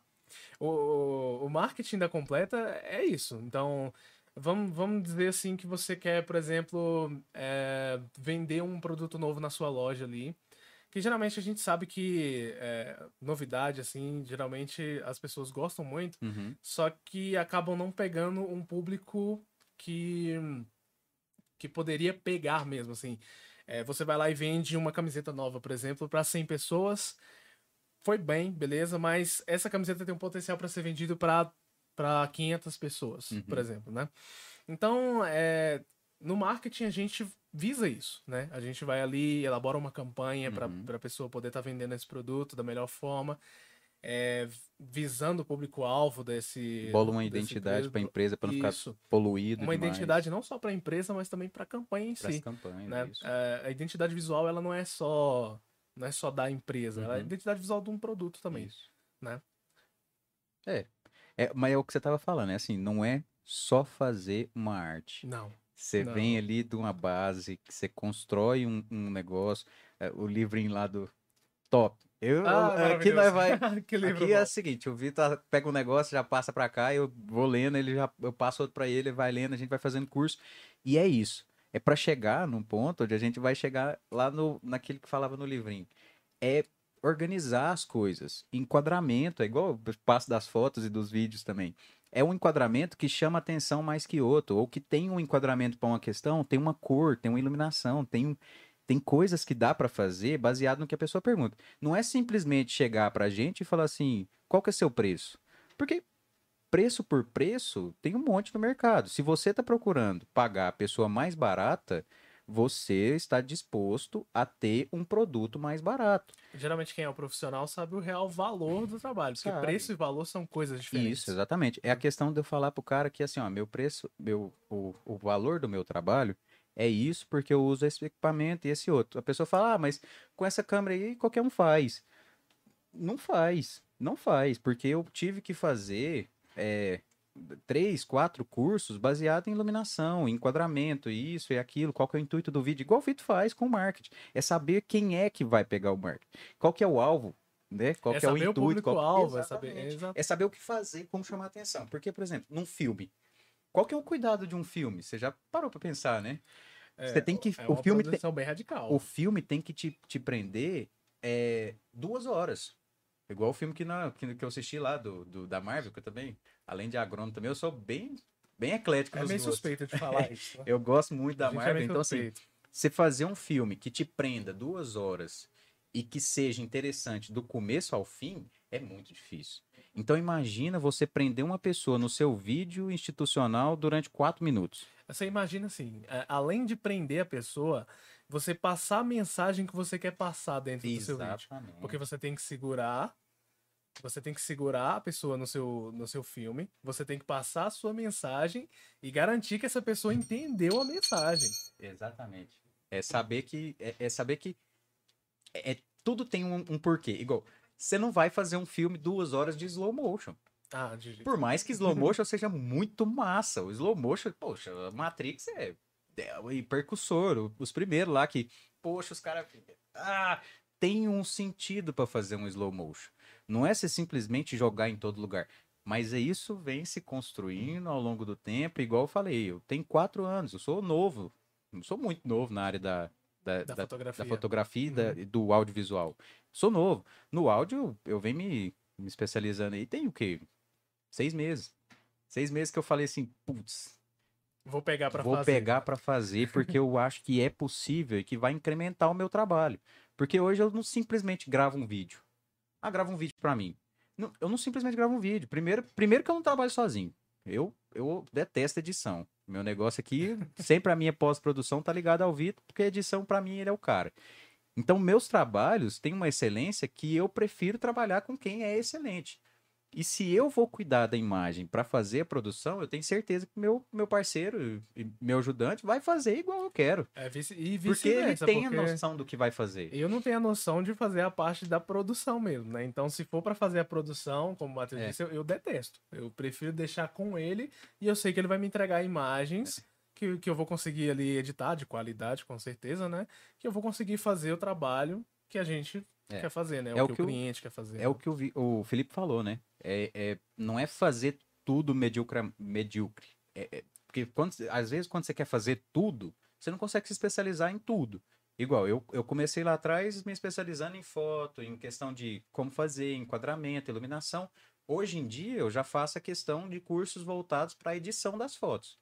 O, o, o marketing da completa é isso. Então, vamos, vamos dizer assim que você quer, por exemplo, é, vender um produto novo na sua loja ali. Que geralmente a gente sabe que é, novidade, assim, geralmente as pessoas gostam muito, Uhum. só que acabam não pegando um público que que poderia pegar mesmo, assim. É, você vai lá e vende uma camiseta nova, por exemplo, para 100 pessoas. Foi bem, beleza, mas essa camiseta tem um potencial para ser vendido para para 500 pessoas, por Uhum. exemplo, né? Então, é, no marketing a gente visa isso, né? A gente vai ali, elabora uma campanha para Uhum. a pessoa poder estar vendendo esse produto da melhor forma, é, visando o público-alvo desse Bola uma identidade para a empresa. para não ficar poluído. Uma demais. identidade não só para a empresa, mas também para a campanha em Pras si. campanhas, Né? É, a identidade visual ela não é só não é só da empresa, ela é a Uhum. identidade visual de um produto também. Isso. né? É. é. Mas é o que você tava falando, é assim, não é só fazer uma arte. Não. Você Não. vem ali de uma base, que você constrói um, um negócio, é, o livrinho lá do top. Eu, Ah, aqui nós vai. que livro Aqui é bom. o seguinte, o Vitor pega um negócio, já passa pra cá, eu vou lendo, ele já, eu passo outro pra ele, ele vai lendo, a gente vai fazendo curso. E é isso. É pra chegar num ponto onde a gente vai chegar lá no, naquilo que falava no livrinho. É organizar as coisas. Enquadramento, é igual o passo das fotos e dos vídeos também. É um enquadramento que chama atenção mais que outro, ou que tem um enquadramento para uma questão, tem uma cor, tem uma iluminação, tem tem coisas que dá para fazer baseado no que a pessoa pergunta. Não é simplesmente chegar pra gente e falar assim, qual que é seu preço? Porque preço por preço tem um monte no mercado. Se você está procurando pagar a pessoa mais barata, você está disposto a ter um produto mais barato. Geralmente quem é o profissional sabe o real valor do trabalho, porque Sabe. preço e valor são coisas diferentes. Isso, exatamente. É a questão de eu falar pro cara que assim, ó, meu preço, meu, o, o valor do meu trabalho é isso porque eu uso esse equipamento e esse outro. A pessoa fala, ah, mas com essa câmera aí qualquer um faz. Não faz, não faz, porque eu tive que fazer é, três, quatro cursos baseados em iluminação, enquadramento, isso e aquilo, qual que é o intuito do vídeo, igual o Vitor faz com o marketing. É saber quem é que vai pegar o marketing. Qual que é o alvo, né? Qual é que é o saber o intuito. qual- público-alvo, é saber. Exato. É saber o que fazer, como chamar a atenção. Porque, por exemplo, num filme, qual que é o cuidado de um filme? Você já parou pra pensar, né? Você tem que. É o uma filme tem, bem radical. o filme tem que te, te prender é, duas horas. Igual o filme que, na, que, que eu assisti lá, do, do- da Marvel, que eu também, além de agrônomo também, eu sou bem, bem eclético É meio gostos. suspeito de falar isso. né? Eu gosto muito da é Marvel, meio então assim, suspeito. você fazer um filme que te prenda duas horas e que seja interessante do começo ao fim é muito difícil. Então imagina você prender uma pessoa no seu vídeo institucional durante quatro minutos. Você imagina assim, é, além de prender a pessoa, você passar a mensagem que você quer passar dentro do seu vídeo. Exatamente. Porque você tem que segurar, você tem que segurar a pessoa no seu, no seu filme, você tem que passar a sua mensagem e garantir que essa pessoa entendeu a mensagem. Exatamente. É saber que. É, é saber que. É, é- tudo tem um, um porquê. Igual, você não vai fazer um filme duas horas de slow motion. Ah, de jeito. Por mais que slow motion seja muito massa. O slow motion, poxa, Matrix é, é o percussor. Os primeiros lá que, poxa, os caras. Ah, tem um sentido pra fazer um slow motion. Não é você simplesmente jogar em todo lugar. Mas é isso vem se construindo ao longo do tempo, igual eu falei, eu tenho quatro anos, eu sou novo, não sou muito novo na área da, da, Da da- fotografia. da fotografia e da- do audiovisual. Sou novo. No áudio, eu venho me, me especializando aí, tem o quê? Seis meses. Seis meses que eu falei assim, putz, Vou pegar pra vou fazer. pegar pra fazer porque eu acho que é possível e que vai incrementar o meu trabalho. Porque hoje eu não simplesmente gravo um vídeo. Ah, grava um vídeo pra mim. Não, eu não simplesmente gravo um vídeo. Primeiro, primeiro que eu não trabalho sozinho. Eu, eu detesto edição. Meu negócio aqui, sempre a minha pós-produção tá ligada ao Vitor, porque a edição pra mim ele é o cara. Então, meus trabalhos têm uma excelência que eu prefiro trabalhar com quem é excelente. E se eu vou cuidar da imagem para fazer a produção, eu tenho certeza que meu, meu parceiro e meu ajudante vai fazer igual eu quero. É, vice- e Porque ele tem porque a noção do que vai fazer. Eu não tenho a noção de fazer a parte da produção mesmo, né? Então, se for pra fazer a produção, como o Matheus É. disse, eu, eu detesto. Eu prefiro deixar com ele e eu sei que ele vai me entregar imagens que, que eu vou conseguir ali editar de qualidade, com certeza, né? Que eu vou conseguir fazer o trabalho que a gente É. quer fazer, né? É o o que, que o o- cliente quer fazer. É o que o, Vi- o Felipe falou, né? É, é- não é fazer tudo medíocre. medíocre. É- é- porque quando, às vezes, quando você quer fazer tudo, você não consegue se especializar em tudo. Igual, eu, eu comecei lá atrás me especializando em foto, em questão de como fazer, enquadramento, iluminação. Hoje em dia, eu já faço a questão de cursos voltados para a edição das fotos.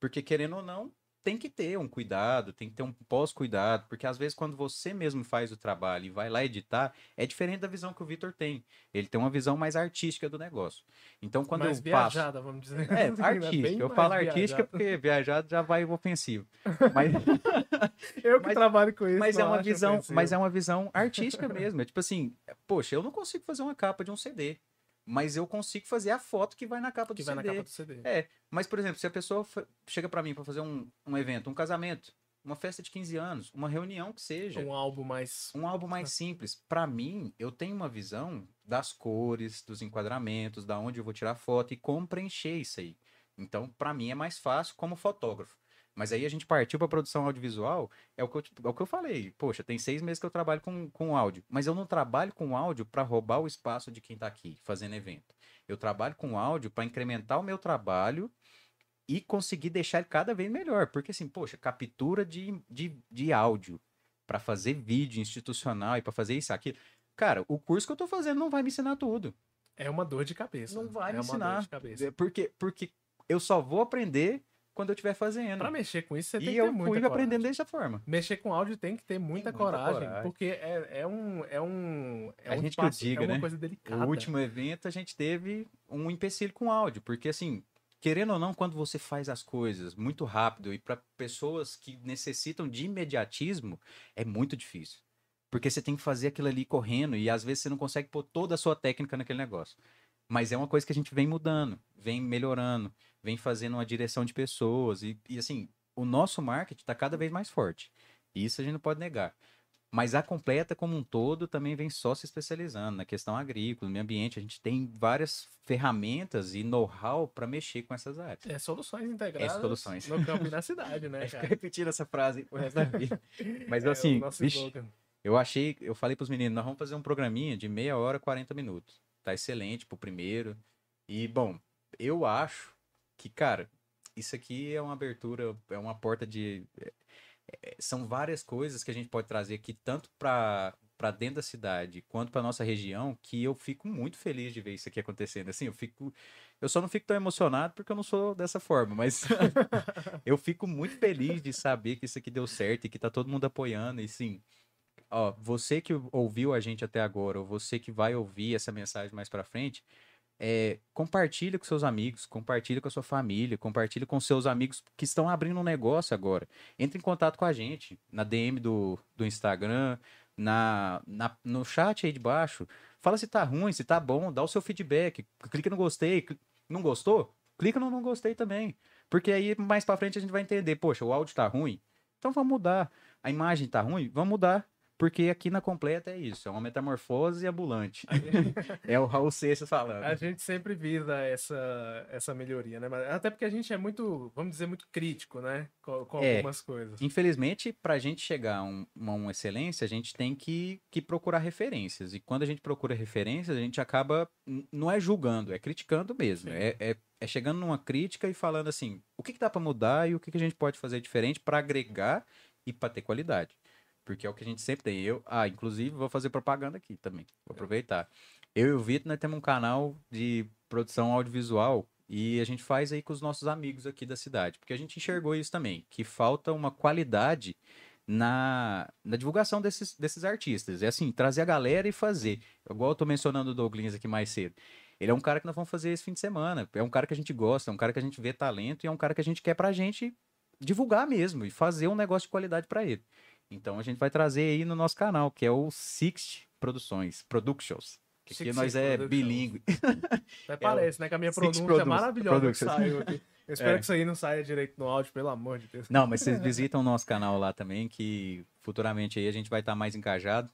Porque, querendo ou não, tem que ter um cuidado, tem que ter um pós-cuidado, porque às vezes quando você mesmo faz o trabalho e vai lá editar, é diferente da visão que o Vitor tem. Ele tem uma visão mais artística do negócio. Então, quando mais eu viajada, vamos dizer. É, artística. Eu falo artística viajada. porque viajado já vai ofensivo. Mas, Eu que mas- trabalho com isso. mas é uma visão, ofensivo. mas é uma visão artística mesmo. É tipo assim, poxa, eu não consigo fazer uma capa de um CD, mas eu consigo fazer a foto que vai na capa do que vai CD. na capa do CD. É, mas, por exemplo, se a pessoa chega pra mim pra fazer um, um evento, um casamento, uma festa de 15 anos, uma reunião que seja, Um álbum mais. um álbum mais simples, pra mim, eu tenho uma visão das cores, dos enquadramentos, da onde eu vou tirar foto e como preencher isso aí. Então, pra mim é mais fácil como fotógrafo. Mas aí a gente partiu pra produção audiovisual, é o que eu, é o que eu falei. Poxa, tem seis meses que eu trabalho com, com áudio, mas eu não trabalho com áudio pra roubar o espaço de quem tá aqui fazendo evento. Eu trabalho com áudio pra incrementar o meu trabalho e conseguir deixar ele cada vez melhor. Porque assim, poxa, captura de, de, de áudio pra fazer vídeo institucional e pra fazer isso, aquilo. Cara, o curso que eu tô fazendo não vai me ensinar tudo. É uma dor de cabeça. Não vai é me uma dor ensinar. de cabeça. É Porque, porque eu só vou aprender quando eu estiver fazendo. Pra mexer com isso, você tem e que eu ter muita fui coragem. aprendendo dessa forma. Mexer com áudio tem que ter muita, coragem, coragem. porque é, é um. É um. É A um gente que eu diga, é uma né? coisa delicada. O último evento a gente teve um empecilho com áudio, porque assim, querendo ou não, quando você faz as coisas muito rápido e para pessoas que necessitam de imediatismo, é muito difícil. Porque você tem que fazer aquilo ali correndo e às vezes você não consegue pôr toda a sua técnica naquele negócio. Mas é uma coisa que a gente vem mudando, vem melhorando, vem fazendo uma direção de pessoas e, e assim, o nosso marketing está cada vez mais forte. Isso a gente não pode negar. Mas a completa como um todo também vem só se especializando na questão agrícola, no meio ambiente. A gente tem várias ferramentas e know-how para mexer com essas áreas. É soluções integradas soluções. no campo e na cidade, né, É cara? repetindo essa frase o resto da vida. Mas É assim, vixe, eu achei, eu falei pros meninos, nós vamos fazer um programinha de meia hora, 40 minutos. Tá excelente pro primeiro. E, bom, eu acho que, cara, isso aqui é uma abertura, é uma porta de. é- é- são várias coisas que a gente pode trazer aqui, tanto para para dentro da cidade quanto para nossa região, que eu fico muito feliz de ver isso aqui acontecendo. Assim, eu fico. Eu só não fico tão emocionado porque eu não sou dessa forma, mas eu fico muito feliz de saber que isso aqui deu certo e que tá todo mundo apoiando. E sim, ó, você que ouviu a gente até agora, ou você que vai ouvir essa mensagem mais pra frente, é, compartilha com seus amigos, compartilha com a sua família, compartilha com seus amigos que estão abrindo um negócio agora. Entre em contato com a gente na DM do, do Instagram, na, na, no chat aí de baixo. Fala se tá ruim, se tá bom, dá o seu feedback. Clica no gostei. cl- Não gostou? Clica no não gostei também. Porque aí mais pra frente a gente vai entender, poxa, o áudio tá ruim, então vamos mudar. A imagem tá ruim, vamos mudar. Porque aqui na completa é isso, é uma metamorfose ambulante. é o Raul Seixas falando. A gente sempre visa essa, essa melhoria, né? Mas Até porque a gente é muito, vamos dizer, muito crítico, né? Com, com É. algumas coisas. Infelizmente, para a gente chegar a um- uma, uma excelência, a gente tem que, que procurar referências. E quando a gente procura referências, a gente acaba, não é julgando, é criticando mesmo. É, é, é chegando numa crítica e falando assim, o que, que dá para mudar e o que, que a gente pode fazer diferente para agregar e para ter qualidade. Porque é o que a gente sempre tem. Eu, ah, inclusive, vou fazer propaganda aqui também. Vou aproveitar. Eu e o Vitor, nós temos um canal de produção audiovisual e a gente faz aí com os nossos amigos aqui da cidade. Porque a gente enxergou isso também, que falta uma qualidade na, na divulgação desses, desses artistas. É assim, trazer a galera e fazer. Igual eu tô mencionando o Douglas aqui mais cedo. Ele é um cara que nós vamos fazer esse fim de semana. É um cara que a gente gosta, é um cara que a gente vê talento e é um cara que a gente quer pra gente divulgar mesmo e fazer um negócio de qualidade pra ele. Então a gente vai trazer aí no nosso canal, que é o Sixt Produções, Productions. Que aqui Six nós é bilíngue. Até parece, né? Que a minha Six pronúncia é maravilhosa que saiu aqui. Eu espero É. que isso aí não saia direito no áudio, pelo amor de Deus. Não, mas vocês visitam o nosso canal lá também, que futuramente aí a gente vai estar mais engajado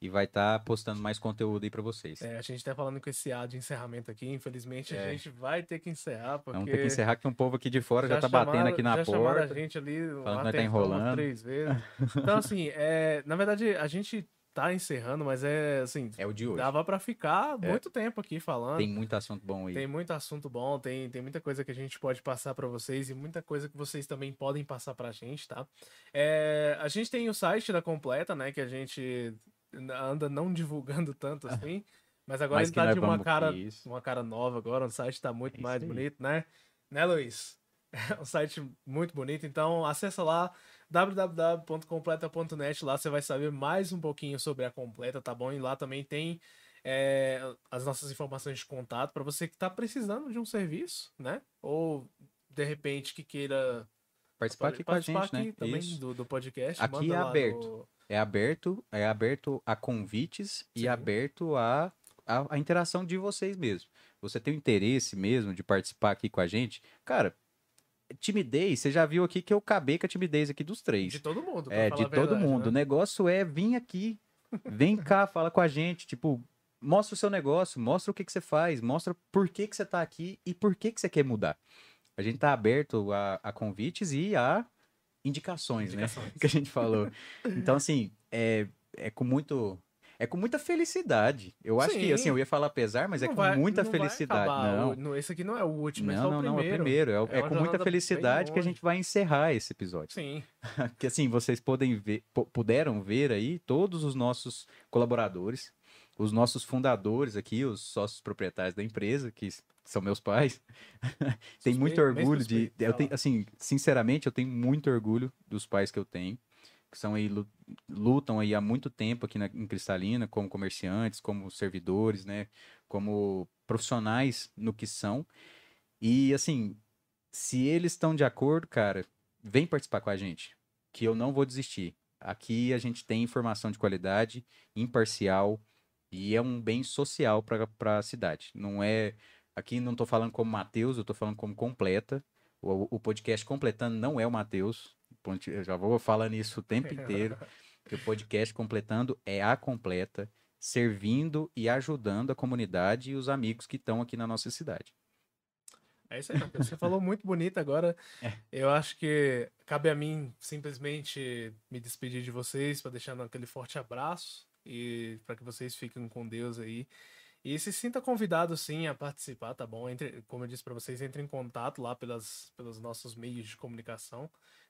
e vai estar postando mais conteúdo aí pra vocês. É, a gente tá falando com esse A de encerramento aqui, infelizmente a É. gente vai ter que encerrar, porque... Vamos ter que encerrar que um povo aqui de fora já, tá chamaram- batendo aqui na já porta. a gente ali, falando que tá enrolando. três vezes. Então, assim, é, na verdade, a gente tá encerrando, mas é, assim, É o de hoje. dava pra ficar É. muito tempo aqui falando. Tem muito assunto bom aí. Tem muito assunto bom, tem, tem muita coisa que a gente pode passar pra vocês e muita coisa que vocês também podem passar pra gente, tá? É, a gente tem o site da Completa, né? Que a gente anda não divulgando tanto assim. Mas agora Mas ele tá nós de uma cara, uma cara nova agora, o site tá muito É mais aí. bonito, né? Né, Luiz? É um site muito bonito, então acessa lá www.completa.net, lá você vai saber mais um pouquinho sobre a Completa, tá bom? E lá também tem é, as nossas informações de contato para você que está precisando de um serviço, né? Ou de repente que queira Participar aqui com a participar gente, né? aqui também Isso. do, do podcast. Aqui é aberto. no- É aberto, é aberto a convites e Sim. aberto a, a, a interação de vocês mesmo. Você tem o interesse mesmo de participar aqui com a gente? Cara, timidez, você já viu aqui que eu acabei com a timidez aqui dos três. De todo mundo. É, de todo verdade, mundo. O né? negócio é vir aqui, vem cá, fala com a gente, tipo, mostra o seu negócio, mostra o que, que você faz, mostra por que, que você tá aqui e por que, que você quer mudar. A gente tá aberto a, a convites e a indicações, Indicações. né? Que a gente falou. Então, assim, é, é com muito. É com muita felicidade. Eu acho que, Sim. assim, eu ia falar pesar, mas é Não com vai- muita não felicidade. Não. O- no- esse aqui não é o último, esse é Não, o não, não, primeiro. é o primeiro. É, é uma com muita felicidade que a gente vai encerrar esse episódio. Sim. que assim, vocês podem ver, pu- puderam ver aí todos os nossos colaboradores, os nossos fundadores aqui, os sócios proprietários da empresa, que são meus pais. tem muito orgulho de, eu tenho, assim, sinceramente, eu tenho muito orgulho dos pais que eu tenho, que são aí lu- lutam aí há muito tempo aqui na, em Cristalina, como comerciantes, como servidores, né, como profissionais no que são. E assim, se eles estão de acordo, cara, vem participar com a gente, que eu não vou desistir. Aqui a gente tem informação de qualidade, imparcial e é um bem social para a cidade. Não é. Aqui não estou falando como Matheus, eu estou falando como completa. O, o podcast completando não é o Matheus. Eu já vou falando isso o tempo inteiro. que o podcast completando é a completa, servindo e ajudando a comunidade e os amigos que estão aqui na nossa cidade. É isso aí, Matheus. Você falou muito bonito agora. É. Eu acho que cabe a mim simplesmente me despedir de vocês para deixar aquele forte abraço e para que vocês fiquem com Deus aí. E se sinta convidado sim a participar, tá bom? Entre, como eu disse para vocês, entre em contato lá pelas, pelos nossos meios de comunicação.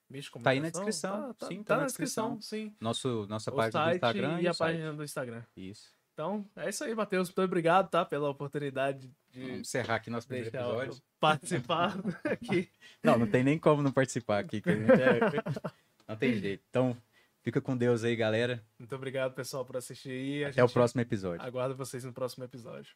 Meios de Tá aí na comunicação? descrição, Tá, tá- sim, tá na descrição, sim. Nosso, nossa O página do Instagram e a o site. página do Instagram. Isso. Então, é isso aí, Matheus. Muito obrigado, tá? Pela oportunidade de Vamos encerrar aqui nosso primeiro episódio. participar aqui. Não, não tem nem como não participar aqui. a é- Não tem jeito. Então, fica com Deus aí, galera. Muito obrigado, pessoal, por assistir Até o próximo episódio. Aguardo vocês no próximo episódio.